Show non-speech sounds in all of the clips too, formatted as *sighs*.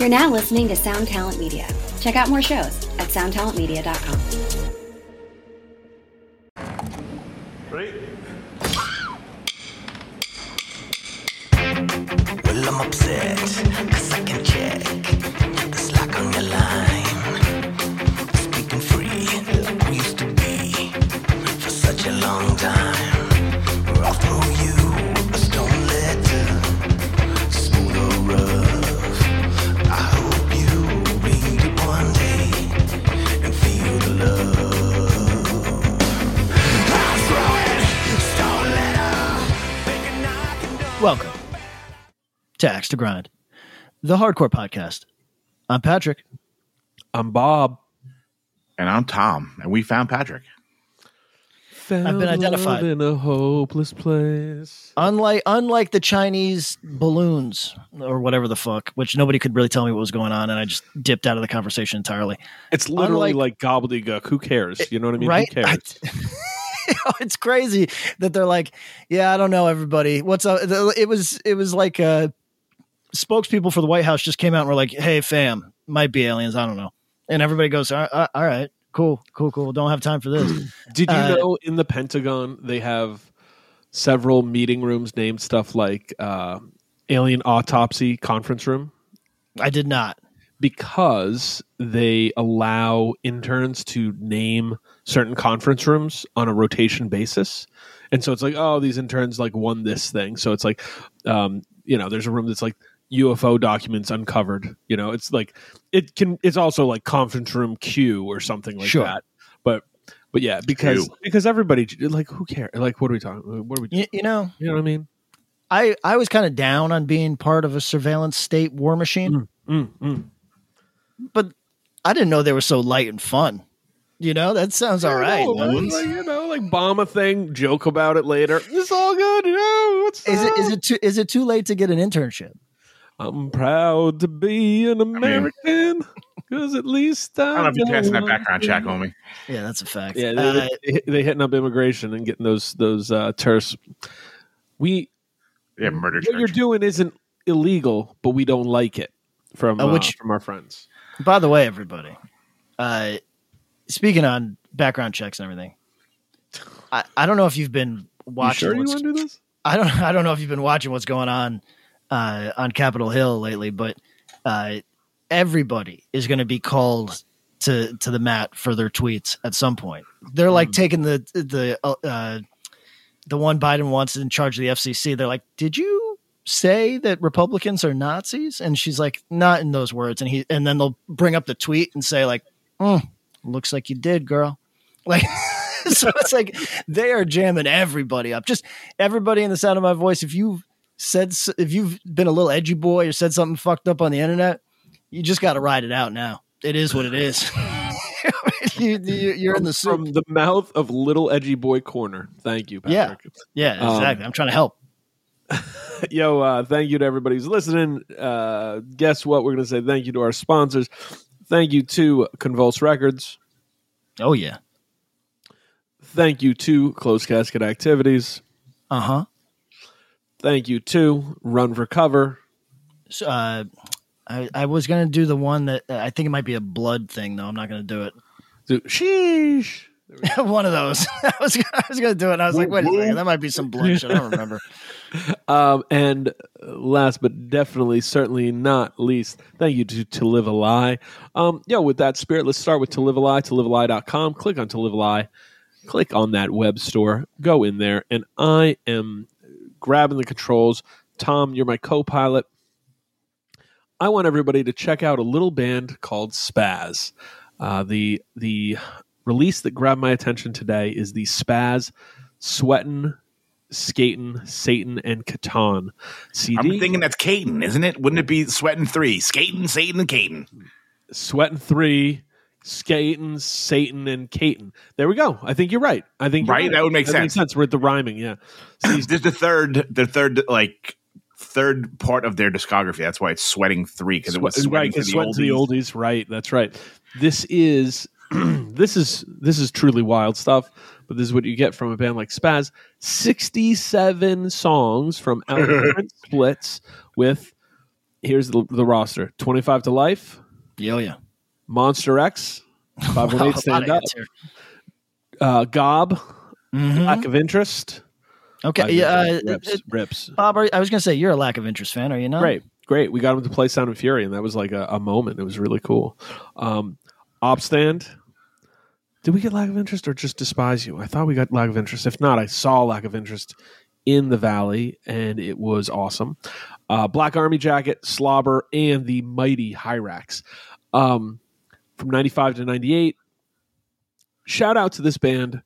You're now listening to Sound Talent Media. Check out more shows at soundtalentmedia.com. Ready? Well, I'm upset, cause I can check Welcome to Axe to Grind, the hardcore podcast. I'm Patrick. I'm Bob. And I'm Tom, and we found Patrick. I've been identified. in a hopeless place. Unlike unlike the Chinese balloons or whatever the fuck, which nobody could really tell me what was going on, and I just dipped out of the conversation entirely. It's literally Unlike- like gobbledygook. Who cares? You know what I mean? right? Who cares? *laughs* *laughs* it's crazy that they're like, yeah, I don't know, everybody. What's up? It was it was like uh, spokespeople for the White House just came out and were like, hey, fam, might be aliens. I don't know, and everybody goes, all right, all right cool, cool, cool. Don't have time for this. *clears throat* Did you Uh, know in the Pentagon they have several meeting rooms named stuff like uh, alien autopsy conference room? I did not. because they allow interns to name certain conference rooms on a rotation basis. And so it's like, oh, these interns like won this thing. So it's like, um, you know, there's a room that's like UFO documents uncovered. You know, it's like it can. It's also like conference room Q or something like Sure. that. But but yeah, because Q. because everybody like who cares? Like what are we talking? What are we? You, you know, You know what I mean? I I was kind of down on being part of a surveillance state war machine, Mm, mm. but I didn't know they were so light and fun. You know, that sounds all right. You know, like, you know, like bomb a thing, joke about it later. It's all good. You know, what's Is it up? is it too is it too late to get an internship? I'm proud to be an American because at least I, I don't know if you're passing that background check thing. on me. Yeah, that's a fact. Yeah, Uh, they, they, they hitting up immigration and getting those those uh, terse. We Yeah, murder what you're doing isn't illegal, but we don't like it from Uh, uh, from our friends. by the way, everybody, uh, speaking on background checks and everything, I, I don't know if you've been You watching. sure you want to do this? I don't *laughs* I don't know if you've been watching what's going on uh, on Capitol Hill lately, but uh, everybody is going to be called to to the mat for their tweets at some point. They're like taking the the uh, the one Biden wants in charge of the FCC. They're like, "Did you say that Republicans are Nazis?" And she's like, "Not in those words." And he and then they'll bring up the tweet and say like, "Hmm, "Looks like you did, girl." Like. *laughs* so it's like they are jamming everybody up. Just everybody in the sound of my voice. If you've said, if you've been a little edgy boy or said something fucked up on the internet, you just got to ride it out now. It is what it is. *laughs* you, you, you're in the from the mouth of little edgy boy corner. Thank you, Yeah. Patrick. Yeah, Um, exactly. I'm trying to help. *laughs* Yo, uh, thank you to everybody who's listening. Uh, guess what? We're going to say thank you to our sponsors. Thank you to Convulse Records. Oh yeah. Thank you to Closed Casket Activities. Uh huh. Thank you to Run for Cover. So, uh, I, I was gonna do the one that I think it might be a blood thing though. I'm not gonna do it. To Sheesh. *laughs* one of those. *laughs* I was I was gonna do it. and I was like, wait a second, that might be some blood. I don't remember. *laughs* Um, and uh, last but definitely, certainly not least, thank you to To Live a Lie. Um, yo, with that spirit, let's start with To Live a Lie, to livealie.com. Click on To Live a Lie. Click on that web store. Go in there. And I am grabbing the controls. Tom, you're my co pilot. I want everybody to check out a little band called Spazz. Uh, the the release that grabbed my attention today is the Spazz Sweatin', Skatin', Satan, and Catan CD. I'm thinking that's Caden, isn't it? Wouldn't it be Sweating Three? Skating, Satan, and Caden. Sweatin' Three, Skatin', Satan, and Caton. There we go. I think you're right. I think you're Right? That would make Makes sense. sense. We're at the rhyming. Yeah. *clears throat* There's the third, the third, like third part of their discography. That's why it's Sweating Three because it was Swe- sweating right, to the sweating the oldies. Right. That's right. This is *clears throat* this is this is truly wild stuff. But this is what you get from a band like Spazz. Sixty-seven songs from *laughs* out splits with Here's the, the roster: Twenty Five to Life, Yo, yeah. Monster X, *laughs* Five One Eight Stand Up, uh, Gob, Mhm. Lack of Interest. Okay, yeah. Uh, rips, it- rips. Bob, are, I was going to say you're a lack of interest fan, are you not? Great, great. We got him to play Sound and Fury, and that was like a, a moment. It was really cool. Um, Opstand. Did we get lack of interest or just despise you? I thought we got lack of interest. If not, I saw lack of interest in the valley, and it was awesome. Uh, Black Army Jacket, Slobber, and the mighty Hyrax. Um, from ninety five to ninety eight. Shout out to this band.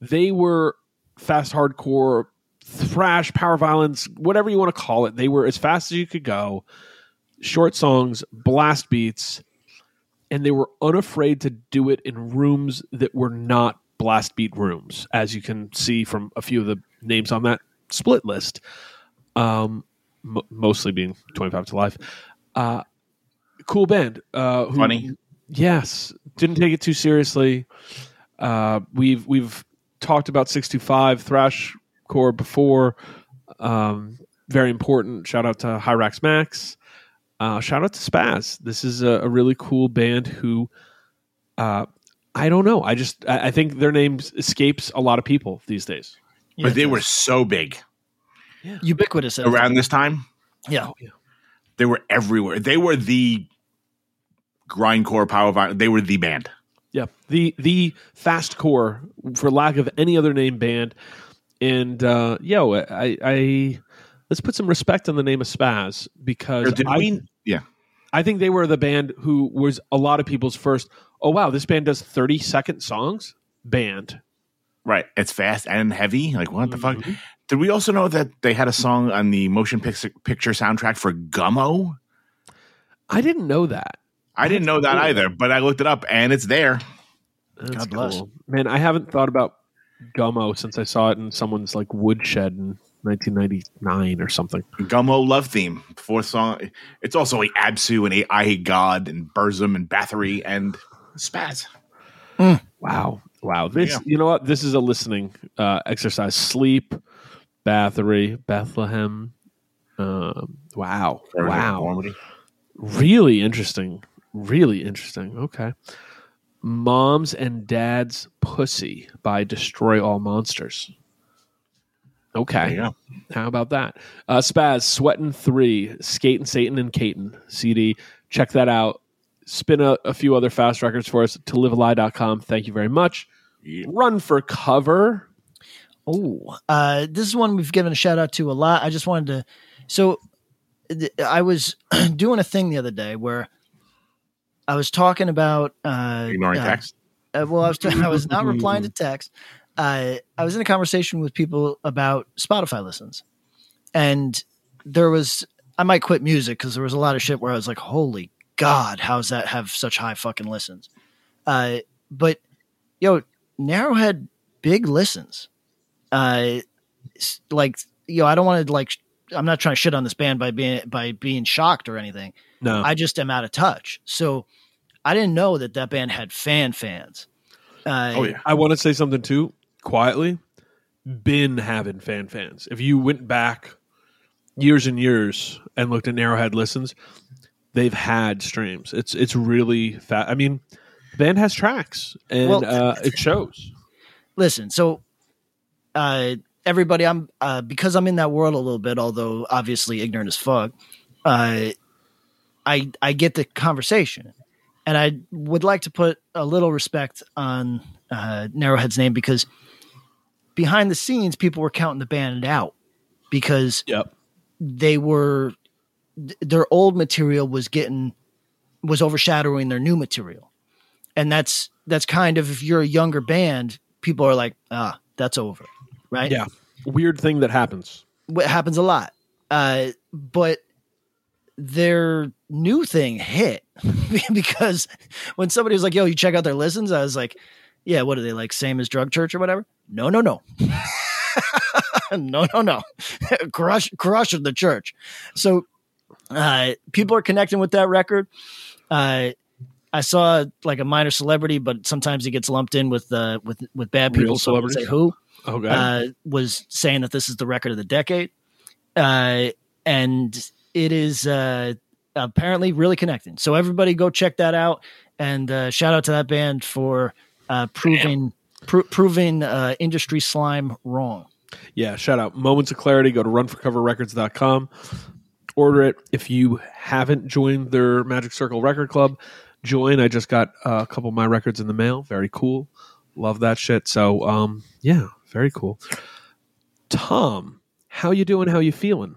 They were fast hardcore thrash, power violence, whatever you want to call it. They were as fast as you could go, short songs, blast beats, and they were unafraid to do it in rooms that were not blast beat rooms, as you can see from a few of the names on that split list. Um, m- mostly being 25 to life. Uh, cool band. Uh, who- Funny. Yes, didn't take it too seriously. Uh, we've we've talked about six two five thrash core before. Um, very important. Shout out to Hyrax Max. Uh, shout out to Spazz. This is a, a really cool band who, uh, I don't know. I just I, I think their name escapes a lot of people these days. Yeah, but they were so big yeah. ubiquitous. around this time. Yeah. They were everywhere. They were the grindcore power violence. They were the band. Yeah, the the fast core, for lack of any other name band, and uh, yo, I, I let's put some respect on the name of Spazz because I, we? Yeah. I think they were the band who was a lot of people's first. Oh wow, this band does thirty second songs. Band. Right. It's fast and heavy. Like what the fuck? Mm-hmm. Did we also know that they had a song on the motion picture picture soundtrack for Gummo? I didn't know that. I didn't know that cool. either, but I looked it up and it's there. That's God bless. cool. Man, I haven't thought about Gummo since I saw it in someone's like woodshed in 1999 or something. Gummo love theme. Fourth song. It's also like Absu and a- Eyehategod and Burzum and Bathory and Spazz. Wow. Wow. This Yeah. you know what? This is a listening uh, exercise. Sleep, Bathory, Bethlehem. Um, wow. Wow. Conformity. Really interesting. Really interesting. Okay. Moms and Dad's Pussy by Destroy All Monsters. Okay. There you go. How about that? Uh, Spazz, Sweatin' 3, Skatin' Satan and Caton CD. Check that out. Spin a, a few other fast records for us to live a livealie.com. Thank you very much. Yeah. Run for cover. Oh, uh, this is one we've given a shout out to a lot. I just wanted to. So, th- I was *clears throat* doing a thing the other day where I was talking about uh, Ignoring uh, text. Uh, well, I was I was not replying to text. Uh, I was in a conversation with people about Spotify listens, and there was I might quit music because there was a lot of shit where I was like, "Holy God, how's that have such high fucking listens?" Uh, but yo, Narrowhead big listens. Uh, like yo, I don't want to like. I'm not trying to shit on this band by being by being shocked or anything. No. I just am out of touch. So I didn't know that that band had fan fans. Uh, Oh yeah. I want to say something too, quietly. Been having fan fans. If you went back years and years and looked at Narrowhead listens, they've had streams. It's it's really fat. I mean, the band has tracks, and Well, uh, it shows. Listen, so uh, everybody, I'm uh, because I'm in that world a little bit, although obviously ignorant as fuck. Uh, I I get the conversation, and I would like to put a little respect on uh, Narrowhead's name because behind the scenes, people were counting the band out because Yep. they were their old material was getting was overshadowing their new material and that's that's kind of if you're a younger band people are like ah that's over right Yeah. Weird thing that happens. what happens a lot uh but their new thing hit *laughs* because when somebody was like yo you check out their listens i was like yeah what are they like same as drug church or whatever no no no *laughs* no no no *laughs* crush crush of the church so uh people are connecting with that record uh I saw like a minor celebrity, but sometimes he gets lumped in with uh, with with bad Real people. So I won't say who Okay. uh, was saying that this is the record of the decade, uh, and it is uh, apparently really connecting. So everybody go check that out and uh, shout out to that band for uh, proving pro- proving uh, industry slime wrong. Yeah, shout out. Moments of Clarity. Go to runforcoverrecords.com. Order it. If you haven't joined their Magic Circle Record Club, join. I just got uh, a couple of my records in the mail. Very cool. Love that shit. So, um, yeah, very cool. Tom, how you doing? How you feeling?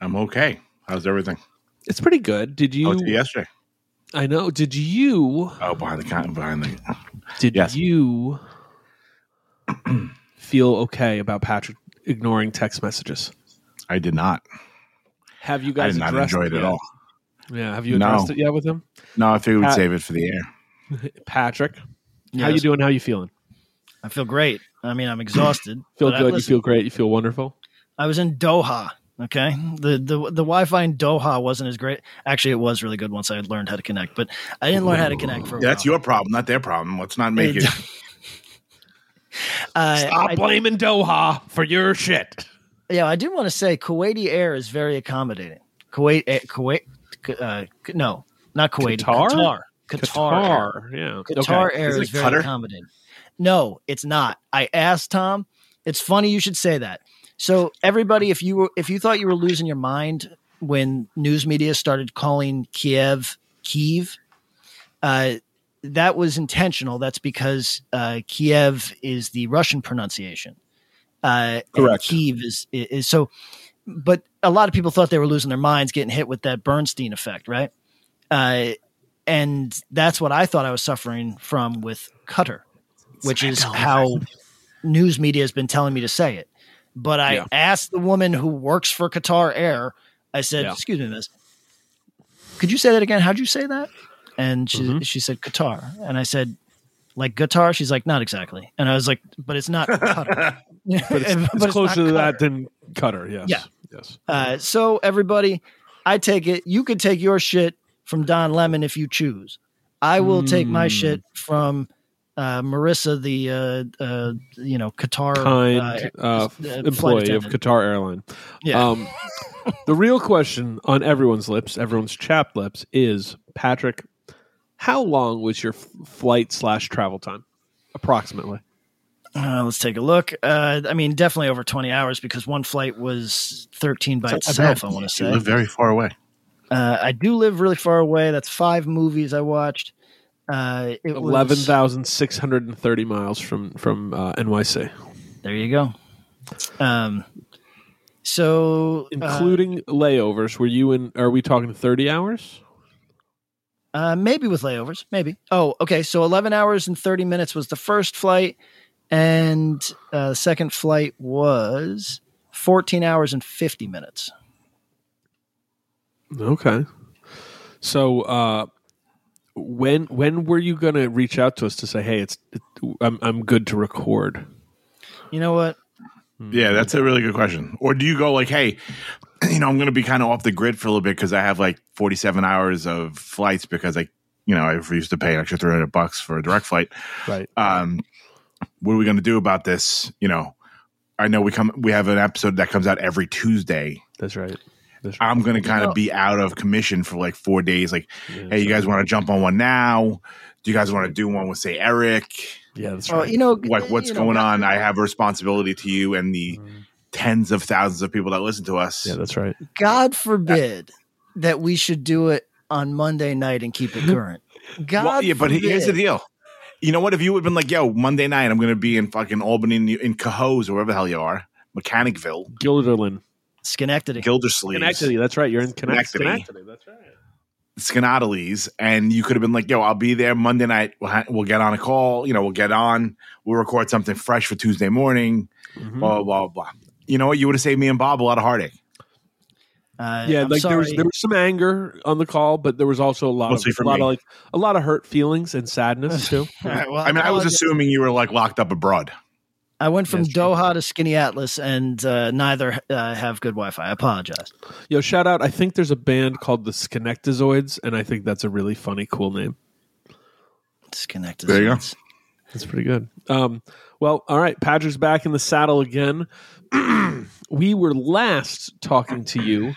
I'm okay. How's everything? It's pretty good. Did you? Oh, yesterday. I know. Did you? Oh, behind the counter, behind the. Did Yes. you *clears throat* feel okay about Patrick ignoring text messages? I did not. Have you I guys did not addressed enjoy it at all. Yeah. Have you No. addressed it yet with him, No, I figured we'd Pat- save it for the air. *laughs* Patrick? How you doing? How you feeling? I feel great. I mean, I'm exhausted. Feel uh, good. you feel great. You feel wonderful. I was in Doha. Okay, the the the Wi-Fi in Doha wasn't as great. Actually, it was really good once I had learned how to connect, but I didn't learn how to connect for. A that's while. your problem, not their problem. Let's not make it. *laughs* Uh, Stop I- blaming Doha for your shit. Yeah, I do want to say Kuwaiti Air is very accommodating. Kuwait, eh, Kuwait, uh, no, not Kuwait, Qatar? Qatar, Qatar, Air. Qatar. Yeah. Qatar Okay. Air Is is, very Qatar? accommodating. No, it's not. I asked Tom. It's funny you should say that. So everybody, if you were, if you thought you were losing your mind when news media started calling Kiev Kyiv, uh, that was intentional. That's because uh, Kiev is the Russian pronunciation. Uh, and Correct. Kyiv is, is so. But a lot of people thought they were losing their minds getting hit with that Bernstein effect, right? Uh, and that's what I thought I was suffering from with Cutter, which is how news media has been telling me to say it. But I Yeah. asked the woman who works for Qatar Air, I said, Yeah. "Excuse me, miss, could you say that again? How'd you say that?" And she Mhm. she said Qatar, and I said, "Like guitar?" She's like, "Not exactly." And I was like, "But it's not Qatar." *laughs* *laughs* But it's, it's closer to that than Cutter. Yes. Yeah. Yes. Uh, so everybody, I take it. You could take your shit from Don Lemon if you choose. I will take my Mm. shit from uh, Marissa, the uh, uh, you know Qatar Kind uh, uh, flight employee of. Qatar Airline. Yeah. Um, the real question on everyone's lips, everyone's chapped lips, is Patrick. How long was your f- flight slash travel time, approximately? Uh, let's take a look. Uh, I mean, definitely over twenty hours because one flight was thirteen by itself. I want to say You live very far away. Uh, I do live really far away. That's five movies I watched. Uh, it was- Eleven thousand six hundred and thirty miles from from uh, NYC, There you go. Um, so uh, including layovers. Were you in? Are we talking thirty hours? Uh, maybe with layovers, maybe. Oh, okay. So 11 hours and 30 minutes was the first flight, and uh, the second flight was 14 hours and 50 minutes. Okay. So uh, when when were you going to reach out to us to say, "Hey, it's it, I'm I'm good to record"? You know what? Yeah, that's a really good question. Or do you go like, hey, *clears throat* you know, I'm going to be kind of off the grid for a little bit because I have like 47 hours of flights because I, you know, I refused to pay an extra 300 bucks for a direct flight. Right. Um, what are we going to do about this? You know, I know we come, we have an episode that comes out every Tuesday. That's right. That's. I'm going to kind of be out of commission for like four days. Like, Yeah, hey, you guys want to jump on one now? Do you guys want to do one with say Eric? yeah, that's Well, right. you know, Like, eh, what's you know, going on? I have a responsibility to you and the tens of thousands of people that listen to us. yeah, that's right. God forbid that we should do it on Monday night and keep it current. *laughs* God, Well, yeah, but forbid. here's the deal. You know what? If you would have been like, "Yo, Monday night, I'm going to be in fucking Albany, in, in Cohoes, or wherever the hell you are, Mechanicville, Guilderland. Schenectady. Gildersleeve, Schenectady. That's right. You're in Connect- Schenectady. Schenectady. That's right. Skaneateles, and you could have been like, "Yo, I'll be there Monday night. We'll, ha- we'll get on a call. You know, we'll get on. We'll record something fresh for Tuesday morning. Mhm. Blah blah blah blah." You know what? You would have saved me and Bob a lot of heartache. Uh, yeah, I'm like there was there was some anger on the call, but there was also a lot Mostly of a lot me. of like a lot of hurt feelings and sadness too. All right, *laughs* well, I mean, I was assuming you were like locked up abroad. I went from That's true. Doha to Skaneateles, and uh, neither uh, have good Wi-Fi. I apologize. Yo, shout out! I think there's a band called the Schenectazoids, and I think that's a really funny, cool name. Disconnected. There you go. That's pretty good. Um, well, all right. Patrick's back in the saddle again. *clears throat* we were last talking to you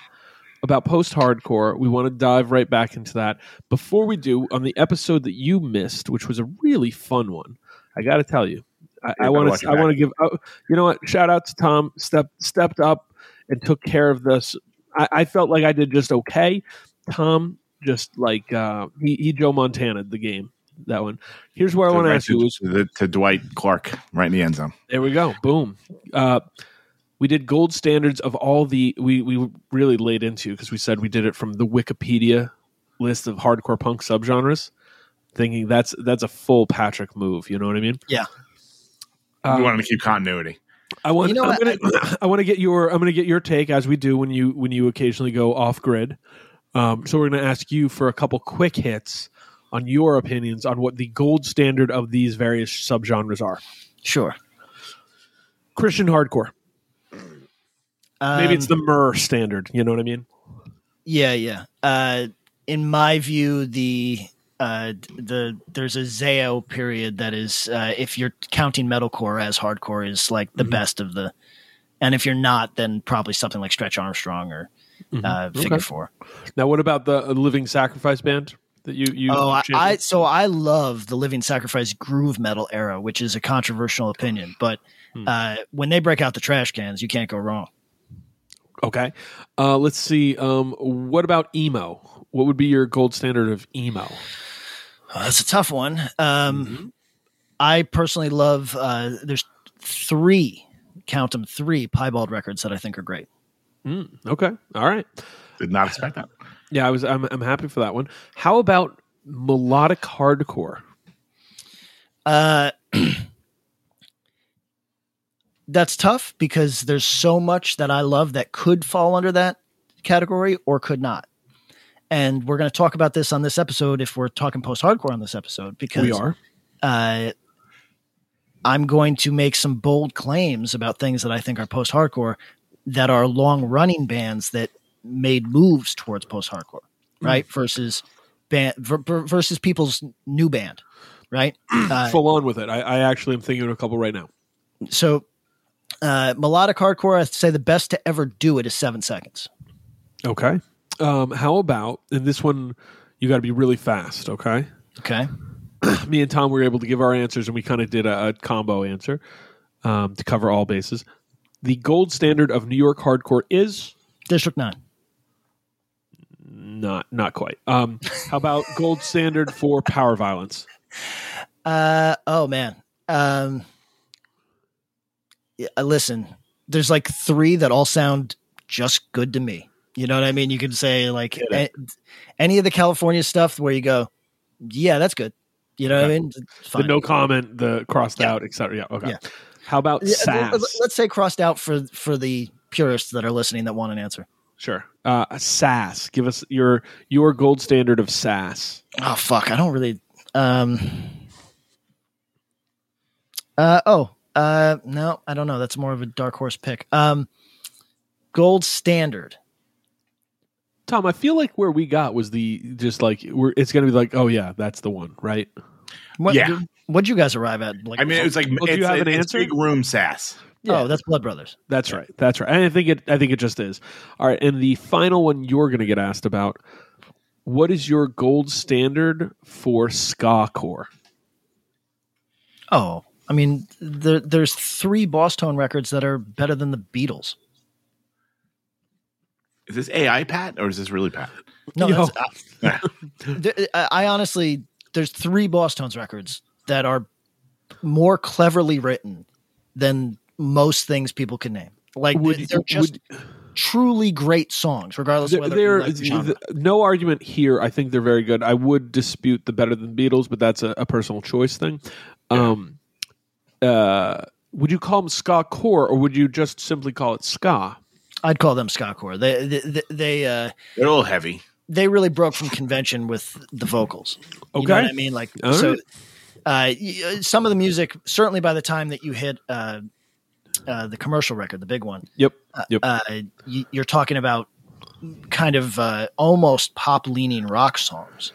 about post hardcore. We want to dive right back into that. Before we do, on the episode that you missed, which was a really fun one, I got to tell you, I, I want to. I want to give. Oh, you know what? Shout out to Tom. Step stepped up and took care of this. I, I felt like I did just okay. Tom just like uh, he he Joe Montana the game that one. Here's where I To- want to right ask you: to, is to, to Dwight Clark right in the end zone. there we go. Boom. Uh, we did gold standards of all the we we really laid into because we said we did it from the Wikipedia list of hardcore punk subgenres. Thinking that's that's a full Patrick move. You know what I mean? Yeah. Um, we wanted to keep continuity. I want. You know I'm gonna, I *clears throat* want to get your. I'm going to get your take as we do when you when you occasionally go off grid. Um, so we're going to ask you for a couple quick hits on your opinions on what the gold standard of these various subgenres are. Sure. Christian hardcore. Maybe it's Um, the Murr standard. You know what I mean? Yeah, yeah. Uh, in my view, the uh, the there's a Zao period that is, uh, if you're counting metalcore as hardcore, is like the Mhm. best of the, and if you're not, then probably something like Stretch Armstrong or uh, Figure Okay. Four. Now, what about the uh, Living Sacrifice band that you you? oh, I. I so I love the Living Sacrifice groove metal era, which is a controversial opinion, but Hmm. uh, when they break out the trash cans, you can't go wrong. okay. Uh, let's see. Um, what about emo? What would be your gold standard of emo? Oh, that's a tough one. Um, I personally love. Uh, there's three, count them three piebald records that I think are great. Mm, okay. All right. Did not expect that. Yeah, I was. I'm, I'm happy for that one. How about melodic hardcore? Uh, *clears throat* that's tough because there's so much that I love that could fall under that category or could not. And we're going to talk about this on this episode if we're talking post hardcore on this episode because we are. uh, I'm going to make some bold claims about things that I think are post hardcore that are long running bands that made moves towards post hardcore, right? Versus band ver- ver- versus people's new band, right? *clears throat* Uh, Full on with it. I, I actually am thinking of a couple right now. so uh, melodic hardcore, I'd say the best to ever do it is seven seconds. Okay. Um, how about and this one? You got to be really fast. Okay. Okay. *clears throat* Me and Tom were able to give our answers, and we kind of did a, a combo answer um, to cover all bases. The gold standard of New York hardcore is District nine. not not quite. Um, how about *laughs* gold standard for power violence? Uh, oh man. Um, yeah, listen, there's like three that all sound just good to me. You know what I mean? You can say like a- any of the California stuff where you go, yeah, that's good. You know what I mean? The no comment, the crossed Yeah. out, etc. Yeah. Okay. Yeah. How about Yeah, Let's say crossed out for for the purists that are listening that want an answer. Sure. Uh, sass. Give us your your gold standard of sass. Oh fuck, I don't really. Um. Uh oh. Uh no, I don't know. That's more of a dark horse pick. Um, gold standard. Tom, I feel like where we got was the just like we're it's gonna be like oh yeah that's the one right. What, Yeah. What'd you guys arrive at? Like, I mean, it was like Well, do it's, you have an it's answer? big room sass. oh, that's Blood Brothers. That's right. That's right. And I think it. I think it just is. All right. And the final one you're going to get asked about. What is your gold standard for ska core? Oh, I mean, there, there's three Bosstone records that are better than the Beatles. Is this AI Pat or is this really Pat? No, Yo. that's, *laughs* Yeah. Th- I I honestly, there's three Bosstones records that are more cleverly written than most things people can name. Like Would- they're just would- truly great songs, regardless of whether they're- like the no argument here. I think they're very good. I would dispute the better than Beatles, but that's a, a personal choice thing. Um, uh, would you call them ska core, or would you just simply call it ska? I'd call them ska core. They they they, they uh, They're a little heavy. they really broke from convention with the vocals. You Okay. know what I mean? Like All so. right. Uh, uh, some of the music, certainly by the time that you hit uh, uh, the commercial record, the big one, Yep. Yep. uh, y- you're talking about kind of uh, almost pop leaning rock songs,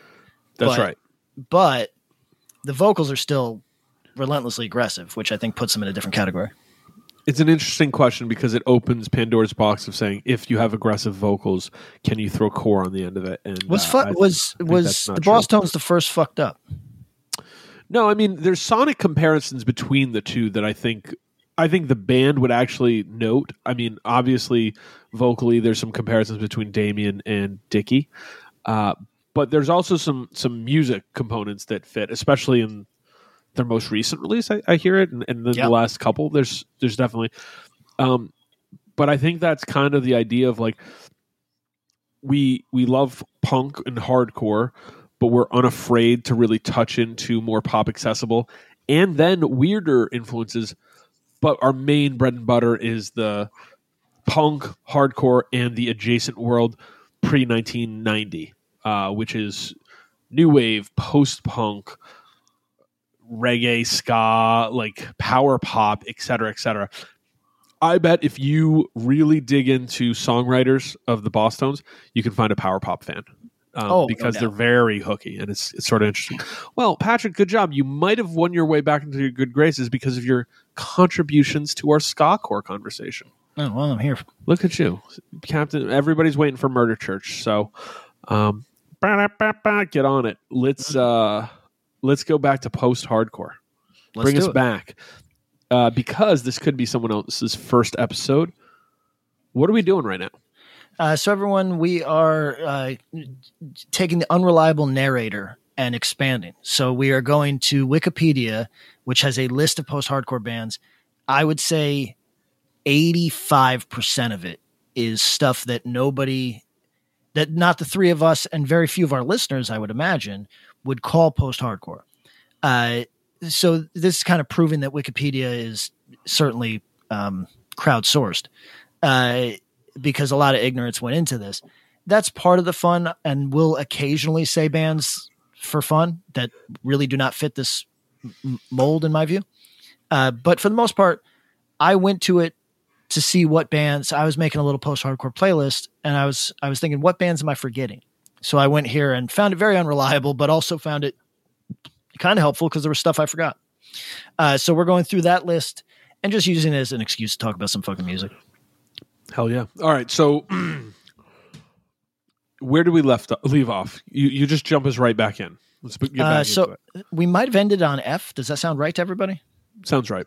that's but- right. but the vocals are still relentlessly aggressive, which I think puts them in a different category. It's an interesting question because it opens Pandora's box of saying if you have aggressive vocals, can you throw core on the end of it? And Was uh, fu- th- was think was that's the. Boss Tones the first fucked up? No, I mean there's sonic comparisons between the two that I think I think the band would actually note. I mean, obviously vocally there's some comparisons between Damian and Dicky. Uh, but there's also some some music components that fit, especially in their most recent release. I, I hear it, and, and then Yeah. the last couple. There's there's definitely, um, but I think that's kind of the idea of like we we love punk and hardcore, but we're unafraid to really touch into more pop accessible and then weirder influences. But our main bread and butter is the punk, hardcore, and the adjacent world pre 1990, uh, which is new wave, post punk, reggae, ska, like power pop, etc., cetera, et cetera. I bet if you really dig into songwriters of the Bosstones, you can find a power pop fan. Um, Oh, because doubt. they're very hooky and it's it's sort of interesting. Well, Patrick, good job. You might have won your way back into your good graces because of your contributions to our ska core conversation. Oh, well, I'm here. Look at you, Captain. Everybody's waiting for Murder Church, so um, get on it. Let's uh, let's go back to post hardcore. Bring do us it. back uh, because this could be someone else's first episode. What are we doing right now? Uh, so, everyone, we are uh, taking the unreliable narrator and expanding. So, we are going to Wikipedia, which has a list of post hardcore bands. I would say 85% of it is stuff that nobody, that not the three of us and very few of our listeners, I would imagine, would call post hardcore. Uh, so, this is kind of proving that Wikipedia is certainly um, crowdsourced. Uh, because a lot of ignorance went into this. That's part of the fun, and we'll occasionally say bands for fun that really do not fit this m- mold, in my view. Uh, but for the most part, I went to it to see what bands. I was making a little post-hardcore playlist, and I was I was thinking, what bands am I forgetting? So I went here and found it very unreliable, but also found it kind of helpful because there was stuff I forgot. Uh, so we're going through that list and just using it as an excuse to talk about some fucking music. Hell yeah! All right, so *clears throat* where do we left leave off? You you just jump us right back in. Let's get back Uh, so we might have ended on F. Does that sound right to everybody? Sounds right.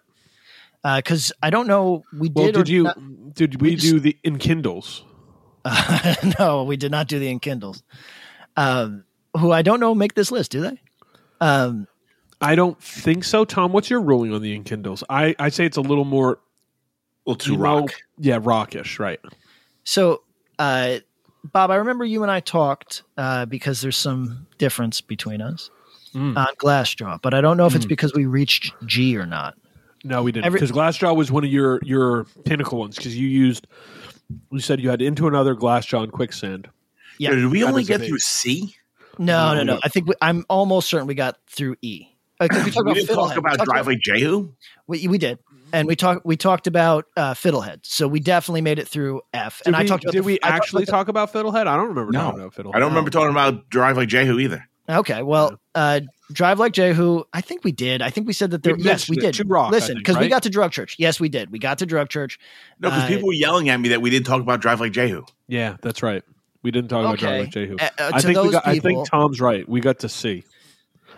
Because I don't know. We did. Well, did. you not- did we, we do the Enkindels? *laughs* no, we did not do the Enkindels. Um, who I don't know make this list, do they? Um, I don't think so. Tom, what's your ruling on the Enkindels? I I say it's a little more A little too you know, rock. yeah, rockish, right? so, uh, Bob, I remember you and I talked uh, because there's some difference between us Mm. on Glassjaw, but I don't know if it's because we reached G or not. No, we didn't Every- because Glassjaw was one of your your pinnacle ones because you used you said you had into another Glassjaw and quicksand. Yeah. Did we That only get through C? No, no, No. no. I think we, I'm almost certain we got through E. Uh, 'cause we talked We about didn't talk about Talked Drive Like Jehu? We, we did, and we talked. We talked about uh, Fiddlehead, so we definitely made it through F. Did and I talked about. did the- we I talked actually about talk about Fiddlehead? I don't remember No. talking about Fiddlehead. I don't remember talking about Drive Like Jehu either. The- okay, well, uh, Drive Like Jehu. I think we did. I think we said that there. We yes, we did. it. To Rock, Listen, think, because we got to Drug Church. Yes, we did. We got to Drug Church. No, because Uh, people were yelling at me that we didn't talk about Drive Like Jehu. Yeah, that's right. We didn't talk about Drive Like Jehu. Uh, uh, I to think we those got, I think Tom's right. We got to see.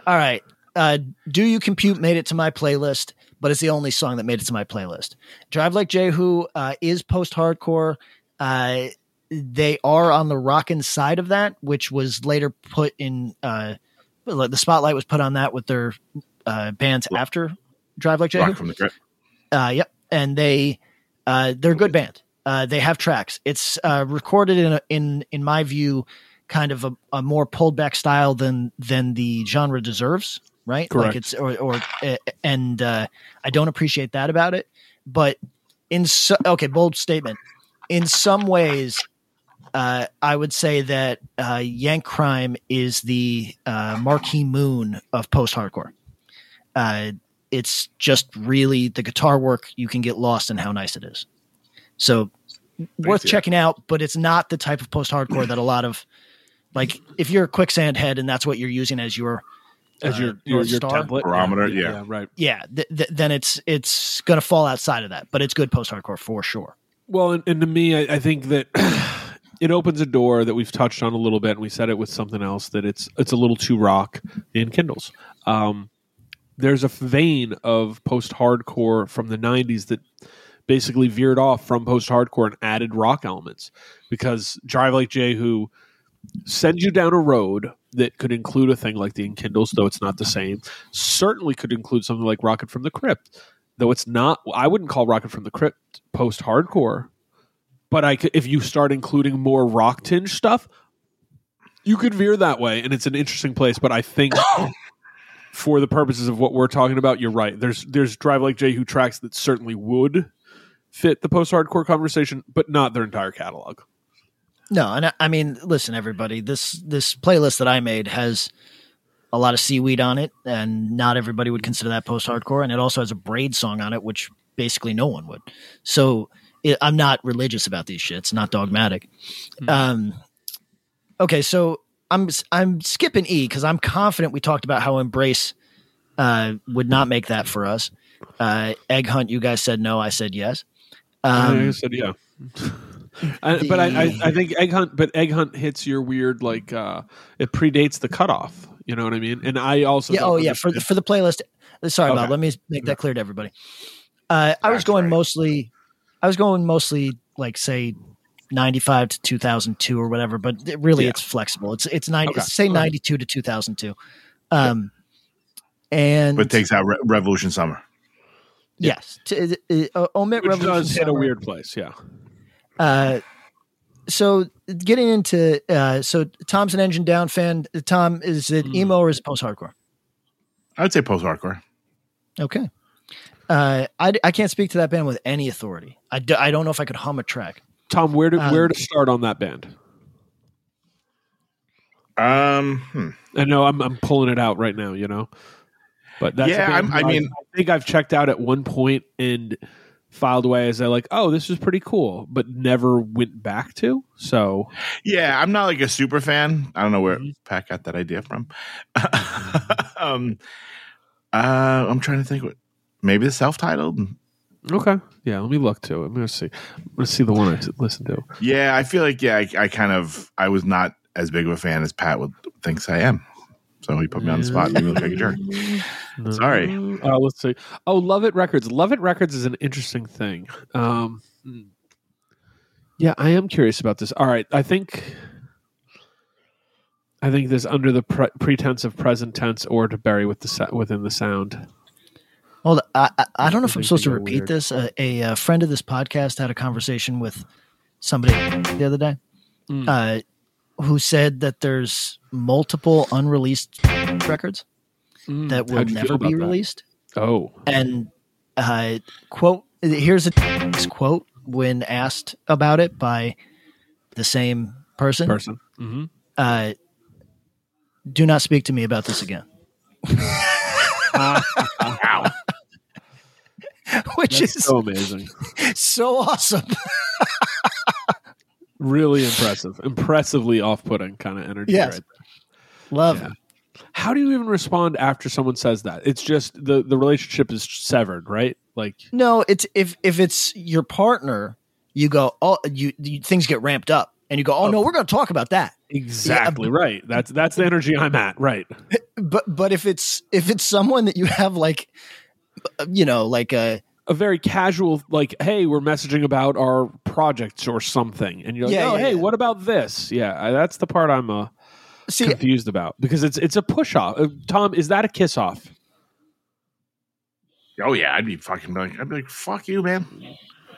All right. Uh, Do You Compute made it to my playlist, but it's the only song that made it to my playlist. Drive Like Jehu uh, is post hardcore. They are on the rockin' side of that, which was later put in. Uh, the spotlight was put on that with their uh, bands after Drive Like Jehu. Rocket from the Crypt. Uh, yep, and they uh, they're a good band. Uh, they have tracks. It's uh, recorded in a, in in my view, kind of a, a more pulled back style than than the genre deserves. Right, Correct. like it's or or and uh, I don't appreciate that about it. But in so, okay, bold statement. In some ways, uh, I would say that uh, Yank Crime is the uh, Marquee Moon of post hardcore. Uh, it's just really the guitar work. You can get lost in how nice it is. So worth see checking out, but it's not the type of post hardcore that a lot of like if you're a quicksand head and that's what you're using as your as uh, your your, North your Star, template Barometer, yeah, yeah. right. yeah, th- th- then it's it's going to fall outside of that. But it's good post hardcore for sure. Well, and, and to me, I, I think that *clears throat* it opens a door that we've touched on a little bit, and we said it with something else that it's it's a little too rock Enkindels. Um, there's a vein of post hardcore from the '90s that basically veered off from post hardcore and added rock elements because Drive Like Jehu sends you down a road that could include a thing like the Enkindels, though it's not the same. Certainly could include something like Rocket from the Crypt, though it's not. I wouldn't call Rocket from the Crypt post hardcore, but I could, if you start including more rock tinge stuff, you could veer that way, and it's an interesting place. But I think. *coughs* For the purposes of what we're talking about, you're right. There's there's Drive Like Jehu tracks that certainly would fit the post hardcore conversation, but not their entire catalog. No, and I, I mean, listen, everybody. This this playlist that I made has a lot of seaweed on it, and not everybody would consider that post hardcore. And it also has a braid song on it, which basically no one would. So I'm not religious about these shits, not dogmatic. Um, okay, so I'm I'm skipping E because I'm confident we talked about how Embrace uh, would not make that for us. Uh, Egg Hunt, you guys said no. I said yes. I Um, said yeah. *laughs* I, but I, I, I think egg hunt, but egg hunt hits your weird like uh it predates the cutoff. You know what I mean? And I also yeah, oh yeah, for the, for the playlist. Sorry, Okay. Bob. Let me make that clear to everybody. Uh, I was going mostly, I was going mostly like say ninety five to two thousand two or whatever, but it really Yeah. it's flexible. It's it's ninety. Okay. Say All right. ninety two to two thousand two. Um, and But takes out Re- Revolution Summer. yes, to, uh, uh, omit which Revolution does hit a weird place. Yeah. Uh, so getting into uh, so Tom's an Engine Down fan. Tom, is it Mm. emo or is it post hardcore? I would say post hardcore. Okay. Uh, I, I can't speak to that band with any authority. I, do, I don't know if I could hum a track. Tom, where to Um, where to start on that band? Um, hmm. I know I'm I'm pulling it out right now. You know, but that's Yeah, I'm- I mean- I think I've checked out at one point and filed away as I like, oh, this is pretty cool, but never went back to. So yeah, I'm not like a super fan. I don't know where Mhm. Pat got that idea from. *laughs* um, uh, I'm trying to think. What maybe the self-titled. okay, yeah, let me look to it. I'm gonna see. I'm gonna see the one I listened to. Yeah, I feel like yeah, I, I kind of I was not as big of a fan as Pat would thinks I am. So he put me on the spot and me look like a jerk. *laughs* Sorry. Uh, let's see. Oh, Lovitt Records. Love It Records is an interesting thing. Um, yeah, I am curious about this. All right, I think. I think this under the pre- pretense of present tense or to bury with the within the sound. Hold on. I, I, I don't know if I'm supposed to repeat weird. this. Uh, a, uh friend of this podcast had a conversation with somebody the other day Mm. uh, who said that there's multiple unreleased records Mm, that will how'd you feel never about be that? released. Oh, And uh, quote here's a quote when asked about it by the same person. person. hmm Uh, do not speak to me about this again. *laughs* *laughs* *laughs* Which That's is so amazing. *laughs* so awesome. *laughs* Really impressive. Impressively off-putting kind of energy. Yes. Right Love Yeah. it. How do you even respond after someone says that? It's just the the relationship is severed, right? Like No, it's if if it's your partner, you go, oh, you, you things get ramped up, and you go, oh, no, we're going to talk about that. exactly right. That's that's the energy I'm at. Right. But but if it's if it's someone that you have like, you know, like a A very casual, like, hey, we're messaging about our projects or something, and you're like, Yeah, oh, yeah, hey, yeah. what about this? Yeah, I- that's the part I'm uh, see, confused about because it's it's a push off. Uh, Tom, is that a kiss off? Oh yeah, I'd be fucking like I'd be like fuck you, man.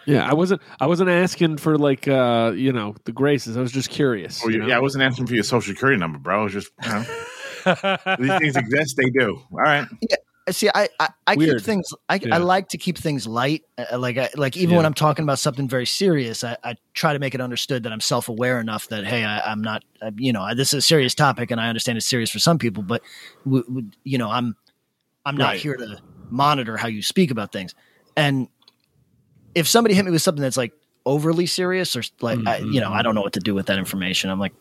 Yeah, I wasn't I wasn't asking for like uh you know the graces. I was just curious. Oh, you yeah, know? yeah, I wasn't asking for your social security number, bro. I was just you know, these things exist, they do. All right. *laughs* see, I I, I keep things. I, Yeah. I like to keep things light. Uh, like I, like even when I'm talking about something very serious, I, I try to make it understood that I'm self aware enough that hey, I, I'm not. uh, You know, this is a serious topic, and I understand it's serious for some people, but w- w- you know, I'm I'm not Right. here to monitor how you speak about things. And if somebody hit me with something that's like overly serious or like I, you know, I don't know what to do with that information. I'm like,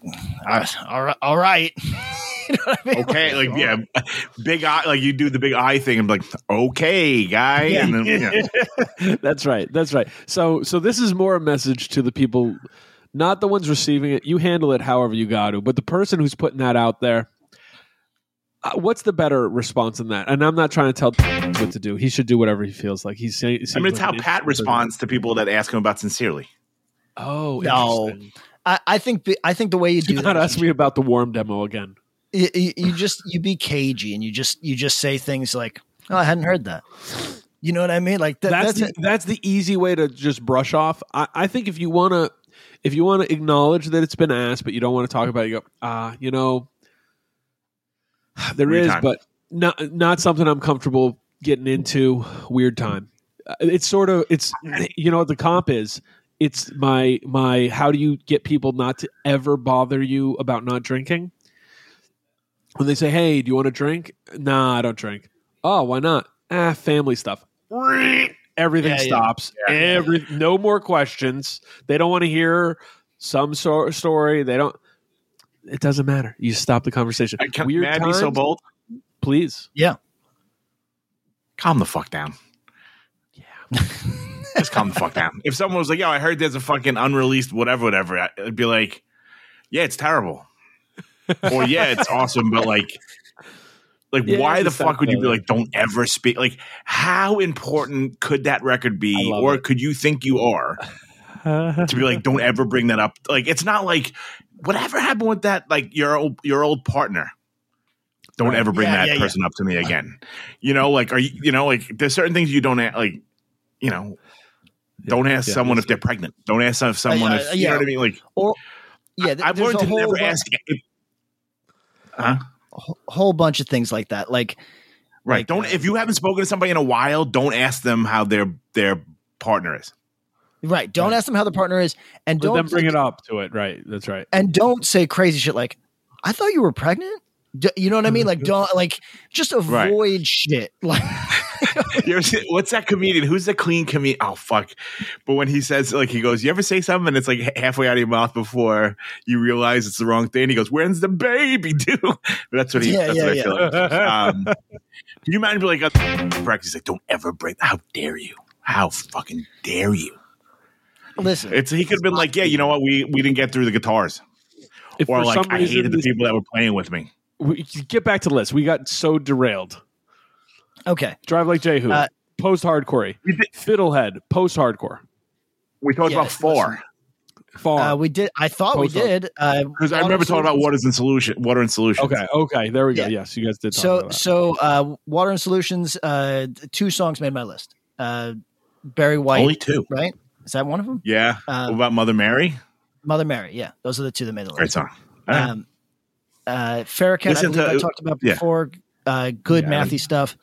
"Ah, all right, all right. *laughs* you know what I mean? Okay, like yeah, *laughs* big eye, like you do the big eye thing and be like, okay, guy, Yeah. and then yeah. *laughs* that's right. That's right. So so this is more a message to the people, not the ones receiving it. You handle it however you got to, but the person who's putting that out there. Uh, what's the better response than that? And I'm not trying to tell what to do. He should do whatever he feels like. He's saying. I mean, it's how Pat responds to people that ask him about sincerely. Oh, No. I, I think the, I think the way you do Do that not is ask me about the warm demo again. you, you, you just you be cagey and you just you just say things like, "Oh, I hadn't heard that." You know what I mean? Like that, that's that's, the, that's the easy way to just brush off. I, I think if you want to, if you want to acknowledge that it's been asked, but you don't want to talk about it, you go, ah, you know, *sighs* there Weird is, time. but not not something I'm comfortable getting into. Weird time. Uh, It's sort of it's *clears throat* you know what the comp is. It's my my. How do you get people not to ever bother you about not drinking? When they say, "Hey, do you want to drink?" Nah, I don't drink. Oh, why not? Ah, family stuff. *clears throat* Everything Yeah, yeah. stops. Every no more questions. They don't want to hear some so- story. They don't. It doesn't matter. You stop the conversation. I can, Weird may I be so bold? Please. yeah. Calm the fuck down. Yeah, *laughs* just calm the fuck down. If someone was like, "Yo, I heard there's a fucking unreleased whatever, whatever," I- I'd be like, "Yeah, it's terrible," or "Yeah, it's *laughs* awesome," but like. Like, Yeah, why the fuck would you be like, don't ever speak? Like, how important could that record be? Or it. could you think you are? *laughs* to be like, don't ever bring that up. Like, it's not like whatever happened with that, like your old your old partner. Don't Right. ever bring Yeah, that yeah, yeah. person up to me again. You know, like, are you, you know, like, there's certain things you don't a- like. You know, don't ask Yeah, someone if they're pregnant. Don't ask some- someone uh, if you yeah. know what I mean. Like, Or yeah, th- I've learned to never bu- ask. If, huh? wh- whole bunch of things like that. Like Right. Like, don't uh, if you haven't spoken to somebody in a while, don't ask them how their their partner is. Right, don't Right. ask them how the partner is, and But don't then bring it up to it. Right. That's right. and don't say crazy shit like, "I thought you were pregnant." D- you know what I mean? Like, *laughs* don't like just Right. avoid shit. *laughs* Like, You ever see, what's that comedian? Who's the clean comedian? Oh fuck! But when he says like he goes, you ever say something and it's like halfway out of your mouth before you realize it's the wrong thing? He goes, "When's the baby due?" *laughs* That's what he. Yeah, that's yeah, what yeah. I feel like. Um, can you imagine like a practice? Like, don't ever break. How dare you? How fucking dare you? Listen, It's he could have been like, yeah, you know what? We we didn't get through the guitars, If or like some I hated the people that were playing with me. we, get back to the list. We got so derailed. okay, Drive like Jehu. Uh, post hardcore. Fiddlehead. Post hardcore. We talked Yeah, about four Far. uh, we did. I thought we Post-op. did. Uh, because I remember talking about waters and solution, water and solution. okay. Okay. There we go. Yeah. Yes, you guys did. Talk so about that. so uh, water and solutions. Uh, two songs made my list. Uh, Bury White, only two. right? Is that one of them? Yeah. Uh, what about Mother Mary? Mother Mary. Yeah, those are the two that made the list. Great song. Right. Um, uh, Faraquet, I Listen to- I talked about yeah. before. Uh, good Yeah. mathy stuff.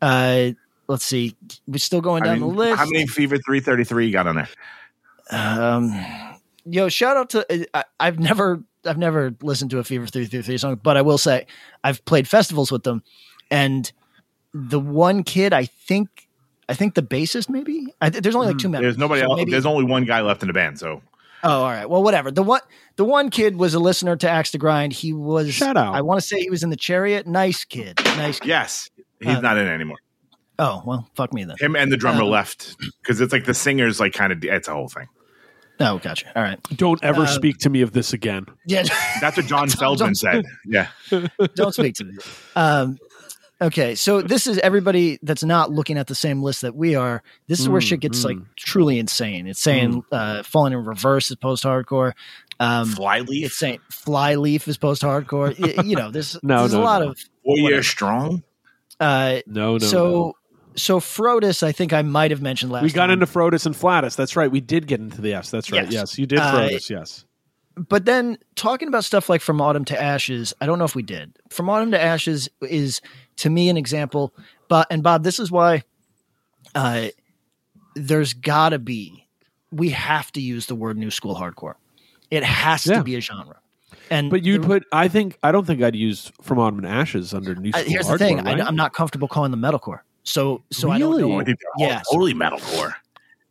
Uh, let's see. We're still going I down mean, the list. How many Fever 333 you got on there? Um, yo, shout out to I, I've never I've never listened to a Fever Three Three Three song, but I will say I've played festivals with them, and the one kid I think I think the bassist maybe I, th- there's only like two members. There's nobody so else. maybe- There's only one guy left in the band. So Oh, all right. Well, whatever. The one the one kid was a listener to Axe to Grind. He was Shout out. I want to say he was in the Chariot. Nice kid. Nice. Kid. yes, he's Uh, not in it anymore. Oh well, fuck me then. Him and the drummer uh, left because it's like the singer's like kind of. It's a whole thing. Oh, gotcha. All right. don't ever uh, speak to me of this again. Yeah. That's what John *laughs* Feldmann said. Yeah. *laughs* don't speak to me. Um, okay, so this is everybody that's not looking at the same list that we are. This is where Mm, shit gets mm. like truly insane. It's saying uh, "Falling in Reverse" is post-hardcore. Um, Flyleaf. it's saying "Flyleaf" is post-hardcore. You know, there's *laughs* No, there's no, a lot no. of. Four whatever. years strong. Uh, No, no. so no. so Frodus, I think I might have mentioned last. we got time. into Frodus and Flatus. That's right. We did get into the Fs. That's right. Yes. Yes, you did Uh, Yes. But then talking about stuff like from autumn to ashes i don't know if we did from autumn to ashes is to me an example but and bob this is why uh there's gotta be we have to use the word new school hardcore it has Yeah. to be a genre and But you'd the- put. I think. I don't think I'd use From Autumn to Ashes under New uh, School here's the thing right? I, am not comfortable calling them metalcore so so i don't Really? Oh, know I think they're all Yes. totally metalcore.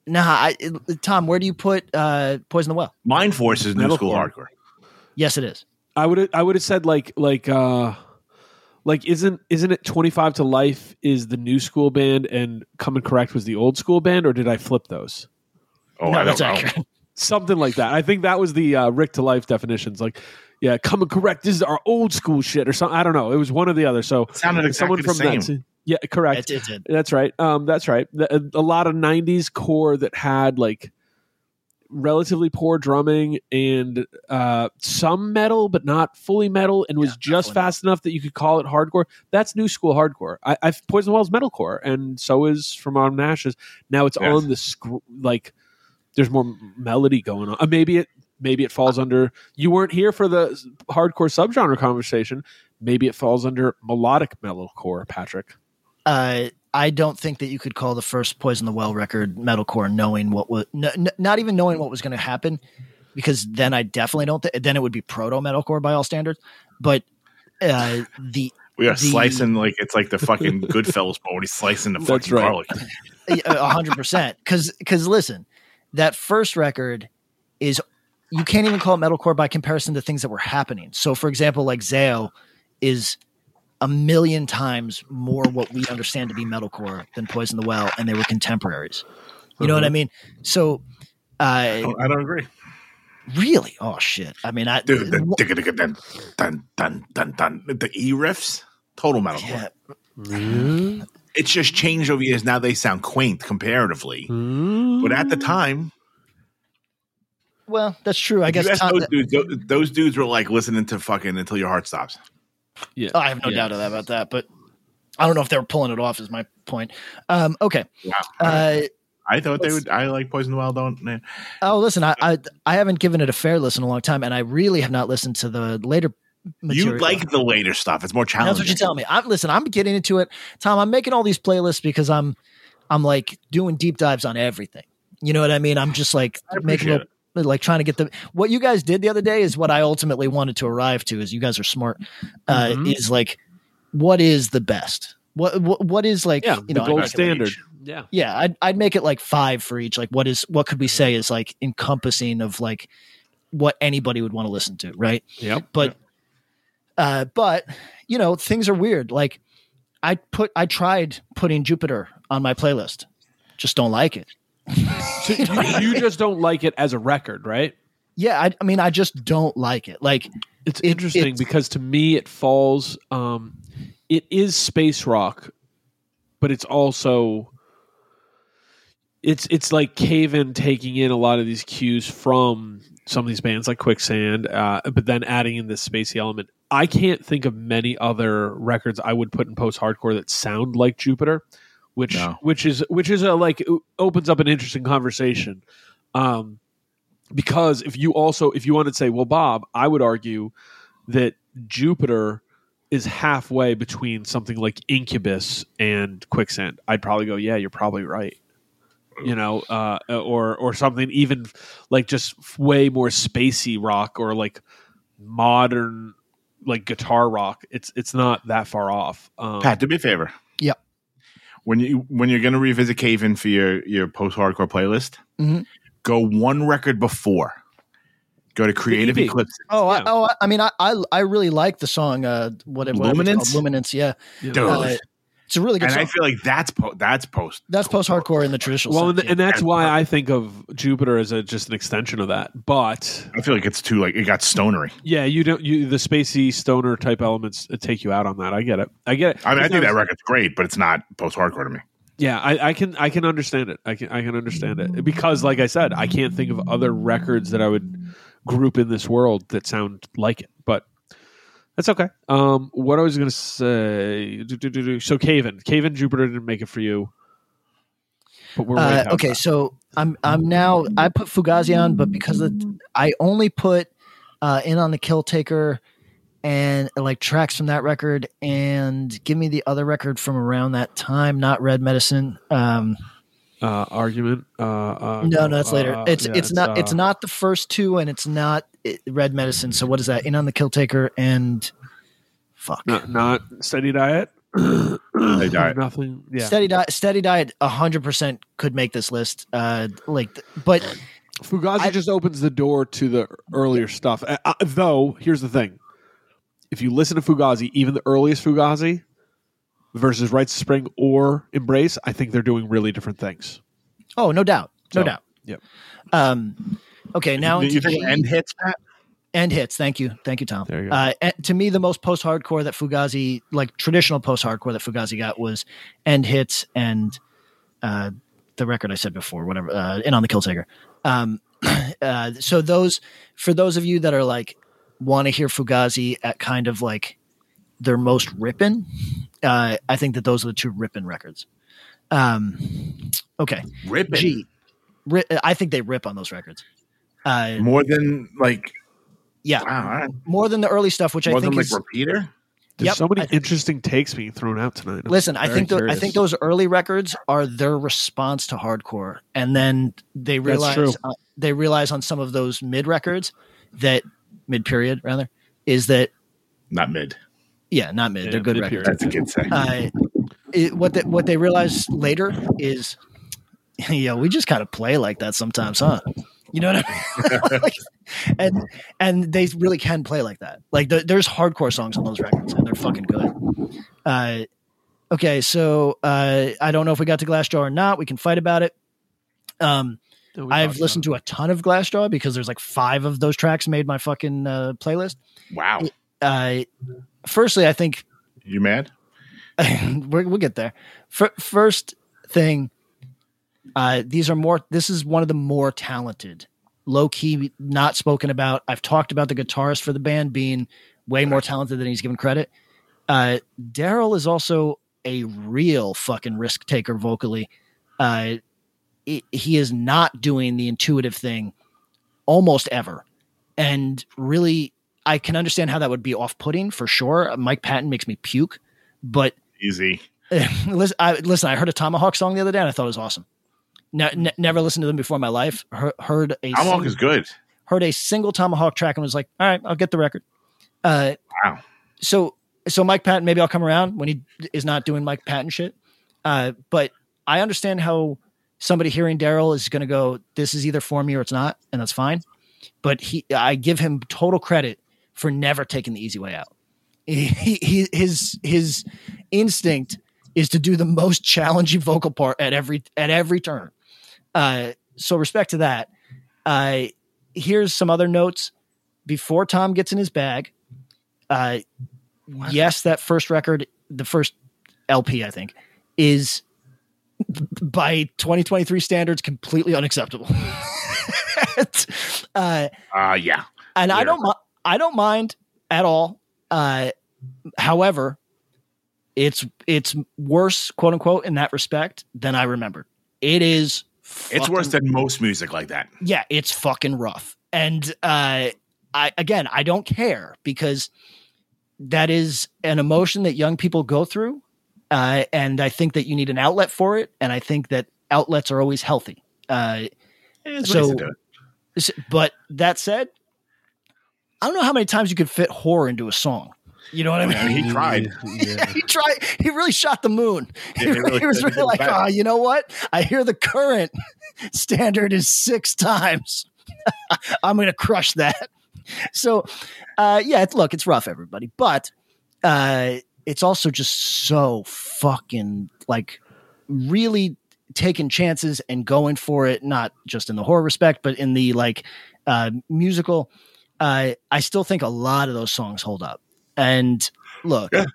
Nah I, tom where do you put uh poison the well Mind Force is new Metalcore. school hardcore. yes it is I would I would have said like like uh like isn't isn't it 25 to life is the new school band and coming correct was the old school band or did I flip those? Oh, no, I that's don't know. accurate. Something like that. I think that was the uh, Rick to life definitions. Like, yeah, coming correct. This is our old school shit or something. I don't know. It was one or the other. So It sounded exactly someone the from same. that. Yeah, correct. It. That's right. Um, that's right. The- a lot of '90s core that had like relatively poor drumming and uh, some metal, but not fully metal, and was Yeah, just fast enough that you could call it hardcore. That's new school hardcore. I, I've Poison Well's metalcore, and so is From Autumn to Ashes. Now it's Yes. on the scr- like. There's more melody going on. Uh, maybe it maybe it falls under. You weren't here for the hardcore subgenre conversation. Maybe it falls under melodic metalcore, Patrick. Uh, I don't think that you could call the first Poison the Well record metalcore, knowing what was n- n- not even knowing what was going to happen, because then I definitely don't. Th- then it would be proto metalcore by all standards. But uh, the We are The- slicing like it's like the fucking *laughs* Goodfellas bowl. He's slicing the fucking right. garlic. *laughs* a hundred percent, because because listen, that first record is you can't even call it metalcore by comparison to things that were happening. So, for example, like Zao is a million times more what we understand to be metalcore than Poison the Well, and they were contemporaries. You know what I mean? So, uh, I don't, I don't agree. really, oh shit! I mean, I Dude, the wh- dun, dun, dun, dun. The E riffs, total metal. yeah, It's just changed over years. Now they sound quaint comparatively. But at the time, well, that's true. I guess those dudes, tho- those dudes were like listening to fucking until your heart stops. Yeah, I have no Yeah. doubt of that about that, but I don't know if they were pulling it off. Is my point. Um, okay. Wow. Uh, I thought they would. I like Poison the Well. Don't. eh. Oh, listen, I, I I haven't given it a fair listen in a long time, and I really have not listened to the later material. You like the later stuff. It's more challenging. That's what you tell me. I'm listen. I'm getting into it, Tom. I'm making all these playlists because I'm I'm like doing deep dives on everything. You know what I mean? I'm just like making appreciate a, like trying to get the what you guys did the other day is what I ultimately wanted to arrive to. Is you guys are smart. Uh, Mhm. Is like what is the best? What what, what is like yeah, you know the gold standard. Yeah, yeah I'd, I'd make it like five for each like what is what could we say is like encompassing of like what anybody would want to listen to right yeah but uh but you know things are weird like i put i tried putting jupiter on my playlist just don't like it *laughs* So you, you just don't like it as a record, right? yeah i, I mean i just don't like it like It's It- interesting it's- because to me it falls. Um, it is space rock, but it's also it's it's like Cave In taking in a lot of these cues from some of these bands like Quicksand, uh, but then adding in this spacey element. I can't think of many other records I would put in post hardcore that sound like Jupiter, which No. which is which is a like opens up an interesting conversation. Um, because if you also if you want to say, well, Bob, I would argue that Jupiter is halfway between something like Incubus and Quicksand. I'd probably go, yeah, you're probably right. You know, uh, or or something even like just way more spacey rock or like modern like guitar rock. It's it's not that far off. Um, Pat, do me a favor. Yep. When you when you're gonna revisit Cave In for your your post hardcore playlist, Mhm. go one record before. Go to Creative Eclipse. oh Yeah. I, oh I mean I, I i really like the song uh whatever whatever it's Luminance? called, luminance yeah you Dude. Uh, it's a really good And song I feel like that's po- that's post. that's post-hardcore in the traditional well, sense, and, yeah. and that's why I think of Jupiter as a, just an extension of that. But I feel like it's too like it got stonery. Yeah, you don't. You the spacey stoner type elements uh, take you out on that. I get it. I get it. I mean, I think that record's great, but it's not post hardcore to me. Yeah, I, I can. I can understand it. I can. I can understand it because, like I said, I can't think of other records that I would group in this world that sound like it. But that's okay. Um, what I was going to say. do, do, do, do. So, Cave In, Caven, Jupiter didn't make it for you. But we're Uh, okay, that. so I'm I'm now I put Fugazi on, but because of, I only put uh, in on the Kill Taker and like tracks from that record, and give me the other record from around that time, not Red Medicine. Um, uh, argument. Uh, uh, no, no, it's later. uh, It's yeah, it's not it's uh, not the first two, and it's not Red Medicine. So what is that? In on the Kill Taker and fuck. Not, not steady diet. Steady Diet. Nothing. Yeah. Steady diet, steady diet, hundred percent could make this list. Uh, like, but Fugazi I- just opens the door to the earlier stuff. Uh, though, here's the thing: if you listen to Fugazi, even the earliest Fugazi versus Rites of Spring or Embrace, I think they're doing really different things. Oh, no doubt, no So, doubt. yep. Um, okay, now you think the- end hits, Pat? end hits. Thank you, thank you, Tom. There you go. Uh, to me, the most post-hardcore that Fugazi, like traditional post-hardcore that Fugazi got, was end hits and uh, the record I said before, whatever, uh, and on the Kill Taker. Um, *clears throat* uh, so those, for those of you that are like want to hear Fugazi at kind of like their most ripping, uh, I think that those are the two ripping records. Um, okay, Ripping. G, ri- I think they rip on those records. Uh, More than like yeah, wow, all right. more than the early stuff, which I think than like is repeater. There's Yep, so many I interesting takes being thrown out tonight. I'm Listen, I think tho- I think those early records are their response to hardcore, and then they realize uh, they realize on some of those mid records that mid period rather is that Not mid. Yeah not mid Yeah, they're good mid-period. records. That's a good say. Uh, it, what they, what they realize later is *laughs* yeah we just kind of play like that sometimes, huh? You know what I mean? *laughs* Like, and and they really can play like that. Like the, there's hardcore songs on those records, and they're fucking good. Uh, okay, so uh, I don't know if we got to Glassjaw or not. We can fight about it. Um, I've listened to a ton of Glassjaw because there's like five of those tracks made my fucking uh, playlist. wow. Uh, firstly, I think You mad? *laughs* we'll get there. F- first thing, uh, these are more. This is one of the more talented, low key, not spoken about. I've talked about the guitarist for the band being way more talented than he's given credit. Uh, Daryl is also a real fucking risk taker vocally. Uh, he is not doing the intuitive thing almost ever, and really, I can understand how that would be off putting for sure. Mike Patton makes me puke, but Easy. *laughs* listen, I, listen, I heard a Tomahawk song the other day and I thought it was awesome. Ne- ne- never listened to them before in my life. Heard, heard a Tomahawk sing- is good. heard a single Tomahawk track and was like, all right, I'll get the record. Uh, Wow. so so Mike Patton, maybe I'll come around when he is not doing Mike Patton shit. Uh, but I understand how somebody hearing Daryl is going to go, this is either for me or it's not, and that's fine. But he, I give him total credit for never taking the easy way out. He, he, his his instinct is to do the most challenging vocal part at every at every turn. Uh, so respect to that. Uh, here's some other notes before Tom gets in his bag. Uh, yes, that first record, the first LP, I think, is by 2023 standards completely unacceptable. *laughs* uh, Uh yeah. and I don't, I don't mind at all. Uh, however, it's it's worse, quote unquote, in that respect than I remembered. It is. It's worse than most music like that. yeah, it's fucking rough. And uh I again, I don't care because that is an emotion that young people go through. Uh and I think that you need an outlet for it and I think that outlets are always healthy. Uh So- ways to do it. but that said, I don't know how many times you could fit horror into a song. You know what I mean? I he tried. *laughs* Yeah. *laughs* he tried. He really shot the moon. Yeah, *laughs* he, he really, really he was really like, bad. oh, you know what? I hear the current standard is six times. I'm going to crush that. So, uh, yeah, it's, look, it's rough, everybody, but uh, it's also just so fucking like really taking chances and going for it, not just in the horror respect, but in the like uh, musical. Uh, I still think a lot of those songs hold up. And look, Yeah.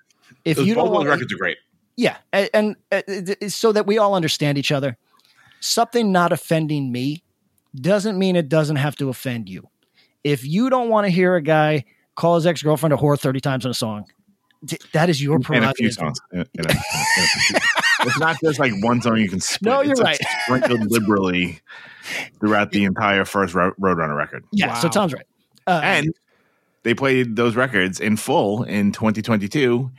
if Those, you both don't those want, records are great. yeah, and, and uh, so that we all understand each other, something not offending me doesn't mean it doesn't have to offend you. If you don't want to hear a guy call his ex girlfriend a whore thirty times in a song, t- that is your And a few prerogative. songs. A- a- it's not just like one song you can split. No, you're it's right. sprinkled liberally throughout the entire first Ro- Roadrunner record. Yeah, so Wow. Tom's right. Uh, And they played those records in full in 2022.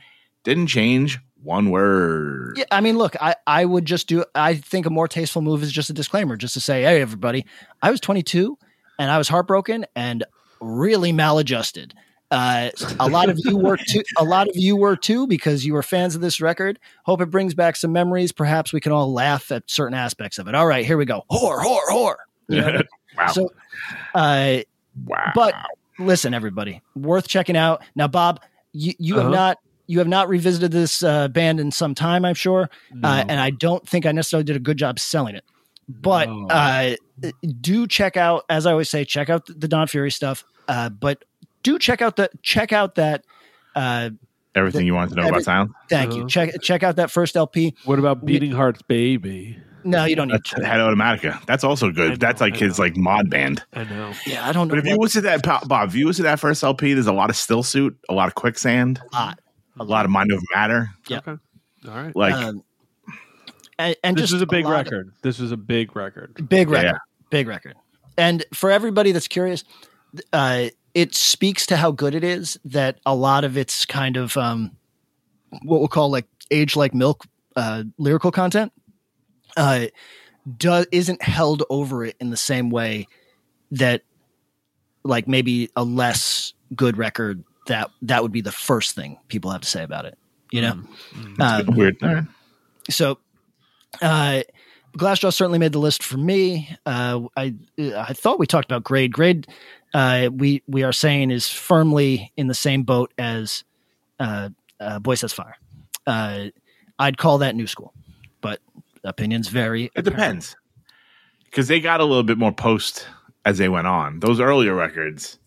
Didn't change one word. Yeah, I mean, look, I, I would just do. I think a more tasteful move is just a disclaimer, just to say, hey, everybody, I was 22 and I was heartbroken and really maladjusted. Uh, a lot of you were *laughs* too. A lot of you were too because you were fans of this record. Hope it brings back some memories. Perhaps we can all laugh at certain aspects of it. All right, here we go. Whore, whore, whore. You know I mean? *laughs* wow. So, uh, wow. but listen, everybody, worth checking out. Now, Bob, you, you Uh-huh. have not you have not revisited this uh, band in some time, I'm sure, uh, and I don't think I necessarily did a good job selling it. But No. uh, do check out, as I always say, check out the Don Fury stuff. Uh, but do check out the check out that. Uh, Everything you wanted to know Every- about sound. thank Uh-huh. you. Check check out that first LP. What about Beating Hearts Baby? No, you don't need. That's To. Head Automatica. That's also good. know, That's like I his know. like mod band. I know. Yeah, I don't know. But if you what- listen to that, Bob, if you listen to that first LP, there's a lot of still suit, a lot of quicksand, a lot, a lot of mind over matter. Yeah. Okay. All right. Like um, and, and this just was a big lot of- record. This was a big record. big Yeah, record, yeah. big record. And for everybody that's curious, uh, it speaks to how good it is that a lot of its kind of um, what we'll call like age like milk uh, lyrical content uh, does isn't held over it in the same way that like maybe a less good record that that would be the first thing people have to say about it. You know, Uh, weird. All right. so uh glassjaw certainly made the list for me uh i i thought we talked about grade grade uh we we are saying is firmly in the same boat as uh, uh Boysetsfire uh i'd call that new school but opinions vary It depends. Because they got a little bit more post as they went on. Those earlier records,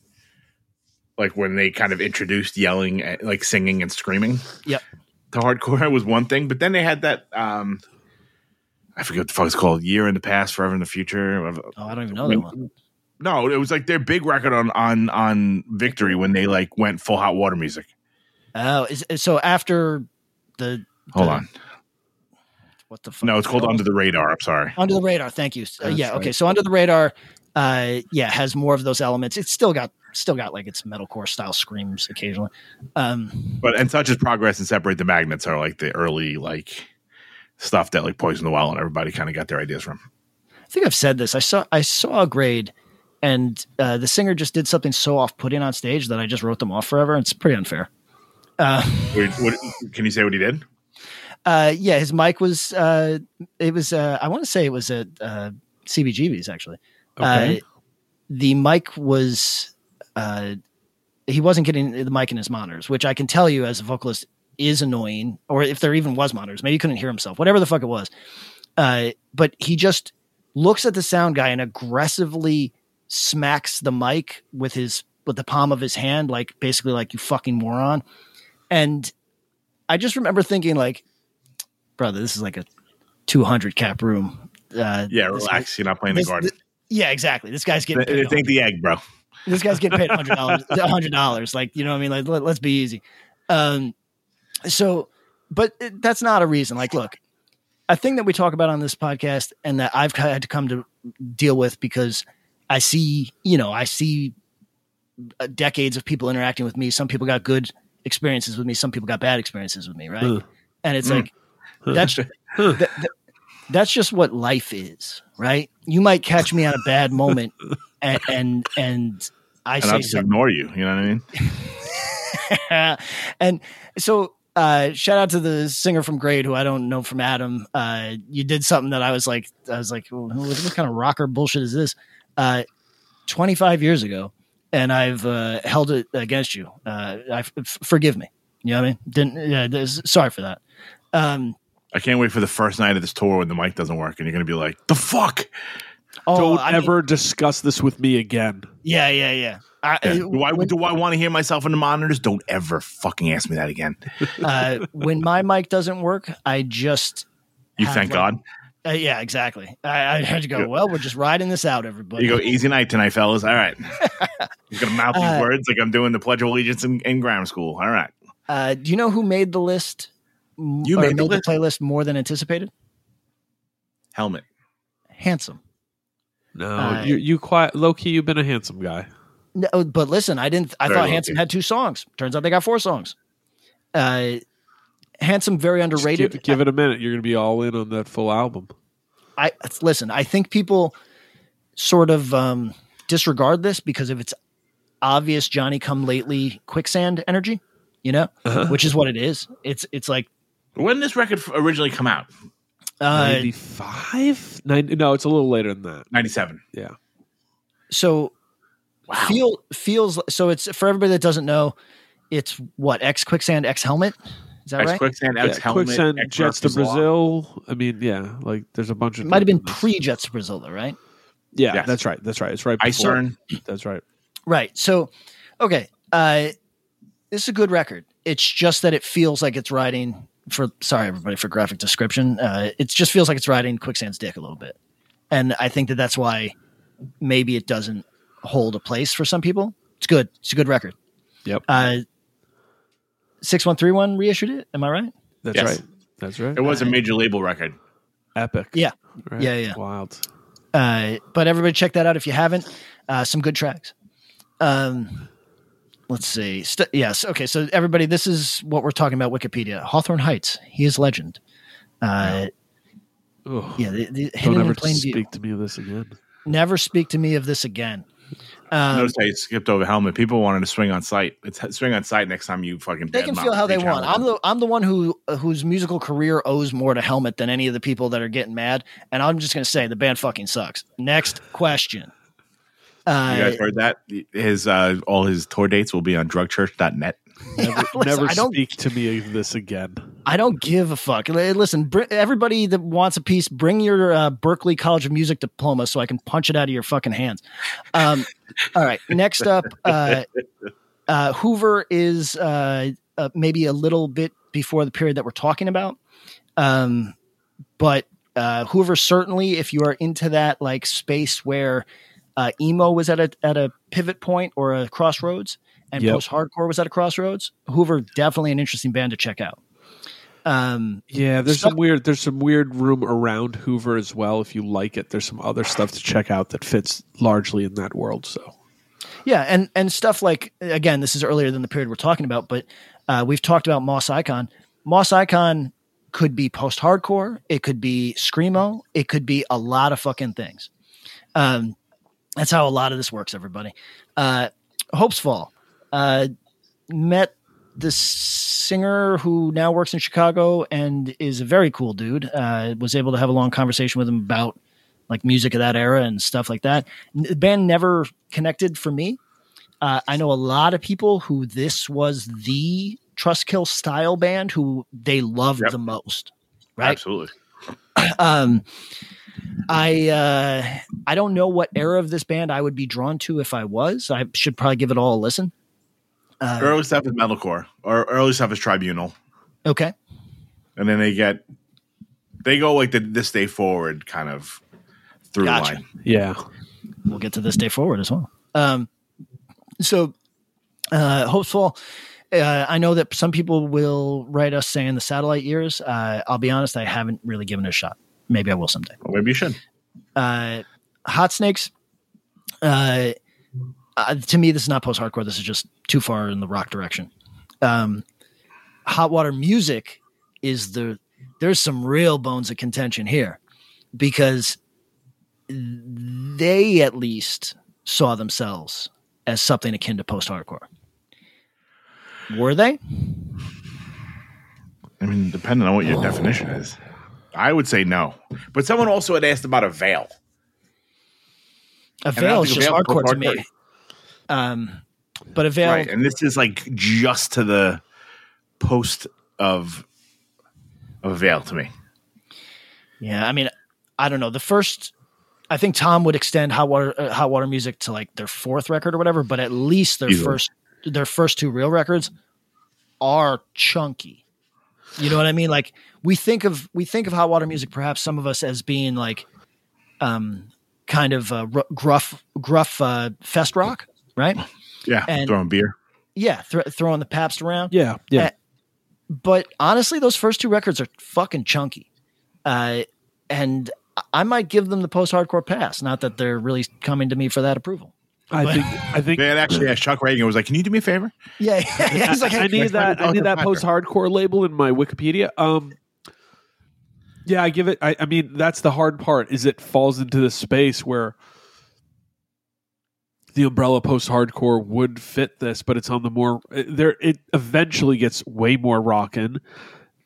like when they kind of introduced yelling, at, like singing and screaming yep to hardcore was one thing. But then they had that, um, I forget what the fuck it's called, Year in the Past, Forever in the Future. oh i don't even know that one No, it was like their big record on on on Victory when they like went full hot water music. oh is, so after the Hold the- on. What the fuck No, it's called called? Under the Radar. I'm sorry. Under the radar. Thank you. Uh, That's yeah. Okay. So under the radar, uh, yeah, has more of those elements. It's still got still got like its metalcore style screams occasionally. Um, But and such as progress and separate the magnets are like the early like stuff that like Poison the Well and everybody kind of got their ideas from. I think I've said this. I saw I saw a grade, and uh, the singer just did something so off putting on stage that I just wrote them off forever. It's pretty unfair. Uh, What, what, can you say what he did? Uh, yeah, his mic was. Uh, it was. Uh, I want to say it was at uh, CBGB's actually. Okay. Uh, the mic was. Uh, he wasn't getting the mic in his monitors, which I can tell you as a vocalist is annoying. Or if there even was monitors, maybe he couldn't hear himself. Whatever the fuck it was. Uh, but he just looks at the sound guy and aggressively smacks the mic with his with the palm of his hand, like basically like you fucking moron. And I just remember thinking like, brother, this is like a 200 cap room. Uh, Yeah, this- relax. You're not playing this- the garden. yeah, exactly. This guy's getting It paid. ain't the egg, bro. this guy's getting paid hundred dollars. *laughs* hundred dollars. Like you know, what I mean, like let, us be easy. Um, so, but it- that's not a reason. Like, look, a thing that we talk about on this podcast, and that I've had to come to deal with because I see, you know, I see uh, decades of people interacting with me. Some people got good experiences with me. Some people got bad experiences with me. Right, Huh. and it's Mm. like that's that, that- that's just what life is, right? You might catch me at a bad moment, *laughs* and and, and I And say I'll just something, ignore you. You know what I mean? *laughs* and so uh, shout out to the singer from Grade, who I don't know from Adam. Uh, you did something that I was like, I was like, what, what kind of rocker bullshit is this? Uh, Twenty five years ago, and I've uh, held it against you. Uh, I f- forgive me. You know what I mean? Didn't. Yeah, sorry for that. Um, I can't wait for the first night of this tour when the mic doesn't work and you're going to be like, the fuck? oh, Don't I mean- ever discuss this with me again. yeah, yeah, yeah. I, Yeah. Do I, when- do I want to hear myself in the monitors? Don't ever fucking ask me that again. *laughs* uh, when my mic doesn't work, I just You thank like, God. Uh, yeah, exactly. I, I had to go. Well, we're just riding this out, everybody. You go, easy night tonight, fellas. All right. I'm going to mouth these Uh, words like I'm doing the Pledge of Allegiance in, in grammar school. All right. Uh, do you know who made the list? M- You or made the list? playlist more than anticipated. Helmet. Handsome. No, Uh, you you quiet low key. You've been a handsome guy. No, but listen, I didn't. I Very thought low-key. Handsome had two songs. Turns out they got four songs. Uh, Handsome, very Just underrated. Give, give it a minute. You're going to be all in on that full album. I listen. I think people sort of um, disregard this because of its obvious Johnny Come Lately quicksand energy. You know, Uh-huh. which is what it is. It's it's like When did this record originally come out? uh, 95? 90, no, it's a little later than that. 97. Yeah. so Wow. feel feels so it's for everybody that doesn't know it's what X Quicksand X Helmet. Is that right? X right? Quicksand, Yeah, X Helmet, Quicksand, X Jets to Murphy's Law. Brazil. I mean, yeah, like there's a bunch of. It might have been pre Jets to Brazil, though, right? Yeah, Yes. that's right. That's right. It's right. before. Icern. That's right. Right. So, okay. Uh, this is a good record. It's just that it feels like it's riding for, sorry, everybody, for graphic description. Uh, it just feels like it's riding Quicksand's dick a little bit. And I think that that's why maybe it doesn't hold a place for some people. It's good. It's a good record. Yep. Uh, 6131 reissued it. Am I right? That's Yes. right. That's right. It was a major label record. epic. Yeah. Right? Yeah, yeah. Wild. Uh, but everybody check that out if you haven't. Uh, some good tracks. Um, let's see. St- yes. Okay. So everybody, this is what we're talking about. Wikipedia. Hawthorne Heights. He is legend. Uh, Ugh. yeah. The, the, Don't ever in plain view. speak to me of this again. Never speak to me of this again. Um, Notice how you skipped over helmet. People wanted to swing on site. It's swing on site next time you fucking. they can feel how they Page want. I'm the I'm the one who whose musical career owes more to Helmet than any of the people that are getting mad. And I'm just gonna say the band fucking sucks. Next question. Uh, You guys heard that? His uh, all his tour dates will be on drugchurch.net. Never, *laughs* listen, never I don't- speak to me of this again. I don't give a fuck. Listen, br- everybody that wants a piece, bring your uh, Berklee College of Music diploma so I can punch it out of your fucking hands. Um, *laughs* all right. Next up, uh, uh, Hoover is uh, uh, maybe a little bit before the period that we're talking about. Um, but uh, Hoover certainly, if you are into that like space where uh, emo was at a at a pivot point or a crossroads, and Yep. post hardcore was at a crossroads, Hoover definitely an interesting band to check out. Um, Yeah, there's Stuff- some weird there's some weird room around Hoover as well. If you like it, there's some other stuff to check out that fits largely in that world. So Yeah, and and stuff like again, this is earlier than the period we're talking about, but uh, we've talked about Moss Icon. Moss Icon could be post hardcore, it could be screamo, it could be a lot of fucking things. Um, that's how a lot of this works. Everybody, uh, Hopesfall uh, met this singer who now works in Chicago and is a very cool dude. Uh, was able to have a long conversation with him about like music of that era and stuff like that. The band never connected for me. Uh, I know a lot of people who this was the Trustkill style band who they loved Yep. the most. Right. Absolutely. Um, I uh, I don't know what era of this band I would be drawn to if I was. I should probably give it all a listen. Uh, Early stuff is metalcore, or early stuff is tribunal, okay. and then they get they go like the this day forward kind of through Gotcha. line. yeah, we'll get to this day forward as well. Um, so, uh, hopeful. Uh, I know that some people will write us saying the satellite years. Uh, I'll be honest, I haven't really given it a shot. Maybe I will someday. Well, maybe you should. Uh, Hot Snakes. Uh, uh, to me, this is not post hardcore. This is just too far in the rock direction. Um, Hot Water Music is the. There's some real bones of contention here because they at least saw themselves as something akin to post hardcore. Were they? I mean, depending on what your definition is, I would say no. But someone also had asked about Avail. A veil is just veil hardcore to me. Um, but Avail, right? And this is like just to the post of of Avail to me. Yeah, I mean, I don't know. The first, I think Tom would extend hot water, uh, hot water music to like their fourth record or whatever, but at least their Easily. first, their first two real records are chunky. You know what I mean? Like we think of we think of hot water music, perhaps some of us as being like, um, kind of uh, r- gruff, gruff uh, fest rock, right? Yeah, And- throwing beer. Yeah, thr throwing the paps around. yeah, yeah. Uh, but honestly, those first two records are fucking chunky. Uh, and I might give them the post hardcore pass. Not that they're really coming to me for that approval. I think I think They had actually asked Chuck Ragan was like, "Can you do me a favor?" Yeah, yeah. He's like, I, I need that. I need that post hardcore label in my Wikipedia. Um, yeah, I give it. I, I mean, that's the hard part. Is it falls into the space where the umbrella post hardcore would fit this, but it's on the more there. It eventually gets way more rockin',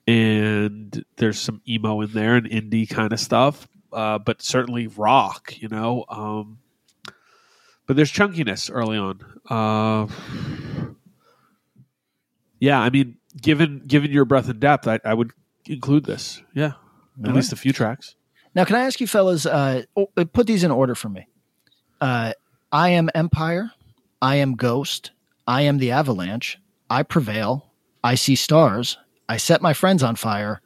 and there's some emo in there and indie kind of stuff. Uh, but certainly rock, you know. Um, but there's chunkiness early on. Uh, yeah, I mean, given given your breadth and depth, I, I would include this. Yeah, at All least a few tracks. Now, can I ask you, fellas, uh, uh, put these in order for me? Uh, I am Empire. I am Ghost. I am the Avalanche. I prevail. I see stars. I set my friends on fire,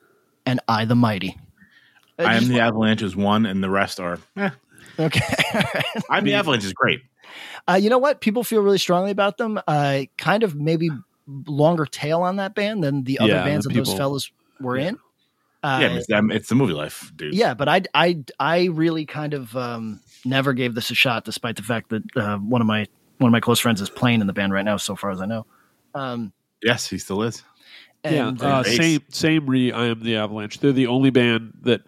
and I the mighty. Uh, I am the Avalanche is one, and the rest are. Eh. Okay. *laughs* I'm the Avalanche is great. Uh, you know what? People feel really strongly about them. Uh, kind of maybe longer tail on that band than the other Yeah, bands the that those fellas were in. Uh, yeah, it's, them, it's the Movielife, dude. yeah, but I, I, I really kind of um, never gave this a shot, despite the fact that uh, one of my one of my close friends is playing in the band right now, so far as I know. Um, Yes, he still is. and yeah, uh, same same. Re, I am the Avalanche. They're the only band that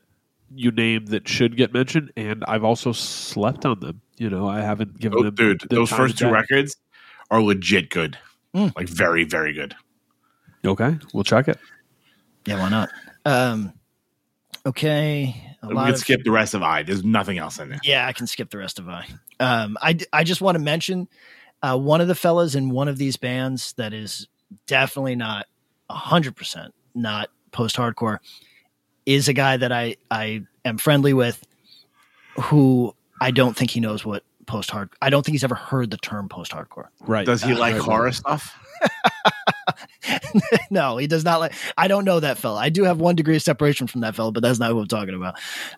you name that should get mentioned, and I've also slept on them. You know, I haven't given Oh, them. dude, the those time first two day. records are legit good. Mm. Like very, very good. Okay, we'll check it. yeah, why not? Um, okay, a We lot can of- skip the rest of I. There's nothing else in there. Yeah, I can skip the rest of I. Um, I I just want to mention uh, one of the fellas in one of these bands that is definitely not hundred percent not post hardcore is a guy that I I am friendly with, who I don't think he knows what post hard. I don't think he's ever heard the term post hardcore. Right? Does he Uh, like horror right. stuff? *laughs* no, he does not like. I don't know that fella. I do have one degree of separation from that fella, but that's not who I'm talking about.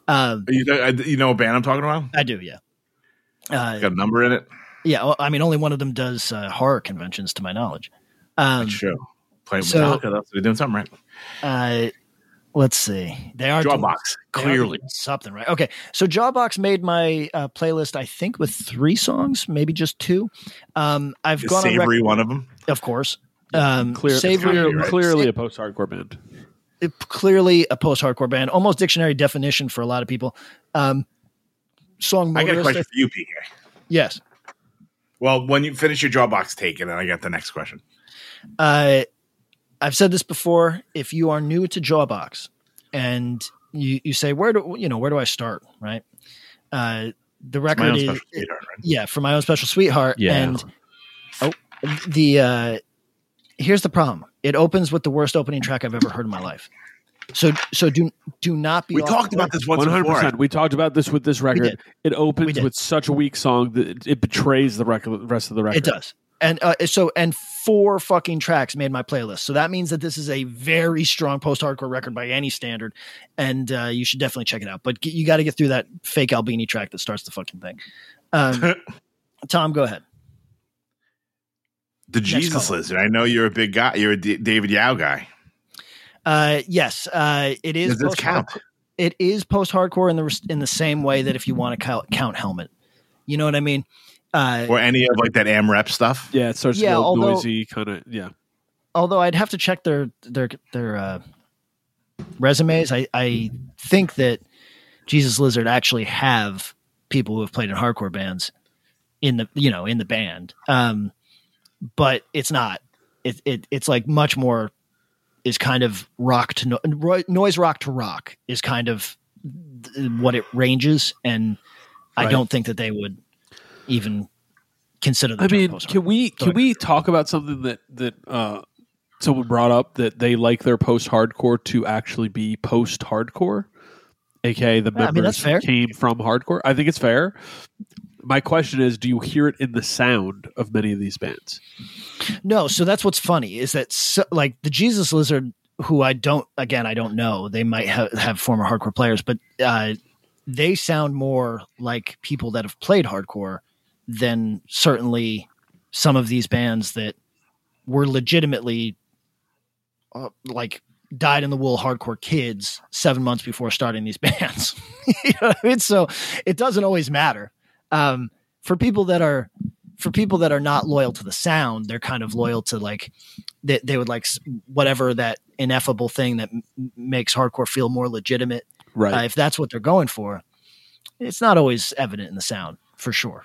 Um, You know, you know what band I'm talking about? I do, yeah. Uh, Got a number in it? yeah, well, I mean, only one of them does uh, horror conventions, to my knowledge. Um, That's true. Playing so- Metallica, that's, they're doing something right. uh, let's see. They are doing- Jawbox, they are clearly. doing something right. Okay, so Jawbox made my uh, playlist. I think with three songs, maybe just two. Um, I've Is gone on Savory one of them? of course. Um, Clear, Savory, gotta right. clearly a post-hardcore band. it- clearly a post-hardcore band, almost dictionary definition for a lot of people. Um, song I got a question for you, PK. yes. Well, when you finish your Jawbox take, and then I got the next question. Uh, I've said this before. If you are new to Jawbox and you, you say, where do you know where do I start? Right. Uh, the record is right? yeah for my own special sweetheart. Yeah. And oh, the uh, here's the problem. It opens with the worst opening track I've ever heard in my life. So so do do not be. We talked about this once One hundred before. percent. We talked about this with this record. It opens with such a weak song that it, it betrays the rec- rest of the record. It does. And uh, so and four fucking tracks made my playlist. So that means that this is a very strong post-hardcore record by any standard, and uh, you should definitely check it out. But g- you got to get through that fake Albini track that starts the fucking thing. Um, *laughs* Tom, go ahead. The Jesus caller. Lizard. I know you're a big guy. You're a D- David Yow guy. Uh, yes, uh, it is. Does this count? It is post-hardcore in the in the same way that if you want to count, count Helmet, you know what I mean. Uh, Or any of like that AMREP stuff? Yeah, it starts Yeah, to go although- noisy, kind of. Yeah, although I'd have to check their their their uh, resumes. I I think that Jesus Lizard actually have people who have played in hardcore bands in the you know in the band, um, but it's not. It, it it's like much more is kind of rock to no, noise rock to rock is kind of th- what it ranges, and I don't think that they would even consider. The I mean, can we can we talk about something that that uh, someone brought up that they like their post hardcore to actually be post hardcore, aka the Yeah, I members mean, fair. came from hardcore. I think it's fair. My question is, do you hear it in the sound of many of these bands? No, so that's what's funny is that so, like the Jesus Lizard, who I don't again I don't know, they might have, have former hardcore players, but uh, they sound more like people that have played hardcore than certainly some of these bands that were legitimately uh, like dyed in the wool hardcore kids seven months before starting these *laughs* bands. *laughs* you know I mean? So it doesn't always matter. Um, for people that are for people that are not loyal to the sound, they're kind of loyal to like they, they would like whatever that ineffable thing that m- makes hardcore feel more legitimate. Right, Uh, if that's what they're going for, it's not always evident in the sound for sure.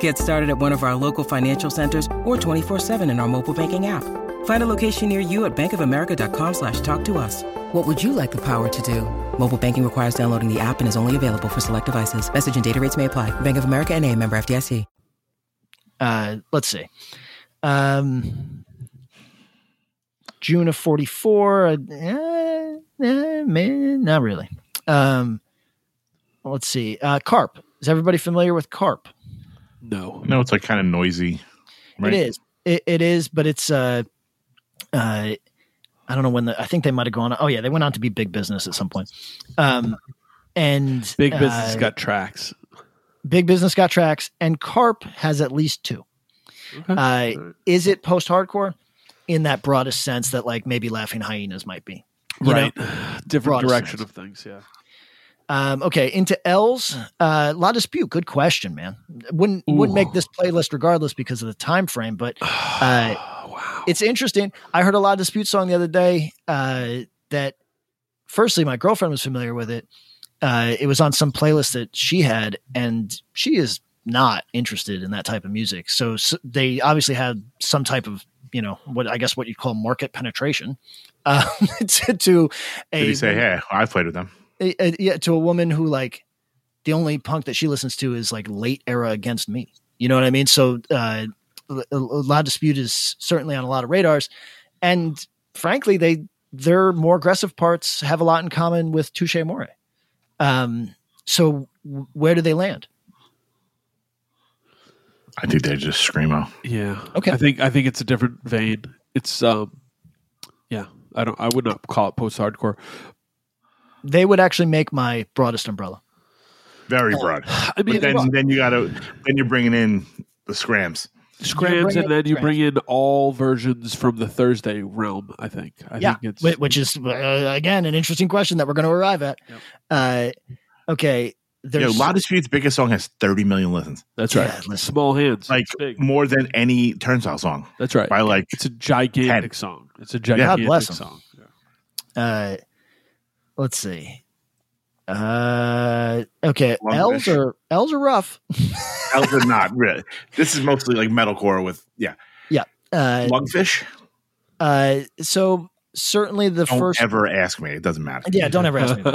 Get started at one of our local financial centers or 24-7 in our mobile banking app. Find a location near you at bankofamerica.com slash talk to us. What would you like the power to do? Mobile banking requires downloading the app and is only available for select devices. Message and data rates may apply. Bank of America and a member FDIC. uh, let's see. Um, June of 44. Uh, eh, eh, man, not really. Um, let's see. Uh, Karp. Is everybody familiar with Karp? No. No, it's like kind of noisy. Right? It is. It, it is, but it's uh, uh, I don't know when the. I think they might have gone. Oh yeah, they went on to be big business at some point. Um, and Big business uh, got tracks. big business got tracks, and Karp has at least two. Uh, is it post hardcore in that broadest sense that like maybe laughing hyenas might be? You know? right. *sighs* Different Broadest direction sense. of things. Yeah. Um, okay, into L's. Uh, La Dispute. Good question, man. Wouldn't wouldn't make this playlist regardless because of the time frame, but *sighs* uh, wow. it's interesting. I heard a La Dispute song the other day uh, that, firstly, my girlfriend was familiar with it. Uh, it was on some playlist that she had, and she is not interested in that type of music. So, s they obviously had some type of, you know, what I guess what you call market penetration uh, *laughs* to, to a Did he say, "Hey, I played with them"? A- a- yeah, to a woman who like the only punk that she listens to is like late era against me. You know what I mean? So uh, a a lot of dispute is certainly on a lot of radars, and frankly, they their more aggressive parts have a lot in common with Touche Amore. Um, so where do they land? I think they're just screamo. Yeah. Okay. I think I think it's a different vein. It's um yeah. I don't I would not call it post hardcore. They would actually make my broadest umbrella. Very broad. *sighs* I But mean then, then you got to then you're bringing in the scrams. scrams and then you scrams. bring in all versions from the Thursday realm, I think. I yeah, think it's which is uh, again an interesting question that we're going to arrive at. Yep. Uh, okay, You know, there's La Dispute's biggest song has 30 million listens, that's right. Yeah, listen. Small hands. like more than any Turnstile song That's right. by like It's a gigantic 10. song. It's a God gigantic bless 'em. song. uh let's see uh okay l's are l's are rough *laughs* L's are not really. This is mostly like metalcore with yeah. Yeah. Uh Lungfish. uh so certainly the Don't first ever ask me. It doesn't matter. yeah don't ever ask me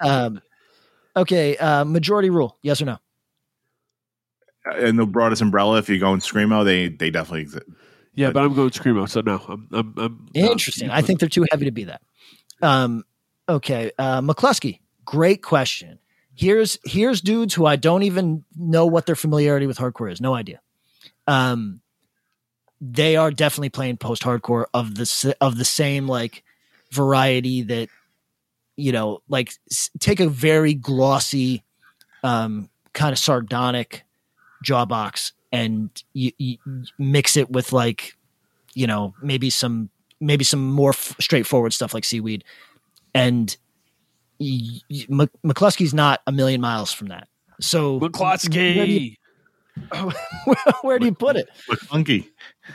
*laughs* um okay uh majority rule yes or no And the broadest umbrella, if you go in screamo, they they definitely exist. Yeah, but I'm going screamo, so no, I'm I'm, I'm interesting i think they're too heavy to be that um okay uh Mclusky great question. Here's here's dudes who i don't even know what their familiarity with hardcore is no idea. Um they are definitely playing post hardcore of the of the same like variety that you know like take a very glossy um kind of sardonic jawbox and you mix it with like you know maybe some maybe some more f- straightforward stuff like seaweed and y- y- Mclusky's not a million miles from that so where do you, Mclusky. *laughs* where do you put it Look funky.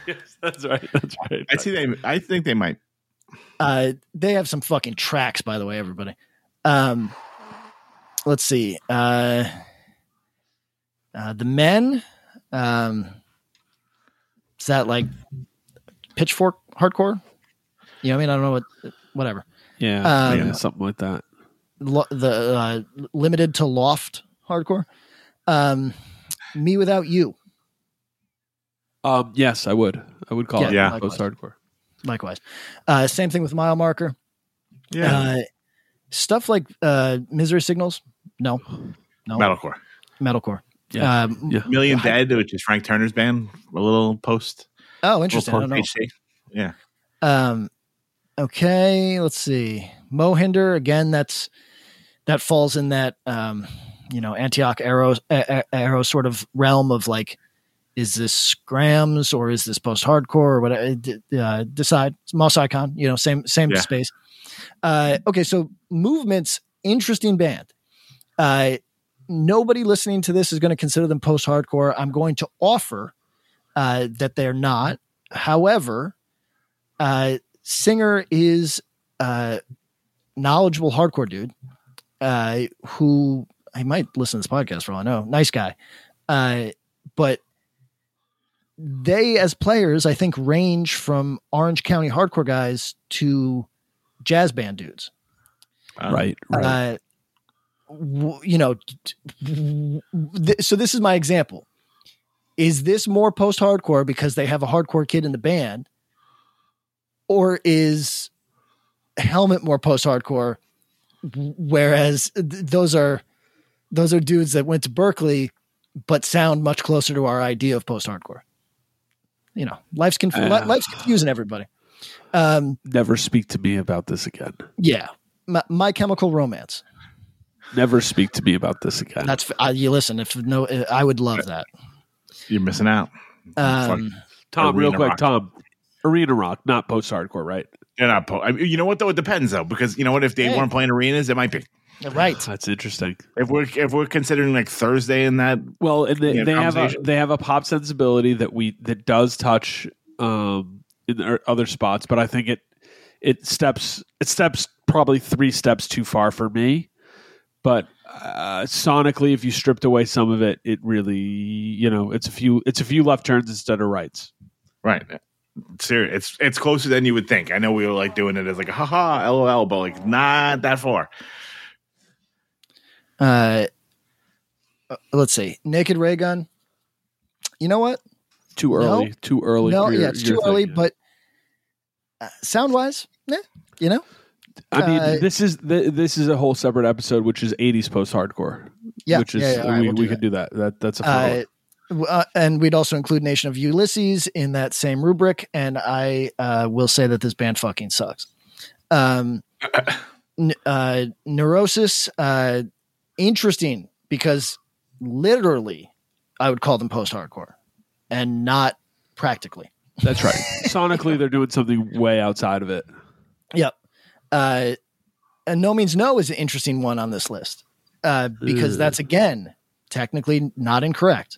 yes, that's right. That's right. I see they. I think they might. Uh, they have some fucking tracks, by the way, everybody. Um, let's see. Uh, uh, the men. Um, is that like pitchfork hardcore? You know, what I mean, I don't know what, whatever. Yeah, Um, yeah, something like that. Lo- the uh, limited to loft hardcore. Um, me without you. Um, yes, I would. I would call Yeah, it yeah. post hardcore. Likewise. Uh, same thing with mile marker. Yeah. Uh, stuff like uh, misery signals. No, no. Metalcore. metalcore. Yeah. Um, Yeah. Million Dead, which is Frank Turner's band, a little post. Oh, interesting. I little don't know. post-HC. Yeah. Um, okay, let's see. Mohinder again. That's that falls in that um, you know Antioch arrow arrow sort of realm of like, is this Grams or is this post hardcore or whatever? Uh, decide. It's Moss Icon. You know, same same Yeah. space. Uh, okay, so movements interesting band. Uh, nobody listening to this is going to consider them post hardcore. I'm going to offer uh, that they're not. However, uh, Singer is a knowledgeable hardcore dude uh, who I might listen to this podcast for all I know. Nice guy. Uh, but they as players, I think, range from Orange County hardcore guys to jazz band dudes. Um, right, right. Uh, w- you know, t- w- th- so this is my example. Is this more post hardcore because they have a hardcore kid in the band, or is Helmet more post hardcore? Whereas th- those are those are dudes that went to Berklee, but sound much closer to our idea of post hardcore. You know, life's conf- Uh. life's confusing everybody. Um, Never speak to me about this again. yeah, my, my Chemical Romance. Never speak to me about this again. That's uh, you listen. If no, I would love that. You're missing out. Um, Tom, real quick, rock. Tom. Arena rock, not post hardcore, right? They're not. Po- I mean, you know what though? It depends though, because you know what? If they Hey. weren't playing arenas, it might be. right. That's interesting. If we're if we're considering like Thursday in that, Well, and they, Yeah, they have a conversation. they have a pop sensibility that we that does touch um, in the other spots, but I think it it steps it steps probably three steps too far for me. But uh, sonically, if you stripped away some of it, it really you know it's a few it's a few left turns instead of rights. right? Serious. It's it's closer than you would think. I know we were like doing it as like haha lol, but like not that far. Uh, uh, let's see. Naked Raygun. You know what? Too early, too early. no, for your- yeah, it's your too early. thing. But uh, sound wise, yeah, you know, I mean, uh, this is th- this is a whole separate episode, which is '80s post hardcore. yeah, which is yeah, yeah, all right, we, we'll do we that. can do that. That that's a fun Uh, one. w- and we'd also include Nation of Ulysses in that same rubric. And I uh, will say that this band fucking sucks. Um, *laughs* n- uh, Neurosis, uh, interesting because literally I would call them post hardcore and not practically. That's right. *laughs* Sonically, they're doing something way outside of it. Yep. Uh, and No Means No is an interesting one on this list uh, because Ugh. that's, again, technically not incorrect.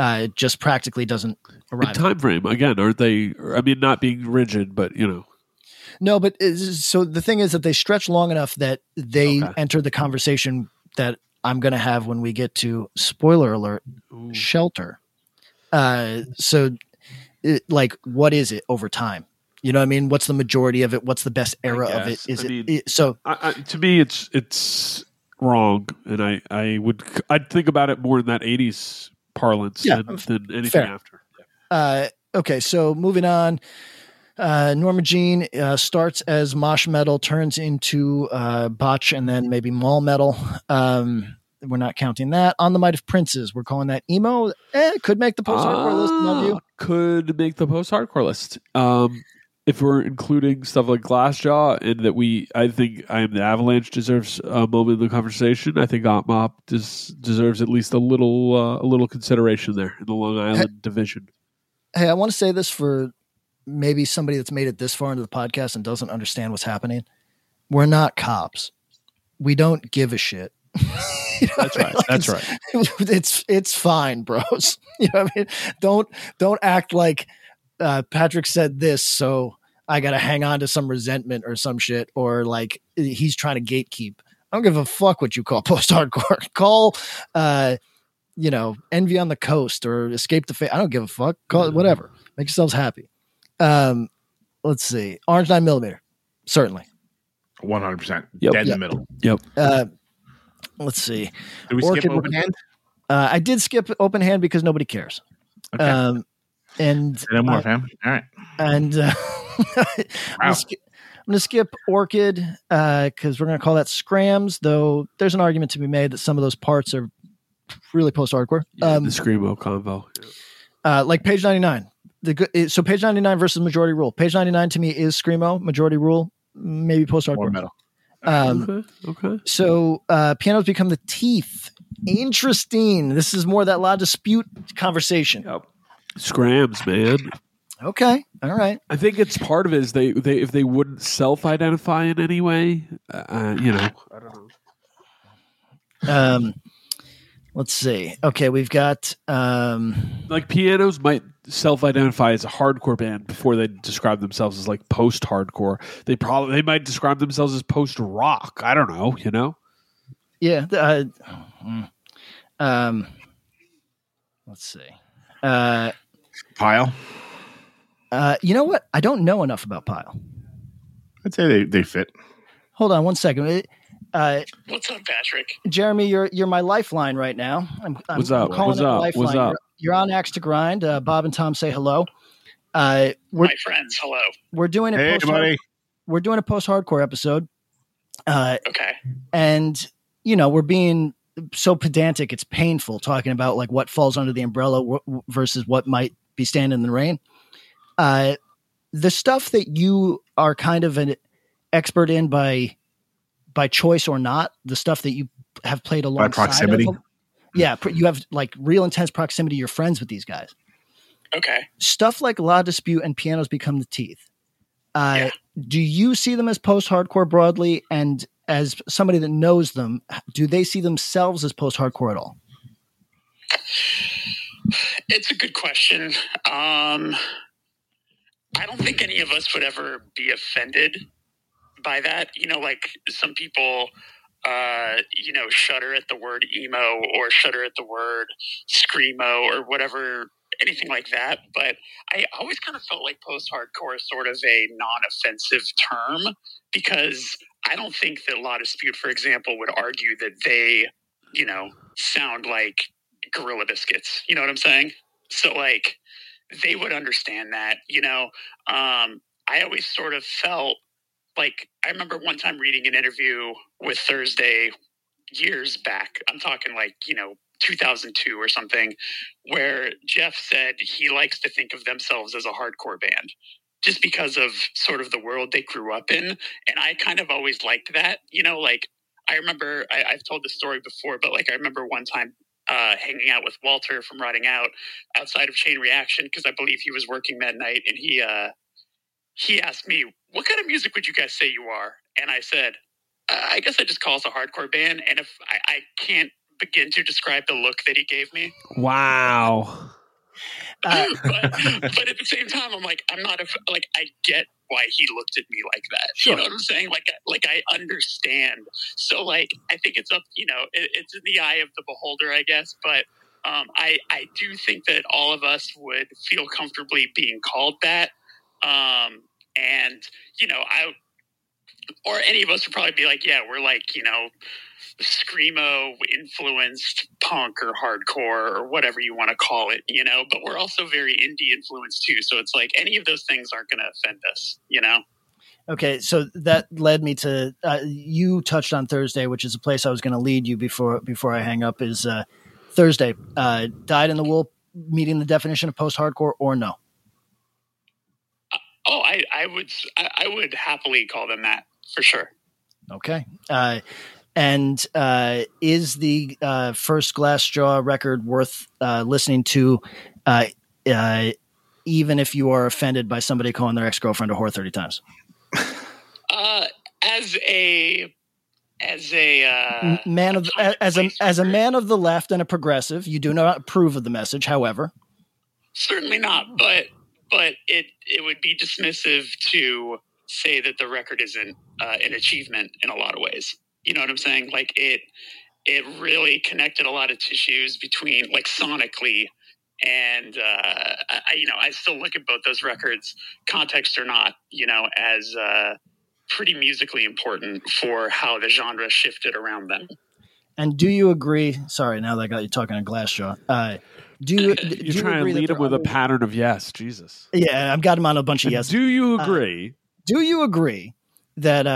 Uh, it just practically doesn't arrive. In time frame again, aren't they? I mean, not being rigid, but you know, No, but so the thing is that they stretch long enough that they Okay. enter the conversation that I'm going to have when we get to spoiler alert shelter. Uh, so, it, like, what is it over time? You know what I mean? What's the majority of it? What's the best era of it? Is it, mean- it- so? I, I, to me, it's it's wrong, and I I would I'd think about it more in that '80s parlance Yeah, than, than anything fair. after. Uh, okay, so moving on. Uh, Norma Jean uh, starts as mosh metal, turns into uh, botch, and then maybe mall metal. Um, we're not counting that. On the Might of Princes, we're calling that emo. Eh, could make the post hardcore list. my view. Ah, Could make the post hardcore list. Um, if we're including stuff like Glassjaw, and that we, I think I am the Avalanche deserves a moment in the conversation. I think Op Mop des- deserves at least a little uh, a little consideration there in the Long Island division. Hey, I want to say this for maybe somebody that's made it this far into the podcast and doesn't understand what's happening. We're not cops. We don't give a shit. *laughs* You know That's I right. That's right. *laughs* it's it's fine, bros. *laughs* You know what I mean? Don't don't act like uh, Patrick said this, so I got to hang on to some resentment or some shit, or like he's trying to gatekeep. I don't give a fuck what you call *laughs* post hardcore. call, uh, you know, envy on the coast or escape the fate. I don't give a fuck. Call it whatever. Make yourselves happy. Um, let's see. Orange nine millimeter, certainly. One hundred percent. Yep. Dead Yep. in the middle. Yep. Uh, let's see. Did we Orchid skip open hand? Uh, I did skip open hand because nobody cares. Okay. Um, and no more, uh, fam. All right. and uh, I'm, *laughs* *laughs* Wow. I'm gonna skip Orchid because we're gonna call that Scrams. Though there's an argument to be made that some of those parts are really post hardcore. Yeah, um, the screamo convo. uh, like page 99. The good, so page 99 versus majority rule. Page 99 to me is screamo. Majority rule maybe post hardcore. metal. Um, Okay. Okay. so uh, pianos become the teeth. Interesting. This is more that La Dispute conversation. Yep. Scrams, man. Okay. All right. I think it's part of it is they, they if they wouldn't self identify in any way, uh, you know. I don't know. Um, let's see. Okay, we've got um, Like pianos might self identify as a hardcore band before they describe themselves as like post hardcore. They probably they might describe themselves as post rock. I don't know, you know. yeah. Uh, mm, um, let's see. Uh, Pile. Uh, you know what? I don't know enough about Pile. I'd say they, they fit. Hold on one second. It- Uh, What's up, Patrick? Jeremy, you're you're my lifeline right now. I'm, I'm, What's up? I'm calling What's up? lifeline. What's up? You're, you're on Axe to Grind. Uh, Bob and Tom say hello. Uh, we're My friends, hello. we're doing a Hey, post buddy. we're doing a post hardcore episode, uh, Okay. and you know we're being so pedantic. It's painful talking about like what falls under the umbrella w- versus what might be standing in the rain. Uh, the stuff that you are kind of an expert in by by choice or not, the stuff that you have played alongside proximity? Of, yeah, pr- you have like real intense proximity. You're friends with these guys. Okay. Stuff like La Dispute and Pianos Become the Teeth. Uh, Yeah. Do you see them as post hardcore broadly? And as somebody that knows them, do they see themselves as post hardcore at all? It's a good question. Um, I don't think any of us would ever be offended by that. You know, like some people, uh, you know, shudder at the word emo or shudder at the word screamo or whatever, anything like that. But I always kind of felt like post hardcore is sort of a non offensive term because I don't think that La Dispute, for example, would argue that they, you know, sound like Gorilla Biscuits. You know what I'm saying? So like they would understand that, you know. Um, I always sort of felt like I remember one time reading an interview with Thursday years back. I'm talking like, you know, 2002 or something, where Jeff said he likes to think of themselves as a hardcore band just because of sort of the world they grew up in. And I kind of always liked that, you know, like I remember I, I've told this story before, but like I remember one time uh, hanging out with Walter from Rotting Out outside of Chain Reaction because I believe he was working that night, and he uh, he asked me, "What kind of music would you guys say you are?" And I said, "I guess I just call us a hardcore band." And if I, I can't begin to describe the look that he gave me, Wow. Uh, *laughs* but, *laughs* but at the same time, I'm like, I'm not a, like, I get why he looked at me like that. Sure. You know what I'm saying? Like, like I understand. So, like, I think it's up, you know, it, it's in the eye of the beholder, I guess. But um, I, I do think that all of us would feel comfortably being called that. Um, and you know, I or any of us would probably be like, yeah, we're like, you know, screamo influenced punk or hardcore or whatever you want to call it, you know, but we're also very indie influenced too. So it's like any of those things aren't going to offend us, you know? Okay, so that led me to uh, you touched on Thursday, which is a place I was going to lead you before before I hang up. Is uh, Thursday uh, dyed in the wool meeting the definition of post hardcore or no? Oh, I, I would, I, I would happily call them that for sure. Okay, uh, and uh, is the uh, first Glassjaw record worth uh, listening to, uh, uh, even if you are offended by somebody calling their ex girlfriend a whore thirty times? Uh, as a, as a, uh, man of as a as a man of the left and a progressive, you do not approve of the message. However, certainly not but but it it would be dismissive to say that the record isn't uh, an achievement in a lot of ways you know what i'm saying like it it really connected a lot of tissues between like sonically and uh, I, you know i still look at both those records context or not you know as uh, pretty musically important for how the genre shifted around them and do you agree? Sorry, now that I got you talking to Glassjaw. Uh, do you? do You're you trying to lead him they're with a pattern of yes, Jesus. Yeah, I've got him on a bunch of *laughs* yes. Do you Uh, agree? do you agree that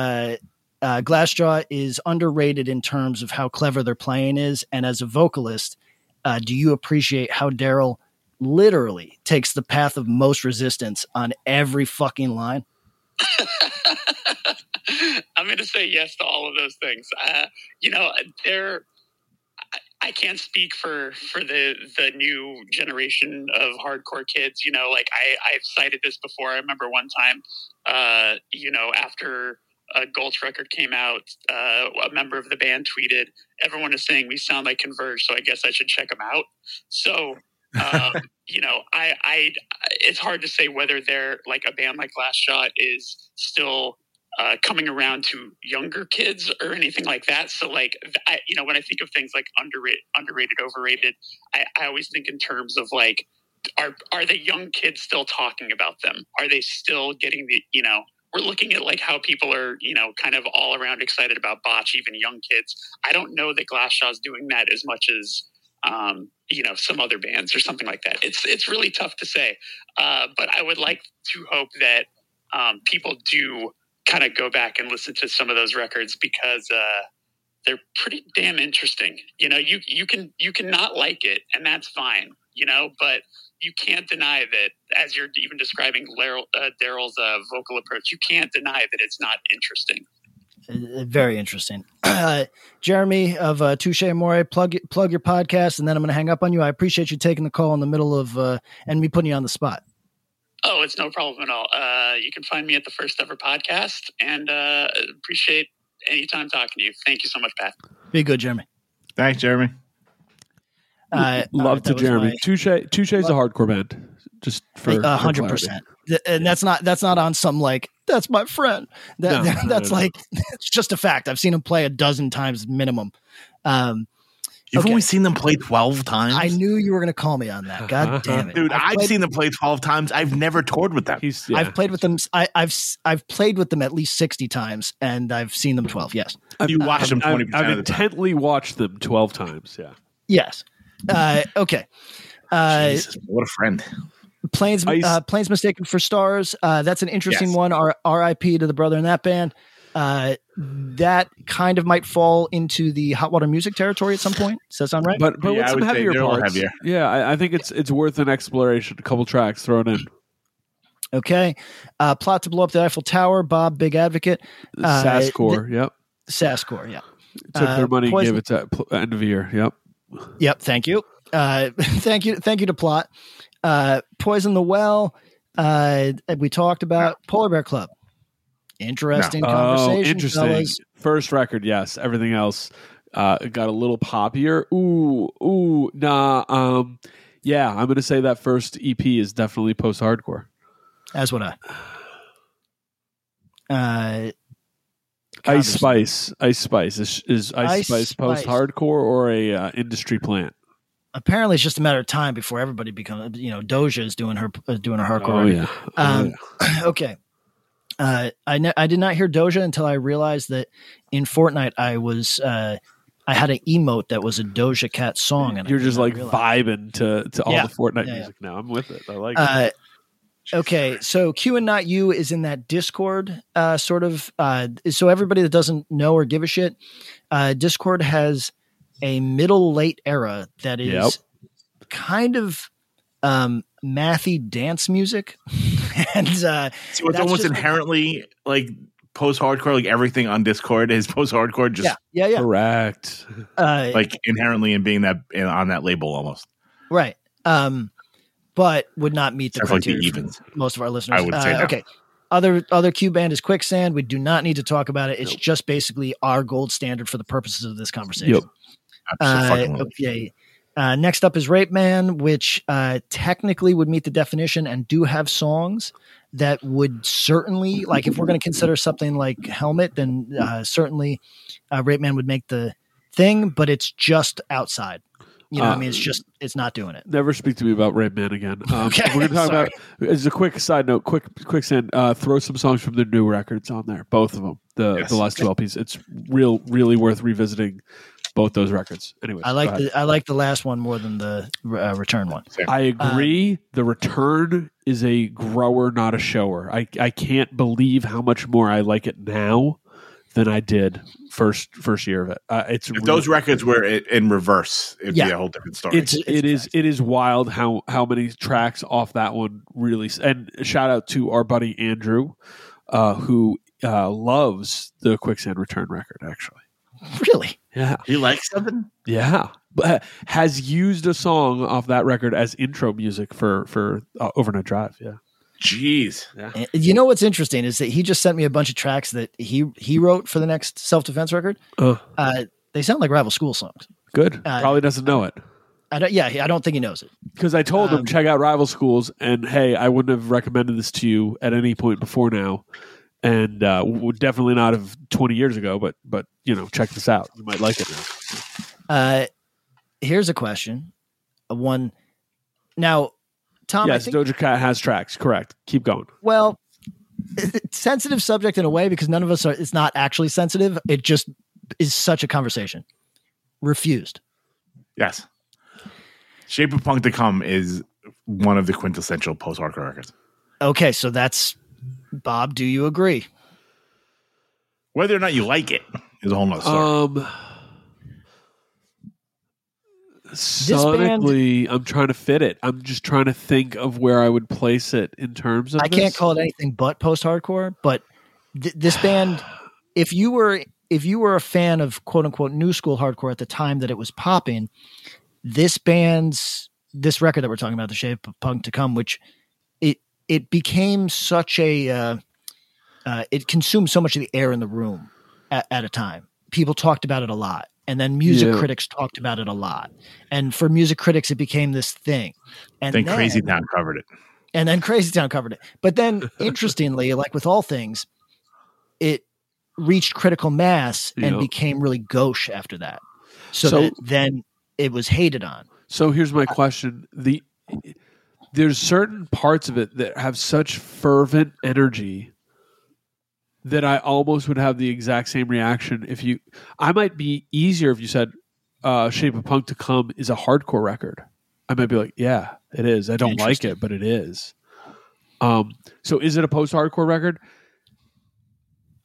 uh, Glassjaw is underrated in terms of how clever their playing is? And as a vocalist, uh, do you appreciate how Daryl literally takes the path of most resistance on every fucking line? *laughs* I'm going to say yes to all of those things. Uh, you know, they're. I- I can't speak for for the the new generation of hardcore kids. You know, like I I've cited this before. I remember one time, uh, you know, after a Gulch record came out, uh, a member of the band tweeted, "Everyone is saying we sound like Converge, so I guess I should check them out." So. um, *laughs* you know, I, I, it's hard to say whether they're like a band like Last Shot is still uh, coming around to younger kids or anything like that. So, like, I, you know, when I think of things like underrated, underrated, overrated, I, I always think in terms of like are are the young kids still talking about them? Are they still getting the you know? We're looking at like how people are, you know, kind of all around excited about Botch, even young kids. I don't know that Glassjaw's doing that as much as um, you know some other bands or something like that. It's it's really tough to say, uh, but I would like to hope that um, people do kind of go back and listen to some of those records because uh, they're pretty damn interesting. You know, you you can you can not like it, and that's fine. You know, but you can't deny that as you're even describing uh, Daryl's uh, vocal approach, you can't deny that it's not interesting. Uh, very interesting. Uh, *clears throat* Jeremy of uh, Touche Amore, plug plug your podcast, and then I'm going to hang up on you. I appreciate you taking the call in the middle of uh, and me putting you on the spot. Oh, it's no problem at all. Uh, you can find me at the First Ever Podcast, and uh, appreciate any time talking to you. Thank you so much, Pat. Be good, Jeremy. Thanks, Jeremy. *laughs* Uh, Love uh, to Jeremy. my- Touche Touche is a hardcore band. Just for A hundred percent. And that's not that's not on some like that's my friend. That, No, *laughs* no, that's no, no. like *laughs* it's just a fact. I've seen him play a dozen times minimum. Um, You've Okay. only seen them play 12 times? I knew you were going to call me on that. God damn it, Dude, I've I've played- seen them play 12 times. I've never toured with them. He's yeah. I've played with them. I, I've s- I've played with them at least sixty times, and I've seen them twelve. Yes, You watch them I've, 20% I've of the time. intently watched them twelve times. Yeah. yes. Uh, okay. Uh, Jesus, what a friend. Planes, uh, planes mistaken for stars. Uh, that's an interesting Yes. one. R- R.I.P. to the brother in that band. Uh, that kind of might fall into the hot water music territory at some point. Does that sound right? But but Yeah, with some heavier they're a little parts. heavier. Yeah, I, I think it's it's worth an exploration. A couple tracks thrown in. okay. Uh, plot to blow up the Eiffel Tower. Bob, big advocate. Uh, Sasscore. yep. Sasscore. Yeah. Took uh, their money Poison- gave it to end of year. Yep. Yep. Thank you. Uh, *laughs* thank you. Thank you to plot. Uh, Poison the Well. Uh, we talked about Polar Bear Club. Interesting Oh, conversation. interesting. fellas. First record, yes. Everything else uh, got a little poppier. Ooh, ooh, nah. Um, yeah, I'm gonna say that first EP is definitely post hardcore. As would I. Uh, Ice Spice, Ice Spice is, is Ice, Ice Spice post hardcore or a uh, industry plant? Apparently, it's just a matter of time before everybody becomes. You know, Doja is doing her uh, doing her hardcore. Oh record. yeah. Oh, Um, yeah. *clears throat* okay. Uh, I ne- I did not hear Doja until I realized that in Fortnite I was uh, I had an emote that was a Doja Cat song, and You're did just like realize. vibing to to all Yeah. the Fortnite Yeah, yeah. music now. I'm with it. I like it. Okay, so Q and Not U is in that Dischord uh, sort of. Uh, so everybody that doesn't know or give a shit, uh, Dischord has a middle late era that is Yep. kind of um, mathy dance music, *laughs* and uh, So it's That's almost inherently like post hardcore, like everything on Dischord is post hardcore, just yeah, yeah, yeah. Correct. Uh, like inherently in being that in, on that label almost. right. Um, but would not meet the Except for, like, the criteria for most of our listeners. I would say Uh, no. okay. Other other Q band is Quicksand. We do not need to talk about it. It's just basically our gold standard for the purposes of this conversation. Yep. Uh, okay. Uh, next up is Rapeman, which uh, technically would meet the definition and do have songs that would certainly, like, if we're going to consider something like Helmet, then uh, certainly uh, Rapeman would make the thing, but it's just outside. You know, what I Uh, mean, it's just it's not doing it. Never speak to me about Red Man again. *laughs* Um, Okay, we're gonna talk sorry. about as a quick side note, quick quicksand. Uh, throw some songs from their new records on there, both of them. The Yes. the last two LPs. It's real, really worth revisiting both those records. Anyway, I like the I like the last one more than the uh, return one. I uh, agree. the return is a grower, not a shower. I I can't believe how much more I like it now than I did first first year of it. Uh, it's If real- those records were in reverse, it'd Yeah. be a whole different story. It's, it's it is, it is wild how how many tracks off that one really and shout out to our buddy Andrew uh who uh loves the quicksand return record actually Really? yeah you like something? yeah but has used a song off that record as intro music for for uh, overnight drive yeah Jeez. And You know what's interesting is that he just sent me a bunch of tracks that he he wrote for the next self defense record. uh, Uh, they sound like rival school songs. good Uh, probably doesn't know it I don't. Yeah, I don't think he knows it. because I told him Um, check out rival schools and hey I wouldn't have recommended this to you at any point before now and uh, would definitely not have 20 years ago but but you know check this out you might like it now Uh, here's a question. Uh, One. Now, Tom, I yes, think Doja Cat has tracks. Correct. Keep going. Well, sensitive subject in a way because none of us are. It's not actually sensitive. It just is such a conversation. Refused. Yes. Shape of Punk to Come is one of the quintessential post hardcore records. Okay, so that's Bob. Do you agree? Whether or not you like it is a whole nother story. Um, sonically, I'm trying to fit it. I'm just trying to think of where I would place it in terms of. I can't call it anything but post-hardcore. But th- this band, *sighs* if you were if you were a fan of quote unquote new school hardcore at the time that it was popping, this band's this record that we're talking about, the Shape of Punk to Come, which it it became such a uh, uh, it consumed so much of the air in the room at, at a time. People talked about it a lot. And then music Yeah. critics talked about it a lot. And for music critics, it became this thing. And then Crazy Town covered it. and then Crazy Town covered it. But then, *laughs* interestingly, like with all things, it reached critical mass and Yeah. became really gauche after that. So, So- that then it was hated on. So here's my question: the there's certain parts of it that have such fervent energy that I almost would have the exact same reaction if you. I might be easier if you said uh, "Shape of Punk to Come" is a hardcore record. I might be like, yeah, it is. I don't like it, but it is. Um, so is it a post-hardcore record?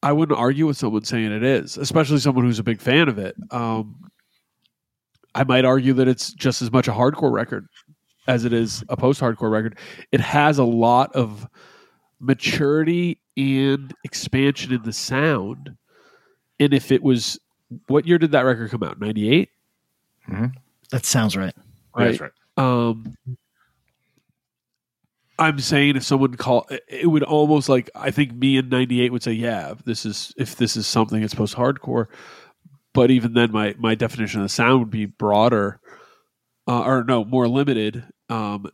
I wouldn't argue with someone saying it is, especially someone who's a big fan of it. Um, I might argue that it's just as much a hardcore record as it is a post-hardcore record. It has a lot of maturity and expansion in the sound. And if it was, what year did that record come out? Ninety eight. That sounds right. That's right. Um, I'm saying if someone call it would almost like I think me in '98 would say, yeah, if this is if this is something it's post hardcore. But even then, my my definition of the sound would be broader, uh, or no, more limited. Um,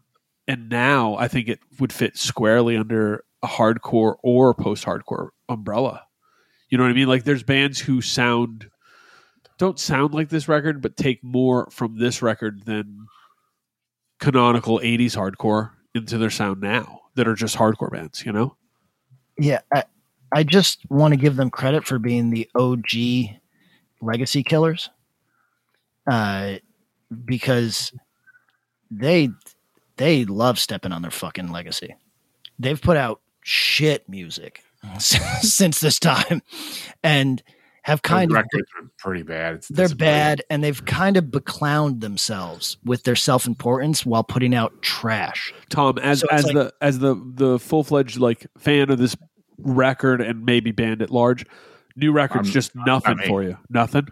and now I think it would fit squarely under a hardcore or post hardcore umbrella. You know what I mean? Like there's bands who sound don't sound like this record, but take more from this record than canonical 80s hardcore into their sound now that are just hardcore bands, you know? Yeah. I, I just want to give them credit for being the OG legacy killers. Uh, because they they love stepping on their fucking legacy. They've put out shit music *laughs* since this time and have kind Those of records are pretty bad. It's they're bad and they've kind of beclowned themselves with their self-importance while putting out trash. Tom, as So as like- the as the the full fledged like fan of this record and maybe band at large, new records I'm- just nothing me. for you. Nothing.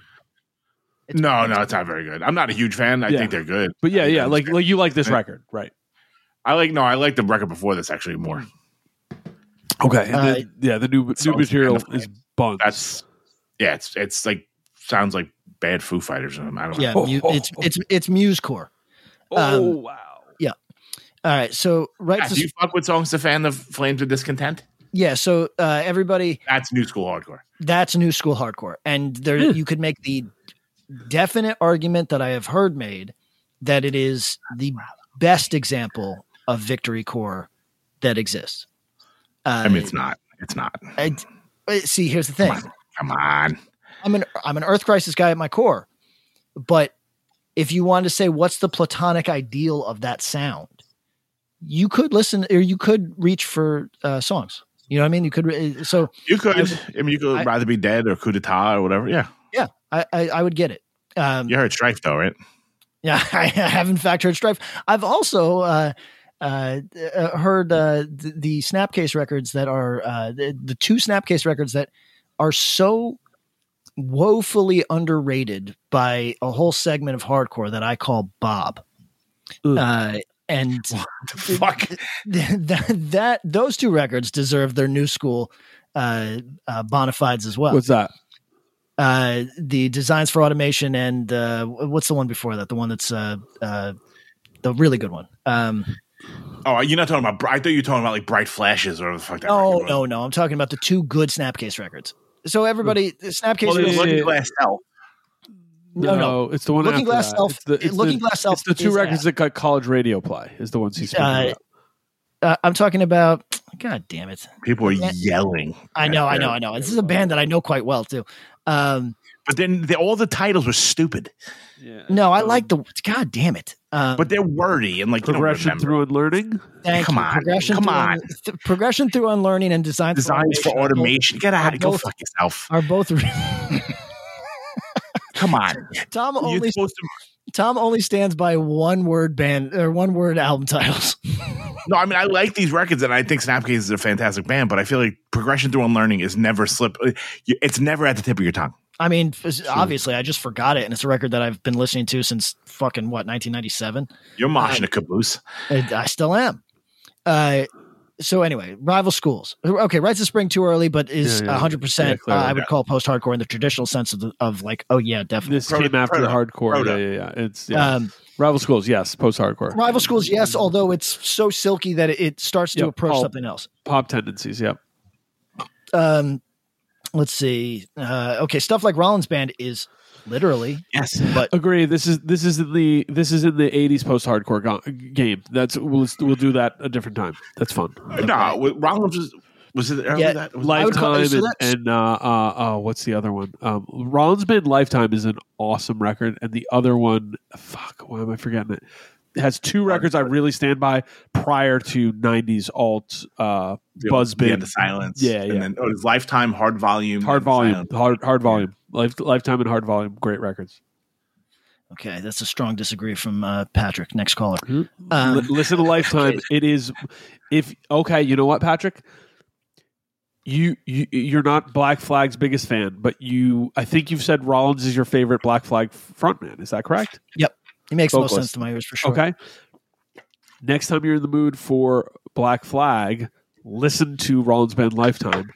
No, no, it's not very good. I'm not a huge fan. I Yeah. think they're good. But yeah, yeah, like like you like this record, right? I like no, I like the record before this actually more. Okay. Uh, then, yeah, the new new songs material kind of- is buns. That's yeah, it's it's like sounds like bad Foo Fighters. or. I don't know. Yeah, mu- it's it's it's musecore. oh um, wow. All right, so right Yeah, to do you fuck with songs to fan the Flames of Discontent? yeah, so uh, everybody That's new school hardcore. that's new school hardcore, and there Yeah. you could make the definite argument that I have heard made that it is the best example of victory core that exists. Uh, I mean, it's not. It's not. I, see, here's the thing: Come on. I'm an I'm an Earth Crisis guy at my core, but if you wanted to say what's the platonic ideal of that sound, you could listen or you could reach for uh, songs. You know what I mean? You could. uh, So You could. I- I, mean, you could I- rather be dead or coup d'état or whatever. Yeah. yeah, I I, I would get it. Um, You heard Strife though, right? *laughs* Yeah, I have in fact heard Strife. I've also uh, uh, uh, heard uh, the, the Snapcase records that are uh, the, the two Snapcase records that are so woefully underrated by a whole segment of hardcore that I call Bob. Uh, and *laughs* Fuck. that, that those two records deserve their new school uh, uh, bona fides as well. What's that? uh, the designs for automation and uh, what's the one before that? The one that's uh, uh, the really good one. Um, Oh, you're not talking about. I thought you were talking about like bright flashes or whatever the fuck that. no, no, no. I'm talking about the two good Snapcase records. So everybody, Snapcase. Well, records- there's yeah, Lucky yeah. Glass Cell. No, no. it's the one. Looking after Glass that. Self- It's the, it's Looking the, Glass Self It's the two is records at- that got college radio play. Is the ones he's speaking Uh, about. Uh, I'm talking about. God damn it! People are Yeah. yelling. I know, I know, I know. This is a band that I know quite well too. Um, But then the, all the titles were stupid, Yeah. no, I like the. God damn it! Um, but they're wordy and like progression you through unlearning. thank come you. on, progression come through on. th- progression through unlearning and design designs for are both- automation. Get out. are Go both- fuck yourself. Are both. *laughs* Come on. Tom You're only supposed to. Tom only stands by one word band or one word album titles. *laughs* No, I mean I like these records, and I think Snapcase is a fantastic band. But I feel like progression through unlearning is never slip. It's never at the tip of your tongue. I mean, f- obviously, I just forgot it, and it's a record that I've been listening to since fucking what 1997. You're moshing a caboose. I, I still am. Uh, so anyway, rival schools. Okay, Rites of Spring too early, but is Yeah, yeah. hundred Yeah, percent. uh. I would call post hardcore in the traditional sense of the, of like, oh yeah, definitely. This Proto- came after proto- hardcore. proto. Yeah, yeah, yeah. It's yeah. Um, rival schools. Yes, post hardcore. rival schools, yes, although it's so silky that it, it starts to Yeah, approach Paul. something else. Pop tendencies. Yep. Um, let's see. Uh, okay, stuff like Rollins Band is literally, Yes, but Agree. This is this is in the this is in the '80s post hardcore go- game. That's we'll we'll do that a different time. That's fun. no. what- Rollins was was it Yeah, that was I call- Lifetime so and, and uh, uh, uh, what's the other one? Um, Rollins Band Lifetime is an awesome record, and the other one, fuck, why am I forgetting it? It has two records I really stand by prior to '90s alt uh, the- Buzz the Bin. End Silence. Yeah, and yeah. then oh, it was Lifetime, Hard Volume, hard volume, Silence. hard hard volume, Life, Lifetime and hard volume, great records. okay, that's a strong disagree from uh, Patrick. Next caller. Um, Li- listen to Lifetime. It is if okay, you know what, Patrick? You, you you're not Black Flag's biggest fan, but you I think you've said Rollins is your favorite Black Flag frontman. Is that correct? He makes the most sense to my ears for sure. Okay. Next time you're in the mood for Black Flag, listen to Rollins Band Lifetime.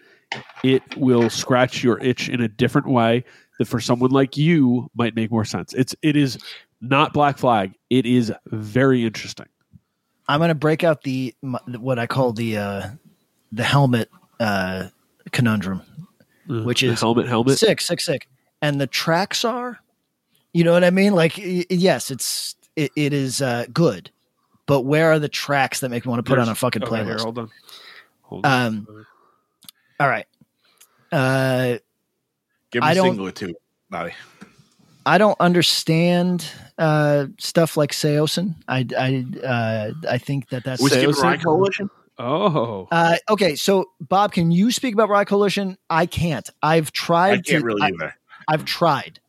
It will scratch your itch in a different way that for someone like you might make more sense. It's it is not Black Flag. It is very interesting. I'm going to break out the my- what I call the uh, the helmet uh, conundrum, which The is helmet helmet. sick, sick, sick. And the tracks are, you know what I mean? Like, yes, it's it, it is uh, good, but where are the tracks that make me want to put on a fucking right here, playlist? hold on. Hold on. Um, all right. Uh, Give me him a single or two. Bobby. I don't understand uh, stuff like Saosin. I I uh, I think that that's Was Say Rye Coalition? oh, uh, okay. So Bob, can you speak about Rye Coalition? I can't. I've tried I can't to. really I, either. I've tried.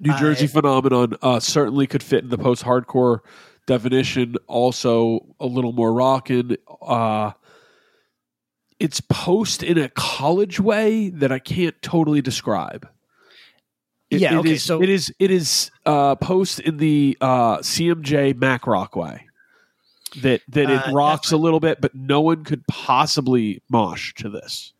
New Jersey I- phenomenon uh, certainly could fit in the post-hardcore definition. Also, a little more rockin'. Uh, it's post in a college way that I can't totally describe. It- Yeah, it okay, is- so- it is it is uh, post in the uh, CMJ Mac Rock way. That that it Uh, rocks a little bit, but no one could possibly mosh to this.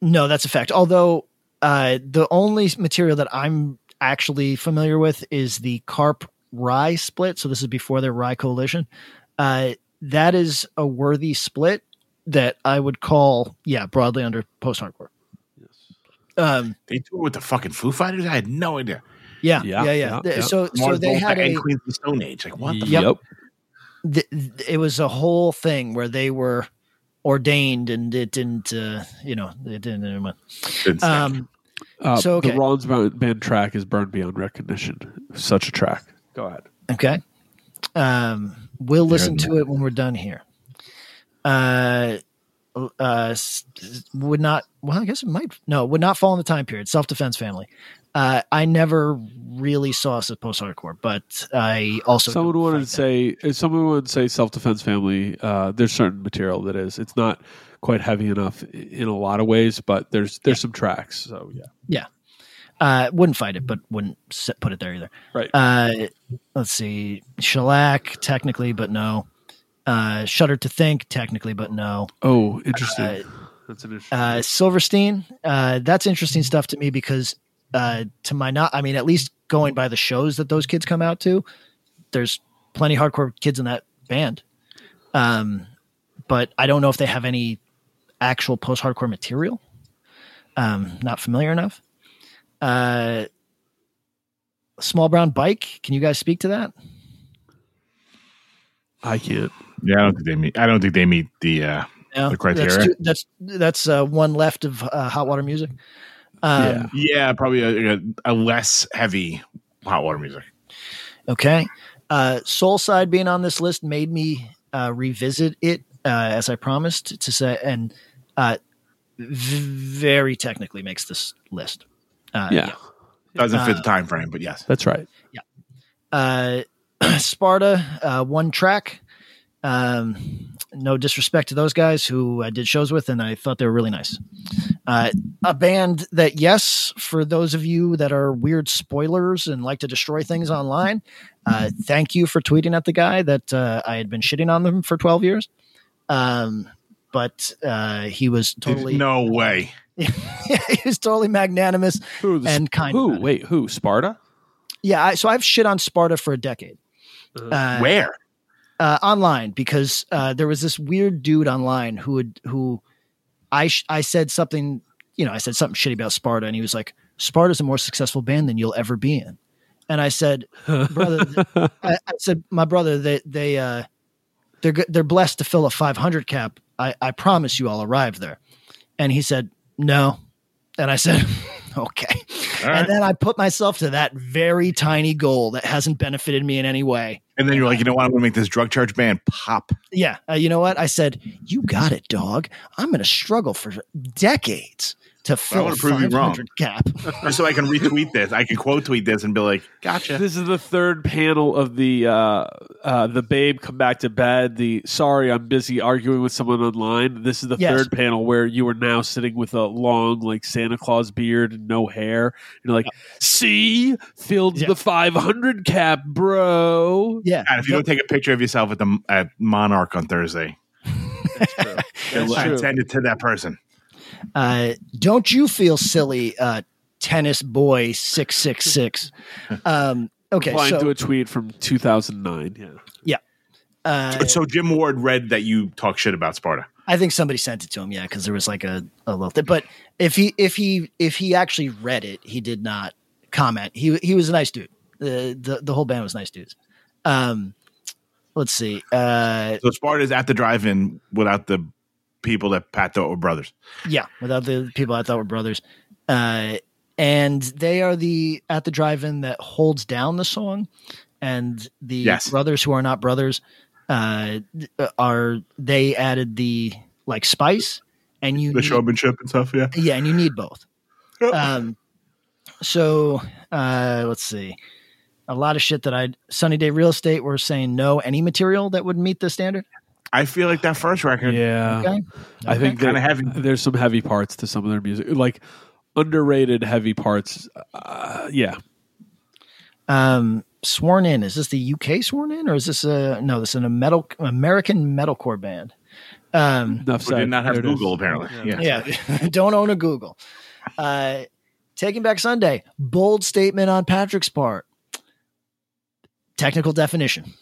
No, that's a fact. Although uh, the only material that I'm actually familiar with is the Karp Rye split. So this is before their Rye Coalition. Uh, that is a worthy split that I would call, yeah, broadly under post hardcore. Um, They toured with the fucking Foo Fighters. I had no idea. yeah, Yeah, yeah, yeah. yeah, yeah. So, so Mars they had a, and Queens of the Stone Age. Like what the Yep. fuck? th- th- it was a whole thing where they were ordained and it didn't, uh, you know, it didn't. never mind. Didn't. Um, Uh, So, okay. The Rollins band, band track is burned beyond recognition. Such a track. Go ahead. Okay. Um, we'll listen to it when we're done here. Uh, uh, would not. Well, I guess it might. No, would not fall in the time period. Self defense family. Uh, I never really saw us as post hardcore, but I also someone to say if someone wanted to say self defense family. Uh, there's certain material that is. It's not quite heavy enough in a lot of ways, but there's there's some tracks. So yeah, that. Uh, wouldn't fight it, but wouldn't put it there either. right. Uh, let's see, shellac technically, but no. Uh, shudder to think technically, but no. oh, interesting. uh, That's an interesting. uh, Silverstein. Uh, that's interesting stuff to me because, uh, to my not, I mean, at least going by the shows that those kids come out to, there's plenty hardcore kids in that band. Um, but I don't know if they have any actual post hardcore material. Um, not familiar enough. Uh, small brown bike. Can you guys speak to that? I can't. Yeah, I don't think they meet. I don't think they meet the uh, Yeah, The criteria? That's two, that's, that's uh, one left of uh, hot water music. Um, Yeah. yeah, probably a, a, a less heavy hot water music. Okay. Uh, Soul Side being on this list made me uh, revisit it uh, as I promised to say, and uh, v- very technically makes this list. Uh, yeah, Doesn't fit Uh, the time frame, but yes. that's right. Yeah. Uh, *clears throat* Sparta, uh, one track. Um, no disrespect to those guys who I did shows with, and I thought they were really nice. Uh, a band that, yes, for those of you that are weird spoilers and like to destroy things online, uh, thank you for tweeting at the guy that uh, I had been shitting on them for 12 years. Um, but uh, he was totally no way. *laughs* he was totally magnanimous Who? the- and kind. Who? Wait, who? Sparta? Yeah, I, so I've shit on Sparta for a decade. Uh, Where? uh, online because uh, there was this weird dude online who would who I sh- I said something you know I said something shitty about Sparta and he was like Sparta's a more successful band than you'll ever be in. And I said *laughs* brother th- I, I said my brother they they uh they're they're blessed to fill a 500 cap. I I promise you I'll arrive there. And he said no. And I said *laughs* *laughs* okay right. and then I put myself to that very tiny goal that hasn't benefited me in any way And then you're like, you know what? I'm going to make this drug charge band pop. Yeah, uh, you know what? I said, "You got it, dog. I'm going to struggle for decades to fill a wanna prove you wrong. 500 cap." *laughs* So I can retweet this. I can quote tweet this and be like, gotcha. This is the third panel of the uh, uh, the babe come back to bed. The sorry, I'm busy arguing with someone online. This is the Yes. third panel where you are now sitting with a long like Santa Claus beard and no hair. You're like, see, filled Yeah. the 500 cap, bro. yeah, And if you don't take a picture of yourself at the at Monarch on Thursday, *laughs* *laughs* That's I true. send it to that person. Uh, don't you feel silly, uh, tennis boy six six six? *laughs* Um, okay, Replying so to a tweet from 2009. Yeah. uh, So Jim Ward read that you talk shit about Sparta. I think somebody sent it to him. Yeah, because there was like a, a little thing. But if he if he if he actually read it, he did not comment. He he was a nice dude. The the, the whole band was nice dudes. Um, let's see. Uh, So Sparta's at the drive-in without the people that Pat thought were brothers. Yeah, without the people I thought were brothers. Uh, and they are the at the drive-in that holds down the song, and the Yes. brothers who are not brothers uh, are they added the like spice, and you The need- showmanship and stuff. Yeah. yeah, and you need both. Um, so uh, let's see. A lot of shit that I Sunny Day Real Estate were saying no any material that would meet the standard. I feel like that first record. Yeah. Okay. I think Kinda heavy. there's some heavy parts to some of their music, like underrated heavy parts. Uh, yeah, Um, sworn in. Is this the UK sworn in, or is this a no? This is a metal American metalcore band. Um, Enough said. Did not have There it is. Google apparently. Yeah. yeah, *laughs* don't own a Google. Uh, Taking Back Sunday. Bold statement on Patrick's part. Technical definition.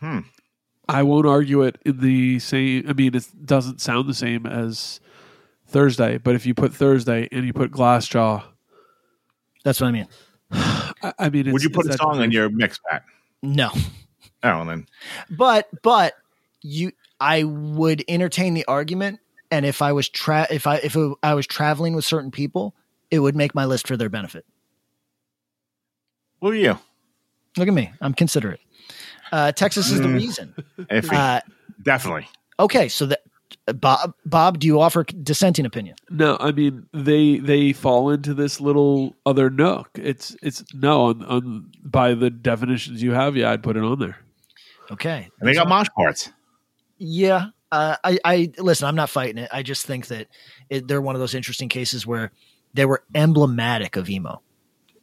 Hmm. I won't argue it in the same. I mean, it doesn't sound the same as Thursday, but if you put Thursday and you put Glassjaw, That's what I mean. I, I mean, it's, Would you put it's a that song on your mix, Pat? No, Oh, then but but you, I would entertain the argument, and if I was tra- if I if I was traveling with certain people, it would make my list for their benefit. look at you. Look at me. I'm considerate. Uh, Texas is the Mm. reason. *laughs* Iffy. Uh, Definitely. okay, so that Bob, Bob, do you offer dissenting opinion? No, I mean they they fall into this little other nook. It's it's no on, on by the definitions you have. Yeah, I'd put it on there. Okay, And they got mosh parts. yeah. Uh, I, I listen. I'm not fighting it. I just think that it, they're one of those interesting cases where they were emblematic of emo.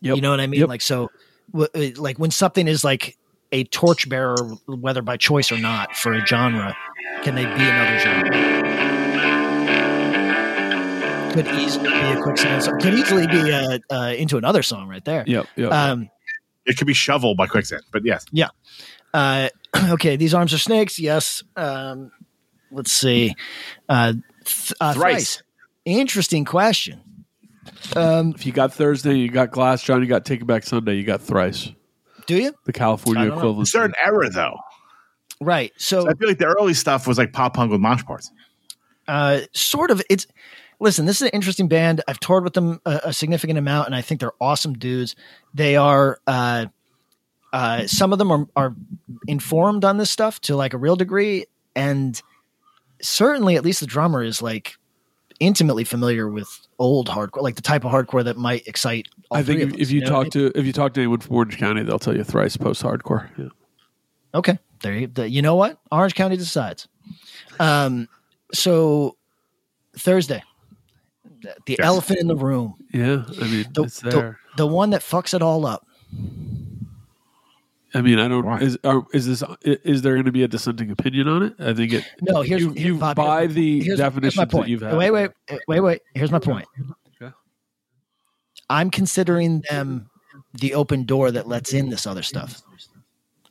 Yep. You know what I mean? Yep. Like so, w- uh, like when something is like a torchbearer, whether by choice or not, for a genre, can they be another genre? Could easily be a quicksand song. Could easily be uh, uh, into another song right there. Yep. Yep. Um, It could be shovel by quicksand, but yes. Yeah. Uh, *clears throat* okay, these arms are snakes. Yes. Um, let's see. Uh, th- uh, Thrice. thrice. Interesting question. Um, If you got Thursday, you got Glassjaw, you got Take It Back Sunday, you got Thrice, do you? the California I don't know. equivalent. Certain era though. Right. So So I feel like the early stuff was like pop punk with mosh parts. uh, sort of it's listen this is an interesting band i've toured with them a, a significant amount and i think they're awesome dudes they are uh, uh, some of them are, are informed on this stuff to like a real degree and certainly at least the drummer is like intimately familiar with old hardcore like the type of hardcore that might excite I think if, of if us, you know? talk to if you talk to anyone from Orange County, they'll tell you Thrice post hardcore. Yeah. Okay. There you, the, you know what? Orange County decides. Um, so Thursday, the, the Yes. elephant in the room, Yeah, I mean the, it's the, there. the one that fucks it all up. I mean, I don't. Why? Is are, is this? Is there going to be a dissenting opinion on it? I think it. No, here's you, here- you Bob, buy here's- the here's- here's definitions point. that you've had. Wait, wait, wait, wait. Here's my point. Okay. I'm considering them the open door that lets in this other stuff.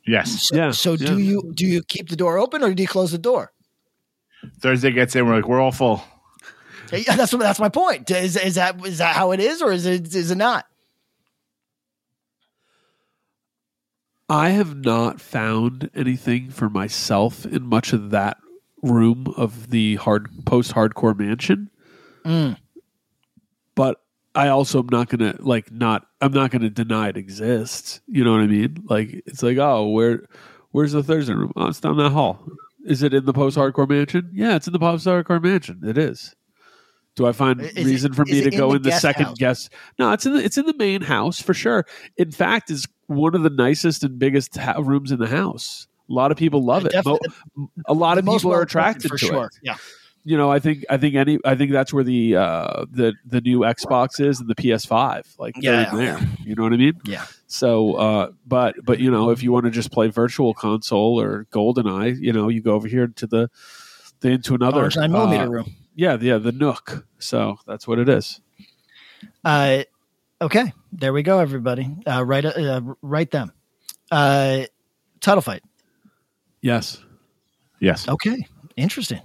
Yes. So, Yeah, so yeah. do you do you keep the door open or do you close the door? Thursday gets in, we're like, we're all full. Yeah, that's that's my point. Is, is that is that how it is or is it is it not? I have not found anything for myself in much of that room of the hard post hardcore mansion. Mm. But I also am not gonna like not I'm not gonna deny it exists. You know what I mean? Like it's like, oh, where where's the Thursday room? Oh, it's down that hall. Is it in the post hardcore mansion? Yeah, it's in the post hardcore mansion. It is. Do I find Is it- reason for me it to in go the in the second house? guest? No, it's in the it's in the main house for sure. In fact, is one of the nicest and biggest ha- rooms in the house. A lot of people love it. Mo- a lot of people are attracted for to sure. it. Yeah. You know, I think I think any I think that's where the uh, the the new Xbox is and the PS5. Like Yeah. there. You know what I mean? Yeah. So, uh, but but you know, if you want to just play Virtual Console or GoldenEye, you know, you go over here to the, the into another nine millimeter uh, room. Yeah, yeah, the Nook. So that's what it is. Uh, okay, there we go, everybody. Uh, write uh, write them. Uh, title fight. Yes. Yes. Okay, interesting.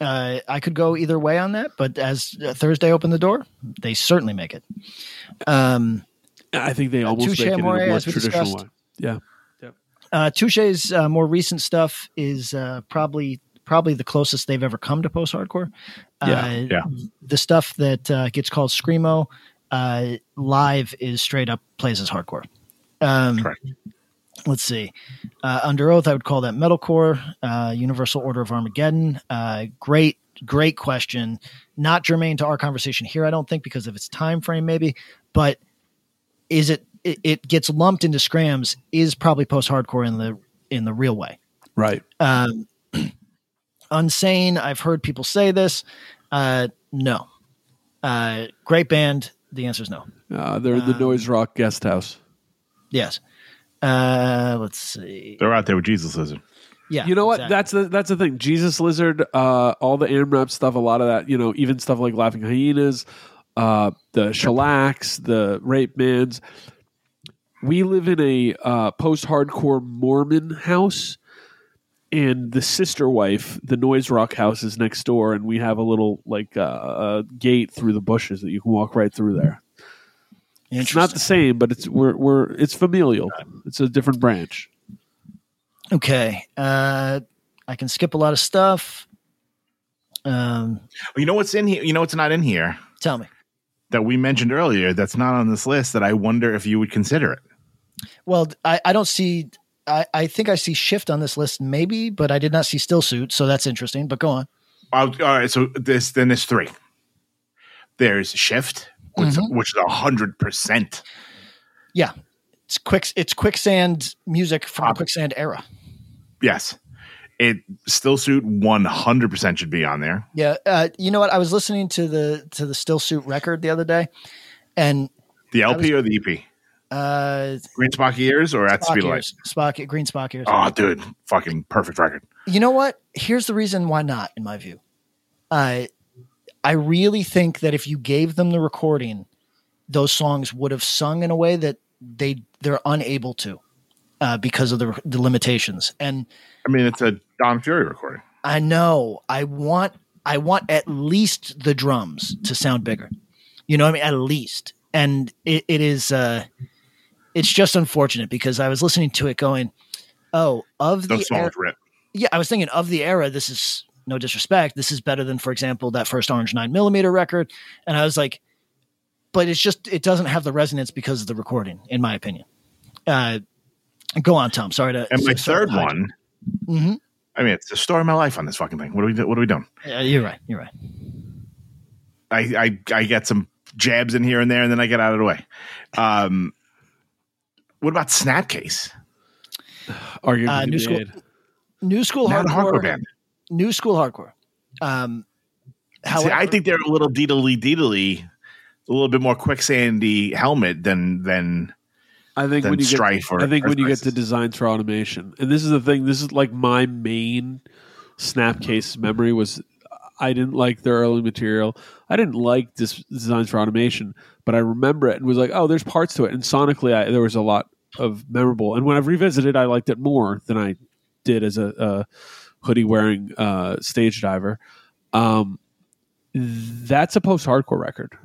Uh, I could go either way on that, but as uh, Thursday opened the door, they certainly make it. Um, I think they almost Touche make it in a more traditional discussed. way. Yeah. uh, Touche's uh, more recent stuff is uh, probably probably the closest they've ever come to post hardcore. Yeah, uh, yeah. The stuff that uh, gets called screamo uh, live is straight up plays as hardcore. Um, Correct. let's see. Uh, Underoath, I would call that metalcore. Uh, Universal Order of Armageddon. Uh, great, great question. Not germane to our conversation here, I don't think, because of its time frame, maybe. But is it? It, it gets lumped into scrams. Is probably post hardcore in the in the real way. Right. Um, *clears throat* Unsane. I've heard people say this. Uh, no. Uh, great band. The answer is no. Uh, they're the Um, Noise Rock Guest House. Yes. Uh, let's see. They're out there with Jesus Lizard. Yeah. You know what? exactly. That's the that's the thing. Jesus Lizard, uh, all the AmRep stuff, a lot of that, you know, even stuff like Laughing Hyenas, uh, the Shellacs, the Rapemans. We live in a uh, post-hardcore Mormon house, and the sister wife, the Noise Rock house, is next door, and we have a little like uh, uh, gate through the bushes that you can walk right through there. It's not the same, but it's we're we're it's familial. It's a different branch. Okay. Uh, I can skip a lot of stuff. Um, you know what's in here? You know what's not in here tell me. that we mentioned earlier that's not on this list that I wonder if you would consider it. Well, I, I don't see. I, I think I see shift on this list, maybe, but I did not see still suit, so that's interesting. But go on. I'll- all right, so this then there's three. There's Shift, which, Mm-hmm. which is a hundred percent. Yeah, it's quick. It's quicksand music from the quicksand era. Yes, it still suit one hundred percent should be on there. Yeah, uh, you know what? I was listening to the to the still suit record the other day, and The LP or the EP? Uh, Green Spock ears or at speed of light? Spock, green Spock ears. Oh, dude, fucking perfect record. You know what? Here's the reason why not, in my view. Uh, I really think that if you gave them the recording, those songs would have sung in a way that they they're unable to uh, because of the the limitations. And I mean, it's a Don Fury recording. I know I want I want at least the drums to sound bigger. You know what I mean? At least. And it, it is uh it's just unfortunate because I was listening to it going, Oh, of the era- rip. yeah, I was thinking of the era, this is no disrespect. This is better than, for example, that first orange nine millimeter record. And I was like, but it's just it doesn't have the resonance because of the recording, in my opinion. Uh go on, Tom. Sorry to And my third one, Mhm. I mean, it's the story of my life on this fucking thing. What are we? What are we doing? Yeah, you're right. You're right. I, I I get some jabs in here and there, and then I get out of the way. Um, what about Snapcase? Argument Uh, New School- made. New school Not hardcore, hardcore band. New school hardcore. Um See, I think they're a little deedly deedly, a little bit more quicksandy helmet than than I think when you get, Strife I think when you get to Earthquakes. designs for automation, and this is the thing. This is like my main Snapcase memory was I didn't like their early material. I didn't like this designs for automation, but I remember it and was like, oh, there's parts to it. And sonically, I, there was a lot of memorable. And when I've revisited, I liked it more than I did as a, a hoodie wearing uh, stage diver. Um, that's a post hardcore record.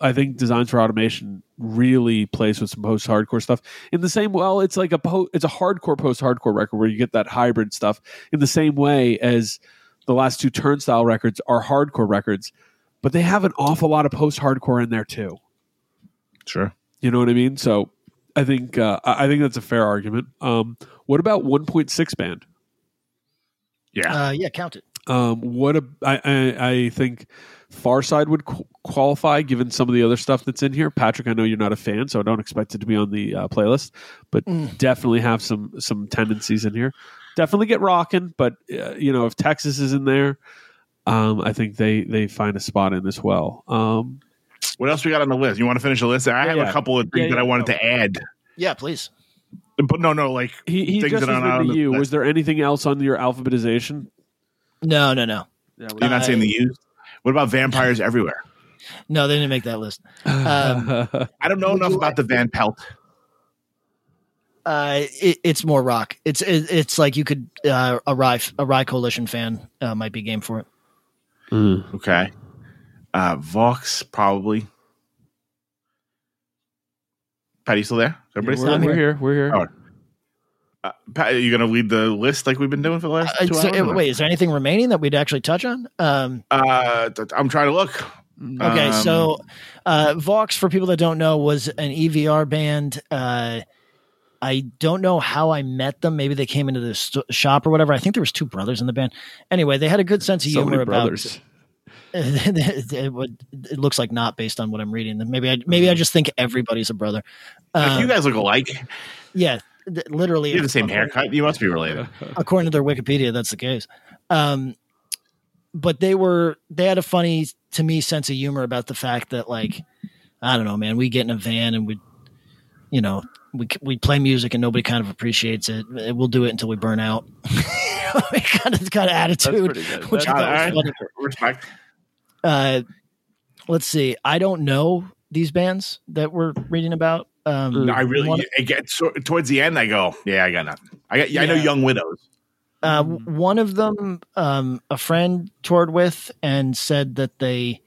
I think Designs for Automation really plays with some post hardcore stuff. In the same well, it's like a po- it's a hardcore post hardcore record where you get that hybrid stuff in the same way as the last two Turnstile records are hardcore records, but they have an awful lot of post hardcore in there too. sure. You know what I mean? So I think uh, I I think that's a fair argument. Um, what about 1.6 band? Yeah, uh yeah, count it. Um, what a, I, I, I think Farside would qu- qualify given some of the other stuff that's in here. Patrick, I know you're not a fan, so I don't expect it to be on the uh, playlist, but Mm. definitely have some some tendencies in here. Definitely get rocking, but uh, you know if Texas is in there, um, I think they they find a spot in as well. Um, what else we got on the list? You want to finish the list? I Yeah, have yeah. a couple of things Yeah, that I wanted go. to add, Yeah, please. but no, no, like he he Things just that was are not on the you. list. Was there anything else on your alphabetization? No, no, no. Yeah, you're not saying the used. What about vampires *laughs* everywhere? No, they didn't make that list. Um, *laughs* I don't know enough about the Van Pelt. Uh, it, it's more rock. It's it, it's like you could uh, a rye a rye coalition fan uh, might be game for it. Okay, uh, Vox probably. Pat, you still there? Is Everybody still we're, we're here. We're here. Oh. Uh, Pat, are you going to lead the list like we've been doing for the last Uh, two so, hours? wait, is there anything remaining that we'd actually touch on? Um, Uh, I'm trying to look. okay, Um, so uh, Vox, for people that don't know, was an EVR band. Uh, I don't know how I met them. Maybe they came into the st- shop or whatever. I think there was two brothers in the band. Anyway, they had a good sense of So humor many about. *laughs* it, would, it looks like not based on what I'm reading. Maybe I maybe I just think everybody's a brother. if Um, you guys look alike. yeah, th- literally. You have the same haircut. You must be related. according to their Wikipedia, that's the case. Um, but they were they had a funny to me sense of humor about the fact that like I don't know, man, we get in a van and we, you know, we we play music and nobody kind of appreciates it. We'll do it until we burn out. kind of kind of attitude. Which I thought was right. funny. Respect. Uh, let's see. I don't know these bands that we're reading about. Um, No, I really. one- It gets so, towards the end. I go, yeah, I got nothing. I got. I know Young Widows. Uh, one of them, um, a friend toured with and said that they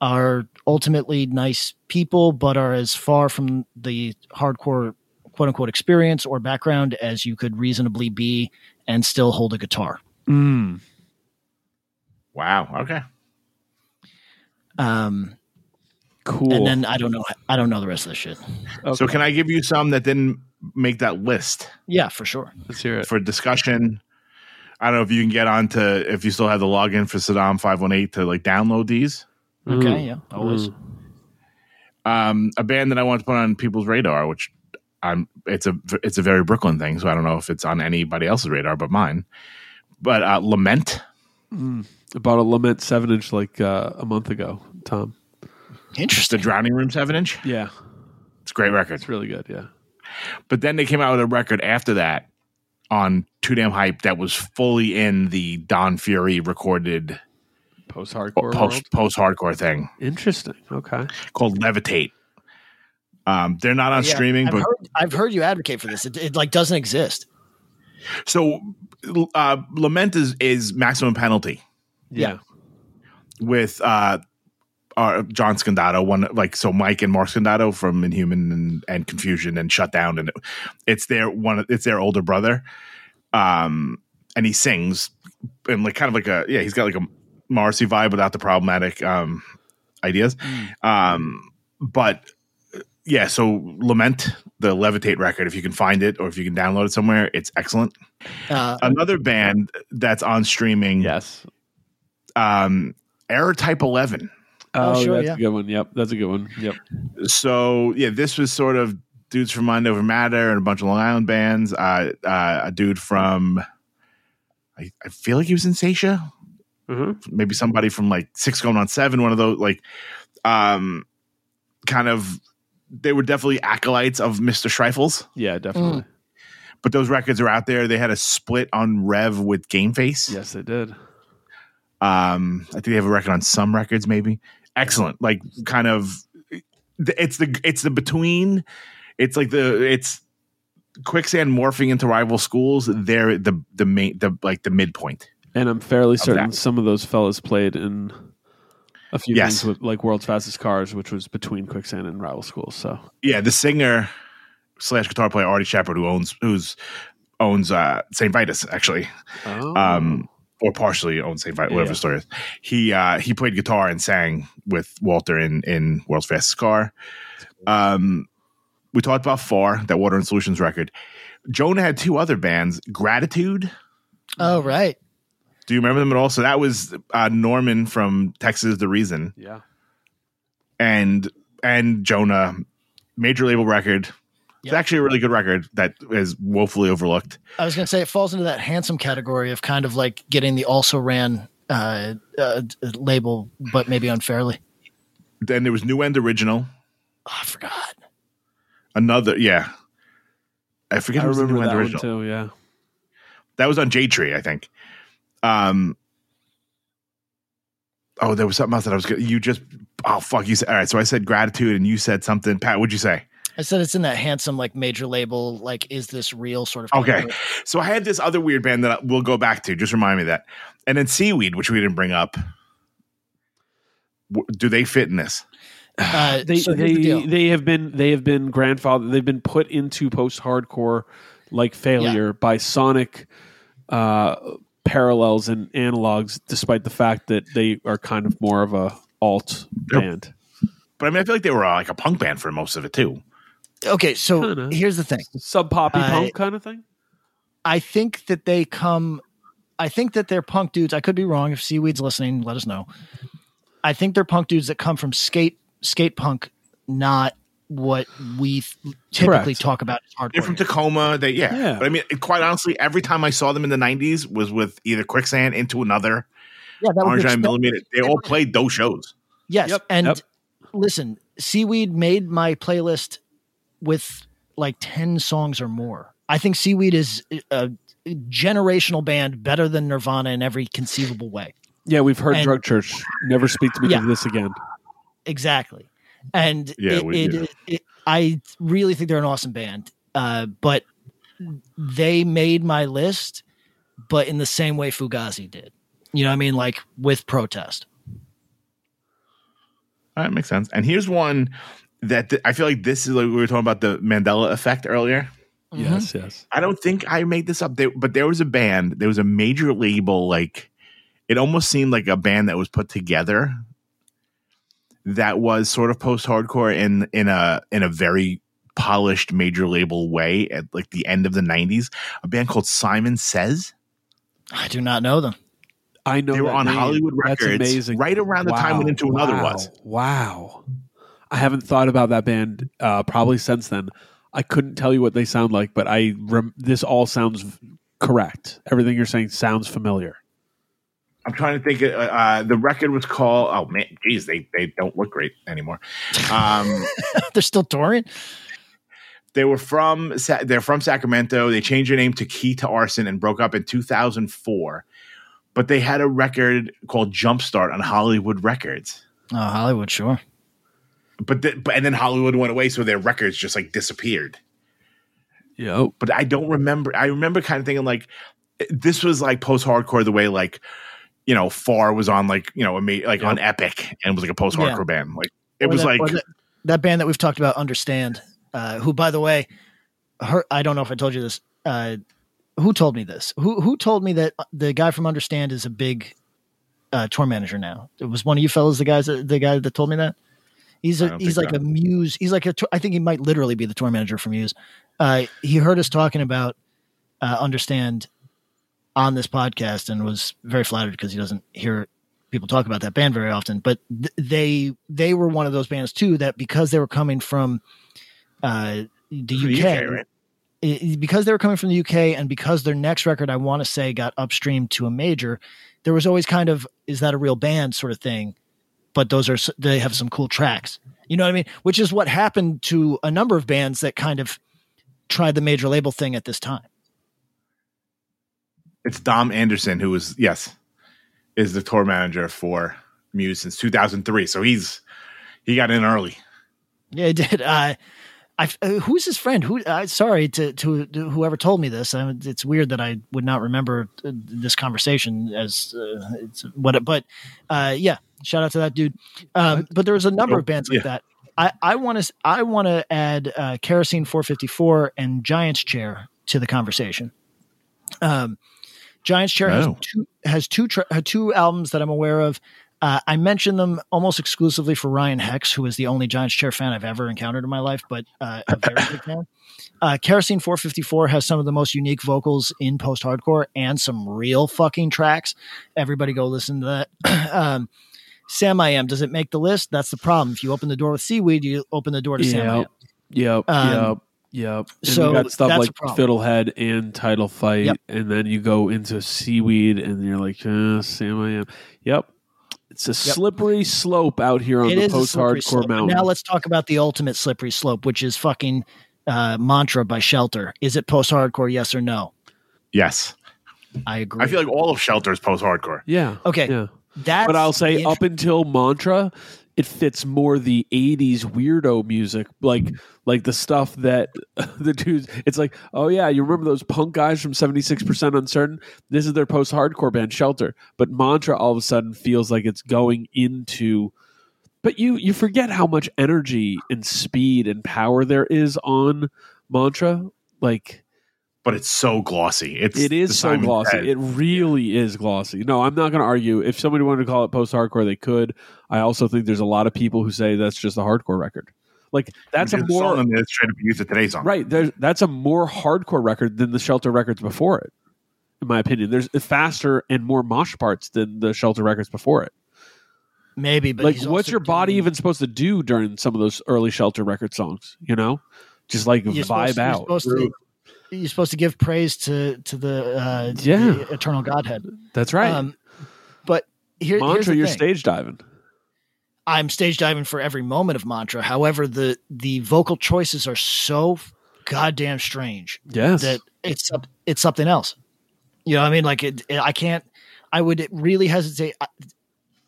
are ultimately nice people, but are as far from the hardcore quote unquote experience or background as you could reasonably be and still hold a guitar. Mm. Wow. Okay. Um, Cool. and then I don't know, I don't know the rest of the shit. So can I give you some that didn't make that list Yeah, for sure. Let's hear it. for discussion? I don't know if you can get on to if you still have the login for Saddam five one eight to like download these. Okay. Mm. Yeah. Always. Mm. Um, a band that I want to put on people's radar, which I'm it's a it's a very Brooklyn thing, so I don't know if it's on anybody else's radar but mine. But uh, Lament, Mm. About a lament seven inch like uh, a month ago, Tom. the Interesting. Drowning Room seven inch. Yeah, It's a great record. it's really good. Yeah. But then they came out with a record after that on Too Damn Hype that was fully in the Don Fury recorded Post hardcore. post post hardcore thing Interesting. Okay. called Levitate. Um, they're not on Yeah, streaming, I've but heard, I've heard you advocate for this. It, it like doesn't exist. so uh, Lament is is maximum penalty Yeah. with uh, uh, John Scandato, one like so Mike and Mark Scandato from Inhuman and, and Confusion and Shut Down, and it, it's their one. It's their older brother, um, and he sings and like kind of like a yeah, he's got like a Marcy vibe without the problematic um ideas, um, but yeah. So Lament, the Levitate record, if you can find it or if you can download it somewhere, it's excellent. Uh, Another band that's on streaming, Yes. um, Error Type Eleven. Oh, sure, that's yeah. a good one. Yep, that's a good one. Yep. so yeah, this was sort of dudes from Mind Over Matter and a bunch of Long Island bands. Uh, uh, a dude from, I, I feel like he was in Seisha. Mhm. Maybe somebody from like Six Going on Seven. One of those like, um, kind of. They were definitely acolytes of Mister Schreifels, Yeah, definitely. But those records are out there. They had a split on Rev with Game Face. Yes, they did. Um, I think they have a record on some records, maybe. Excellent. Like kind of it's the it's the between it's like the it's quicksand morphing into rival schools. They're the the main the like the midpoint. And I'm fairly certain that. some of those fellas played in a few Yes. things with like World's Fastest Cars, which was between Quicksand and Rival Schools. So Yeah, the singer slash guitar player Artie Shepard who owns who's owns uh St. Vitus actually. Um or partially owns St. Vitus, whatever Yeah. the story is. He uh he played guitar and sang with Walter in in World's Fastest Car. Um we talked about Far, that Water and Solutions record. Jonah had two other bands, Gratitude. oh, right. Do you remember them at all? So that was uh, Norman from Texas the Reason yeah, and and Jonah, major label record. It's Yeah. actually a really good record that is woefully overlooked. I was going to say it falls into that handsome category of kind of like getting the also ran uh, uh, label, but maybe unfairly. Then there was New End Original. Oh, I forgot. Another, yeah. I forget I who was the remember New End that one Original. too. Yeah, That was on Jade Tree, I think. Um. Oh, there was something else that I was. Gonna, you just. Oh fuck! You said all right. So I said gratitude, and you said something. Pat, what'd you say? I said it's in that handsome, like major label, like is this real sort of. Okay. category. So I had this other weird band that we'll go back to. Just remind me of that. And then Seaweed, which we didn't bring up. Do they fit in this? *sighs* Uh, they so here's the they they have been they have been grandfathered. They've been put into post hardcore like failure by Sonic uh, parallels and analogs, despite the fact that they are kind of more of a alt Yep. band. But I mean, I feel like they were uh, like a punk band for most of it too. Okay, so Kinda. here's the thing. Sub poppy Uh, punk kind of thing. I think that they come. I think that they're punk dudes. I could be wrong. If Seaweed's listening, let us know. I think they're punk dudes that come from skate skate punk, not what we th- typically Correct. talk about as hardcore. They're from Tacoma. They yeah. Yeah. But I mean, quite honestly, every time I saw them in the '90s was with either Quicksand, Into Another, yeah, that was Orange their Nine Millimeter. They all played those shows. Yes, Yep, and yep. listen, Seaweed made my playlist with like ten songs or more. I think Seaweed is a generational band, better than Nirvana in every conceivable way. Yeah, we've heard and- Drug Church. Never speak to me Yeah. of this again. Exactly. And Yeah, it, we- it, yeah. it- I really think they're an awesome band. Uh, but they made my list, but in the same way Fugazi did. You know what I mean? Like with protest. That makes sense. And here's one that th- I feel like this is like we were talking about the Mandela effect earlier. Mm-hmm. Yes, yes. I don't think I made this up. There, but there was a band. There was a major label. Like it almost seemed like a band that was put together. That was sort of post-hardcore in in a in a very polished major label way at like the end of the '90s. A band called Simon Says. I do not know them. I know They were on name. Hollywood That's Records amazing. right around the time when Into Another wow, was. Wow. I haven't thought about that band uh, probably since then. I couldn't tell you what they sound like, but I rem- this all sounds correct. Everything you're saying sounds familiar. I'm trying to think. Uh, uh, the record was called. Oh man, geez, they they don't look great anymore. Um, *laughs* they're still touring. they were from Sa- they're from Sacramento. They changed their name to Key to Arson and broke up in 2004. But they had a record called Jumpstart on Hollywood Records. Oh, Hollywood, sure. But, the, but and then Hollywood went away, so their records just like disappeared. Yep. But I don't remember. I remember kind of thinking like this was like post hardcore the way like you know, Far was on like you know, ama- like on Epic and was like a post hardcore Yeah. band. Like it Or was that, like or that, that band that we've talked about, Understand, uh, who, by the way, her, I don't know if I told you this. Uh, who told me this? Who who told me that the guy from Understand is a big uh, tour manager now? It was one of you fellas, the guys, that, the guy that told me that. He's a he's like so. a muse. He's like a. I think he might literally be the tour manager for Muse. Uh, he heard us talking about uh, Understand on this podcast and was very flattered because he doesn't hear people talk about that band very often. But th- they they were one of those bands too that because they were coming from uh, the From UK, UK, right? i- because they were coming from the UK and because their next record, I want to say, got upstream to a major, there was always kind of is that a real band sort of thing. But those are they have some cool tracks, you know what I mean? Which is what happened to a number of bands that kind of tried the major label thing at this time. it's Dom Anderson who was yes is the tour manager for Muse since 2003. So he's he got in early. Yeah, he did. Uh, I uh, who's his friend? Who? Uh, sorry to, to to whoever told me this. I, it's weird that I would not remember uh, this conversation as uh, it's what. But uh, yeah, shout out to that dude. Um, but there was a number of bands like Yeah. that. I I want to I want to add uh, Kerosene 454 and Giant's Chair to the conversation. Um, Giant's Chair has Oh. two has two tra- uh, two albums that I'm aware of. Uh, I mention them almost exclusively for Ryan Hex, who is the only Giants chair fan I've ever encountered in my life, but uh, a very big fan. *laughs* Uh, Kerosene 454 has some of the most unique vocals in post hardcore and some real fucking tracks. Everybody go listen to that. *clears throat* um, Samiam, does it make the list? That's the problem. If you open the door with Seaweed, you open the door to Samiam. Yep. Yep. Um, yep. Yep. And so you got stuff like. Fiddlehead and Title Fight, Yep. and then you go into Seaweed, and you're like, uh, Sam, I am. Yep. It's a slippery slope out here on It the post-hardcore mountain. Now let's talk about the ultimate slippery slope, which is fucking uh, Mantra by Shelter. Is it post hardcore? Yes or no? Yes. I agree. I feel like all of Shelter is post hardcore. yeah. okay. Yeah. That's but I'll say up until Mantra, it fits more the '80s weirdo music, like like the stuff that *laughs* the dudes. It's like, oh yeah, you remember those punk guys from '76 Percent Uncertain? This is their post-hardcore band, Shelter. But Mantra all of a sudden feels like it's going into. But you you forget how much energy and speed and power there is on Mantra. Like But it's so glossy. It's it is so glossy. Pegg. It really is glossy. No, I'm not going to argue. If somebody wanted to call it post hardcore, they could. I also think there's a lot of people who say that's just a hardcore record. Like that's a There's song more on there that's trying to be used today's song. right. There's that's a more hardcore record than the Shelter records before it. In my opinion, there's faster and more mosh parts than the Shelter records before it. maybe, but like, what's your body doing- even supposed to do during some of those early Shelter record songs? You know, just like You're supposed vibe to- you're out. supposed to- You're supposed to give praise to to the uh, Yeah. the eternal Godhead. That's right. Um, but here, here's Mantra, the you're thing. stage diving. I'm stage diving for every moment of mantra. However, the the vocal choices are so goddamn strange Yes. that it's it's something else. You know, what I mean, like it, I can't. I would really hesitate. I-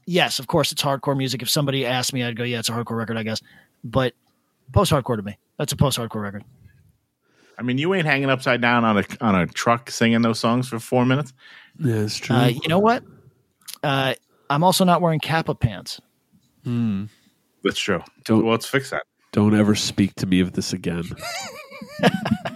Yes, of course, it's hardcore music. If somebody asked me, I'd go, "Yeah, it's a hardcore record, I guess." But post hardcore to me, that's a post hardcore record. I mean, you ain't hanging upside down on a on a truck singing those songs for four minutes. yeah, it's true. Uh, you know what? Uh, I'm also not wearing Kappa pants. That's true. Don't- well, let's fix that. Don't ever speak to me of this again. *laughs*